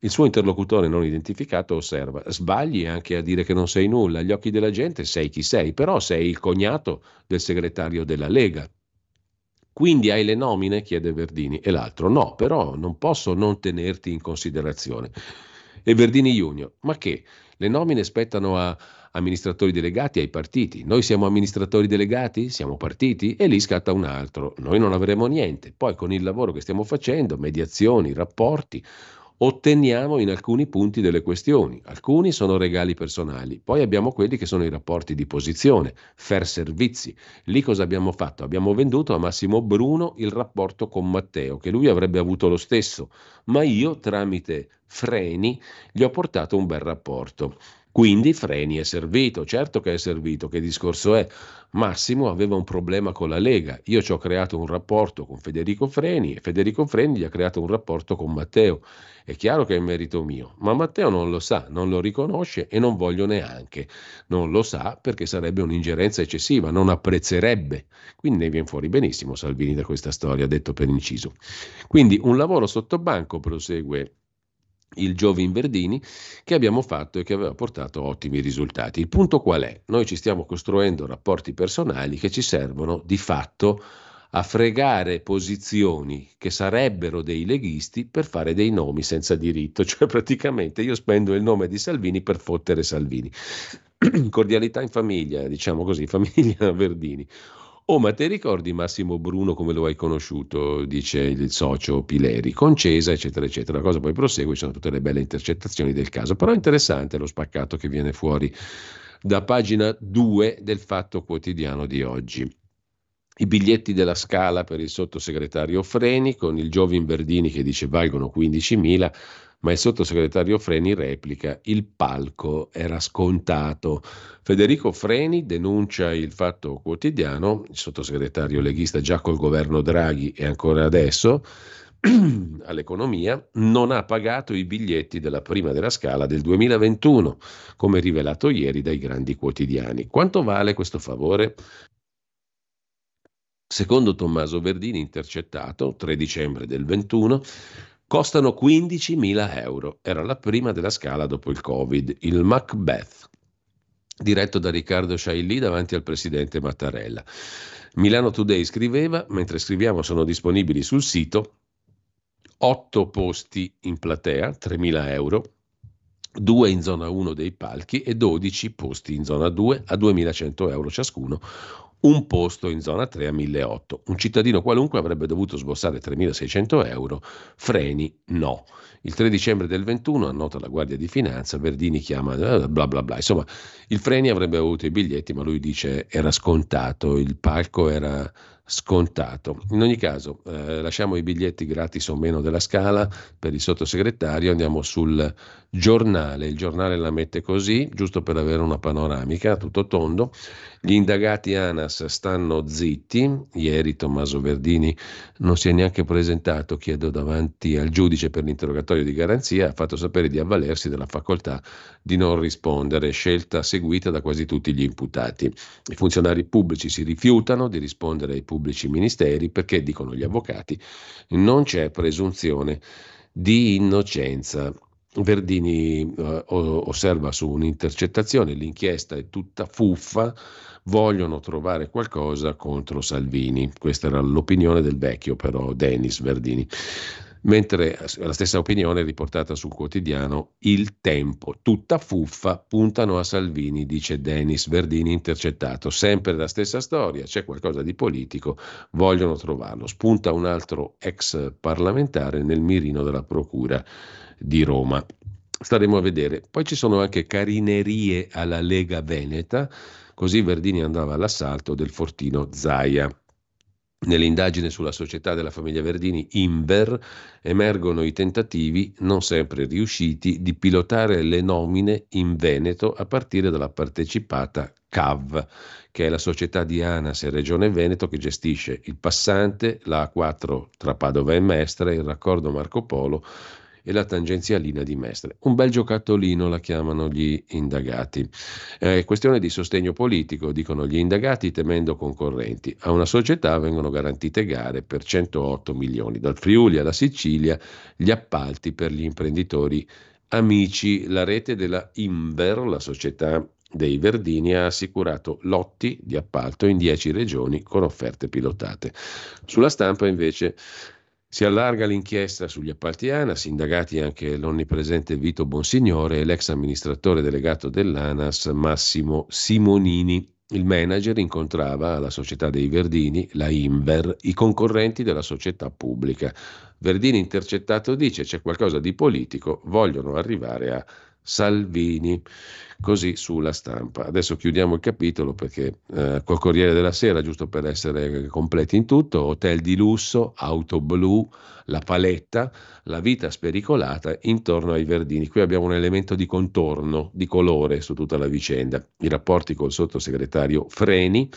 Il suo interlocutore non identificato osserva, sbagli anche a dire che non sei nulla, agli occhi della gente sei chi sei, però sei il cognato del segretario della Lega. Quindi hai le nomine? chiede Verdini, e l'altro no, però non posso non tenerti in considerazione. E Verdini Junior, ma che? Le nomine spettano a amministratori delegati ai partiti. Noi siamo amministratori delegati? Siamo partiti? E lì scatta un altro. Noi non avremo niente. Poi con il lavoro che stiamo facendo, mediazioni, rapporti, otteniamo in alcuni punti delle questioni. Alcuni sono regali personali, poi abbiamo quelli che sono i rapporti di posizione, fair servizi. Lì cosa abbiamo fatto? Abbiamo venduto a Massimo Bruno il rapporto con Matteo, che lui avrebbe avuto lo stesso, ma io tramite freni gli ho portato un bel rapporto. Quindi Freni è servito, certo che è servito, che discorso è? Massimo aveva un problema con la Lega, io ci ho creato un rapporto con Federico Freni e Federico Freni gli ha creato un rapporto con Matteo. È chiaro che è merito mio, ma Matteo non lo sa, non lo riconosce e non voglio neanche. Non lo sa perché sarebbe un'ingerenza eccessiva, non apprezzerebbe. Quindi ne viene fuori benissimo Salvini da questa storia, detto per inciso. Quindi un lavoro sotto banco prosegue il Giovin Verdini che abbiamo fatto e che aveva portato ottimi risultati. Il punto qual è? Noi ci stiamo costruendo rapporti personali che ci servono di fatto a fregare posizioni che sarebbero dei leghisti per fare dei nomi senza diritto, cioè praticamente io spendo il nome di Salvini per fottere Salvini. Cordialità in famiglia, diciamo così, famiglia Verdini. Oh, ma ti ricordi Massimo Bruno come lo hai conosciuto? Dice il socio Pileri, concesa, eccetera, eccetera. La cosa poi prosegue, ci sono tutte le belle intercettazioni del caso. Però è interessante lo spaccato che viene fuori da pagina 2 del Fatto Quotidiano di oggi. I biglietti della scala per il sottosegretario Freni con il Giovin Verdini che dice valgono 15.000 ma il sottosegretario Freni replica il palco era scontato. Federico Freni denuncia il fatto quotidiano, il sottosegretario leghista già col governo Draghi e ancora adesso all'economia, non ha pagato i biglietti della prima della scala del 2021, come rivelato ieri dai grandi quotidiani. Quanto vale questo favore? Secondo Tommaso Verdini, intercettato 3 dicembre del 21, costano 15.000 euro. Era la prima della scala dopo il Covid, il Macbeth, diretto da Riccardo Sciailli davanti al presidente Mattarella. Milano Today scriveva, mentre scriviamo sono disponibili sul sito, 8 posti in platea, 3.000 euro, 2 in zona 1 dei palchi e 12 posti in zona 2 a 2.100 euro ciascuno, un posto in zona 3 a 1.800. Un cittadino qualunque avrebbe dovuto sbossare 3.600 euro, freni no. Il 3 dicembre del 21, annota la Guardia di Finanza, Verdini chiama eh, bla bla bla. Insomma, il freni avrebbe avuto i biglietti, ma lui dice era scontato, il palco era scontato. In ogni caso, eh, lasciamo i biglietti gratis o meno della scala per il sottosegretario, andiamo sul giornale. Il giornale la mette così, giusto per avere una panoramica, tutto tondo. Gli indagati ANAS stanno zitti. Ieri Tommaso Verdini non si è neanche presentato, chiedo davanti al giudice per l'interrogatorio di garanzia, ha fatto sapere di avvalersi della facoltà di non rispondere, scelta seguita da quasi tutti gli imputati. I funzionari pubblici si rifiutano di rispondere ai pubblici ministeri perché, dicono gli avvocati, non c'è presunzione di innocenza. Verdini eh, osserva su un'intercettazione, l'inchiesta è tutta fuffa, vogliono trovare qualcosa contro Salvini. Questa era l'opinione del vecchio però Denis Verdini mentre la stessa opinione è riportata sul quotidiano Il Tempo. Tutta fuffa, puntano a Salvini, dice Denis Verdini intercettato. Sempre la stessa storia, c'è qualcosa di politico, vogliono trovarlo. Spunta un altro ex parlamentare nel mirino della Procura di Roma. Staremo a vedere. Poi ci sono anche carinerie alla Lega Veneta, così Verdini andava all'assalto del fortino Zaia. Nell'indagine sulla società della famiglia Verdini, Inver, emergono i tentativi, non sempre riusciti, di pilotare le nomine in Veneto a partire dalla partecipata CAV, che è la società di ANAS e Regione Veneto che gestisce il passante, la A4 tra Padova e Mestre, il raccordo Marco Polo e la tangenzialina di Mestre. Un bel giocattolino la chiamano gli indagati. È questione di sostegno politico, dicono gli indagati temendo concorrenti. A una società vengono garantite gare per 108 milioni. Dal Friuli alla Sicilia gli appalti per gli imprenditori amici. La rete della Inver, la società dei Verdini ha assicurato lotti di appalto in 10 regioni con offerte pilotate. Sulla stampa invece si allarga l'inchiesta sugli appalti ANAS, indagati anche l'onnipresente Vito Bonsignore e l'ex amministratore delegato dell'ANAS Massimo Simonini. Il manager incontrava alla società dei Verdini, la Inver, i concorrenti della società pubblica. Verdini intercettato dice c'è qualcosa di politico, vogliono arrivare a Salvini, così sulla stampa. Adesso chiudiamo il capitolo perché eh, col Corriere della Sera, giusto per essere completi in tutto, hotel di lusso, auto blu, la paletta, la vita spericolata intorno ai Verdini. Qui abbiamo un elemento di contorno, di colore su tutta la vicenda. I rapporti col sottosegretario Freni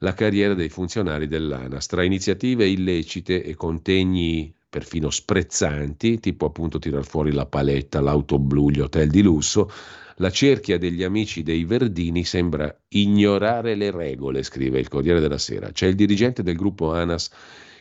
la carriera dei funzionari dell'ANAS. Tra iniziative illecite e contegni perfino sprezzanti, tipo appunto tirar fuori la paletta, l'auto blu, gli hotel di lusso, la cerchia degli amici dei Verdini sembra ignorare le regole, scrive il Corriere della Sera. C'è il dirigente del gruppo ANAS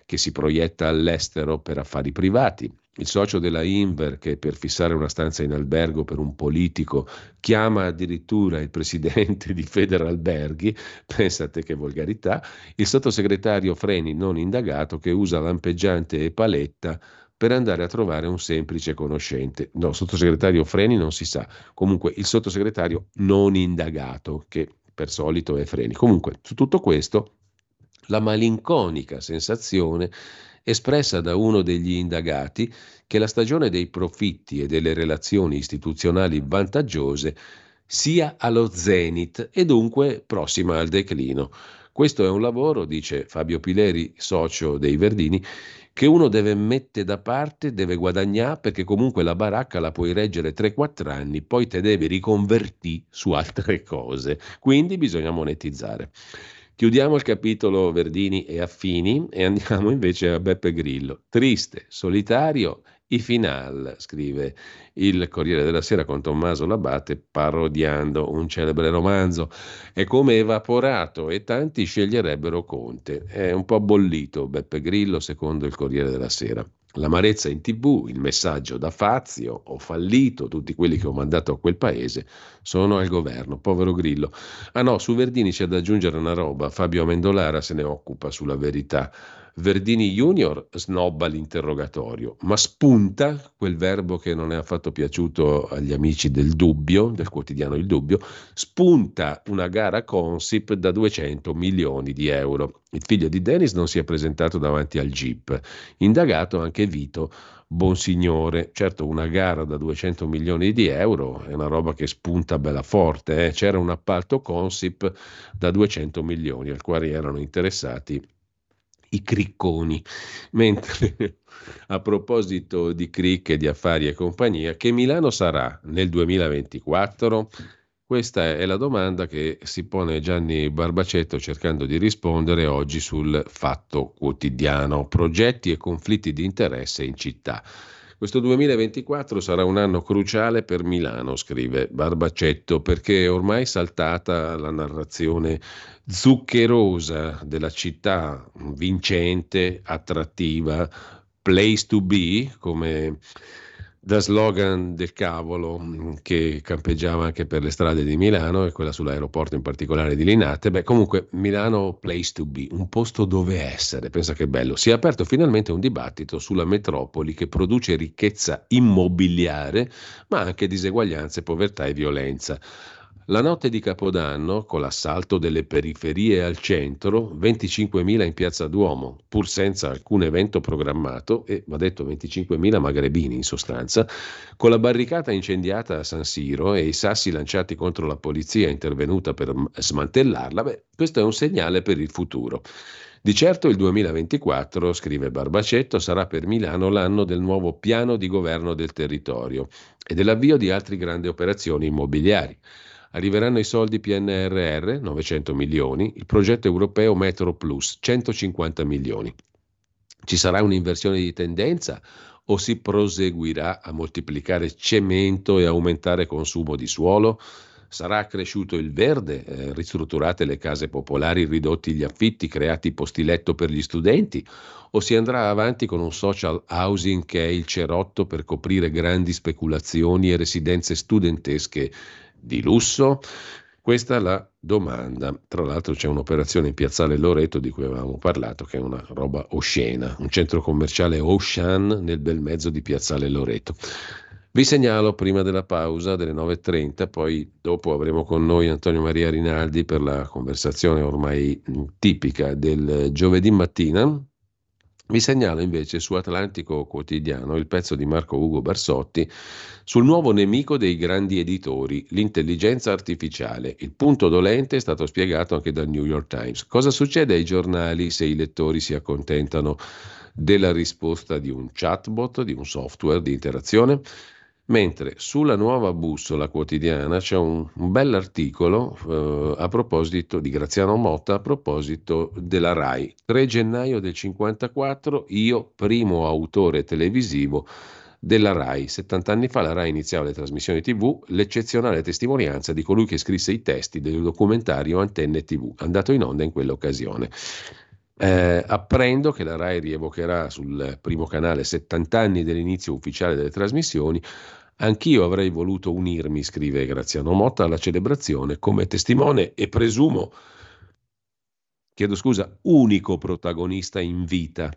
che si proietta all'estero per affari privati, il socio della Inver che per fissare una stanza in albergo per un politico chiama addirittura il presidente di Federalberghi, pensate che volgarità, il sottosegretario Freni non indagato che usa lampeggiante e paletta per andare a trovare un semplice conoscente. No, sottosegretario Freni non si sa, comunque il sottosegretario non indagato che per solito è Freni. Comunque su tutto questo la malinconica sensazione espressa da uno degli indagati che la stagione dei profitti e delle relazioni istituzionali vantaggiose sia allo zenit e dunque prossima al declino. Questo è un lavoro, dice Fabio Pileri, socio dei Verdini, che uno deve mettere da parte, deve guadagnare perché comunque la baracca la puoi reggere 3-4 anni, poi te devi riconvertire su altre cose. Quindi bisogna monetizzare. Chiudiamo il capitolo Verdini e Affini e andiamo invece a Beppe Grillo. Triste, solitario, i final, scrive il Corriere della Sera con Tommaso Labate parodiando un celebre romanzo. È come evaporato e tanti sceglierebbero Conte. È un po' bollito Beppe Grillo secondo il Corriere della Sera. L'amarezza in tv, il messaggio da Fazio, ho fallito, tutti quelli che ho mandato a quel paese sono al governo, povero Grillo. Ah no, su Verdini c'è da aggiungere una roba, Fabio Amendolara se ne occupa sulla verità. Verdini Junior snobba l'interrogatorio, ma spunta quel verbo che non è affatto piaciuto agli amici del dubbio, del quotidiano Il Dubbio, spunta una gara Consip da 200 milioni di euro. Il figlio di Dennis non si è presentato davanti al GIP. Indagato anche Vito Bonsignore. Certo, una gara da 200 milioni di euro è una roba che spunta bella forte. Eh? C'era un appalto Consip da 200 milioni al quale erano interessati i cricconi. Mentre a proposito di cricche, di affari e compagnia, che Milano sarà nel 2024? Questa è la domanda che si pone Gianni Barbacetto cercando di rispondere oggi sul Fatto Quotidiano, progetti e conflitti di interesse in città. Questo 2024 sarà un anno cruciale per Milano, scrive Barbacetto, perché è ormai saltata la narrazione zuccherosa della città, vincente, attrattiva, place to be, come da slogan del cavolo che campeggiava anche per le strade di Milano e quella sull'aeroporto in particolare di Linate. Beh, comunque Milano place to be, un posto dove essere, pensa che bello. Si è aperto finalmente un dibattito sulla metropoli che produce ricchezza immobiliare, ma anche diseguaglianze, povertà e violenza. La notte di Capodanno, con l'assalto delle periferie al centro, 25.000 in piazza Duomo, pur senza alcun evento programmato, e va detto 25.000 magrebini in sostanza, con la barricata incendiata a San Siro e i sassi lanciati contro la polizia intervenuta per smantellarla, beh, questo è un segnale per il futuro. Di certo il 2024, scrive Barbacetto, sarà per Milano l'anno del nuovo piano di governo del territorio e dell'avvio di altre grandi operazioni immobiliari. Arriveranno i soldi PNRR, 900 milioni, il progetto europeo Metro Plus, 150 milioni. Ci sarà un'inversione di tendenza o si proseguirà a moltiplicare cemento e aumentare consumo di suolo? Sarà cresciuto il verde, eh, ristrutturate le case popolari, ridotti gli affitti, creati posti letto per gli studenti? O si andrà avanti con un social housing che è il cerotto per coprire grandi speculazioni e residenze studentesche di lusso? Questa è la domanda. Tra l'altro c'è un'operazione in Piazzale Loreto di cui avevamo parlato, che è una roba oscena, un centro commerciale Ocean nel bel mezzo di Piazzale Loreto. Vi segnalo prima della pausa delle 9.30, poi dopo avremo con noi Antonio Maria Rinaldi per la conversazione ormai tipica del giovedì mattina, vi segnalo invece su Atlantico Quotidiano il pezzo di Marco Ugo Barsotti sul nuovo nemico dei grandi editori, l'intelligenza artificiale. Il punto dolente è stato spiegato anche dal New York Times. Cosa succede ai giornali se i lettori si accontentano della risposta di un chatbot, di un software di interazione? Mentre sulla nuova bussola quotidiana c'è un, un bell'articolo eh, a proposito di Graziano Motta, a proposito della RAI. 3 gennaio del 54, io primo autore televisivo della RAI. 70 anni fa la RAI iniziava le trasmissioni TV, l'eccezionale testimonianza di colui che scrisse i testi del documentario Antenne TV, andato in onda in quell'occasione. Eh, apprendo che la RAI rievocherà sul primo canale 70 anni dell'inizio ufficiale delle trasmissioni, Anch'io avrei voluto unirmi, scrive Graziano Motta, alla celebrazione come testimone e presumo, chiedo scusa, unico protagonista in vita,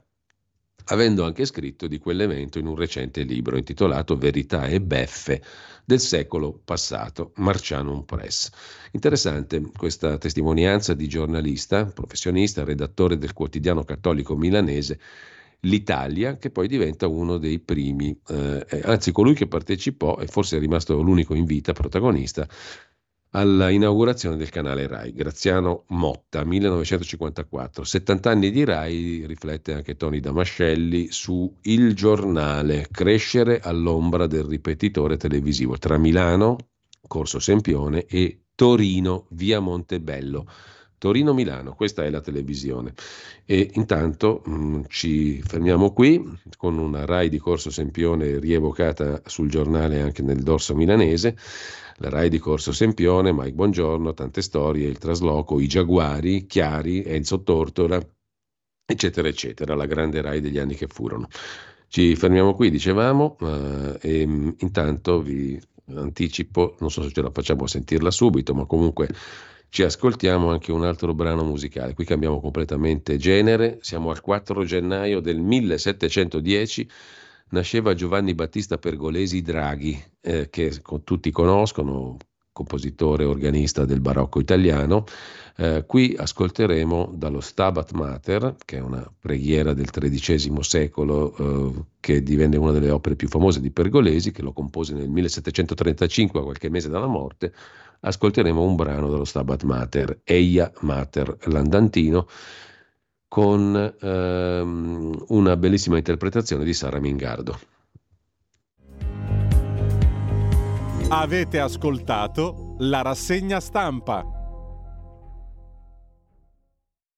avendo anche scritto di quell'evento in un recente libro intitolato Verità e beffe del secolo passato, Marcianum Press. Interessante questa testimonianza di giornalista, professionista, redattore del quotidiano cattolico milanese l'Italia, che poi diventa uno dei primi, eh, anzi colui che partecipò e forse è rimasto l'unico in vita protagonista all'inaugurazione del canale RAI, Graziano Motta, 1954. 70 anni di RAI, riflette anche Tony Damascelli su Il Giornale, crescere all'ombra del ripetitore televisivo tra Milano, Corso Sempione e Torino, via Montebello. Torino-Milano, questa è la televisione. E intanto mh, mm, ci fermiamo qui con una RAI di Corso Sempione rievocata sul giornale anche nel dorso milanese. La RAI di Corso Sempione, Mike Buongiorno, tante storie, il trasloco, i Giaguari, Chiari, Enzo Tortora, eccetera, eccetera, la grande RAI degli anni che furono. Ci fermiamo qui, dicevamo, eh, e mm, intanto vi anticipo, non so se ce la facciamo a sentirla subito, ma comunque ci ascoltiamo anche un altro brano musicale. Qui cambiamo completamente genere, siamo al 4 gennaio del 1710, nasceva Giovanni Battista Pergolesi Draghi, eh, che tutti conoscono, compositore organista del barocco italiano. Eh, qui ascolteremo dallo Stabat Mater, che è una preghiera del XIII secolo, eh, che divenne una delle opere più famose di Pergolesi, che lo compose nel 1735, a qualche mese dalla morte ascolteremo un brano dello Stabat Mater, Eia Mater Landantino, con ehm, una bellissima interpretazione di Sara Mingardo. Avete ascoltato la rassegna stampa.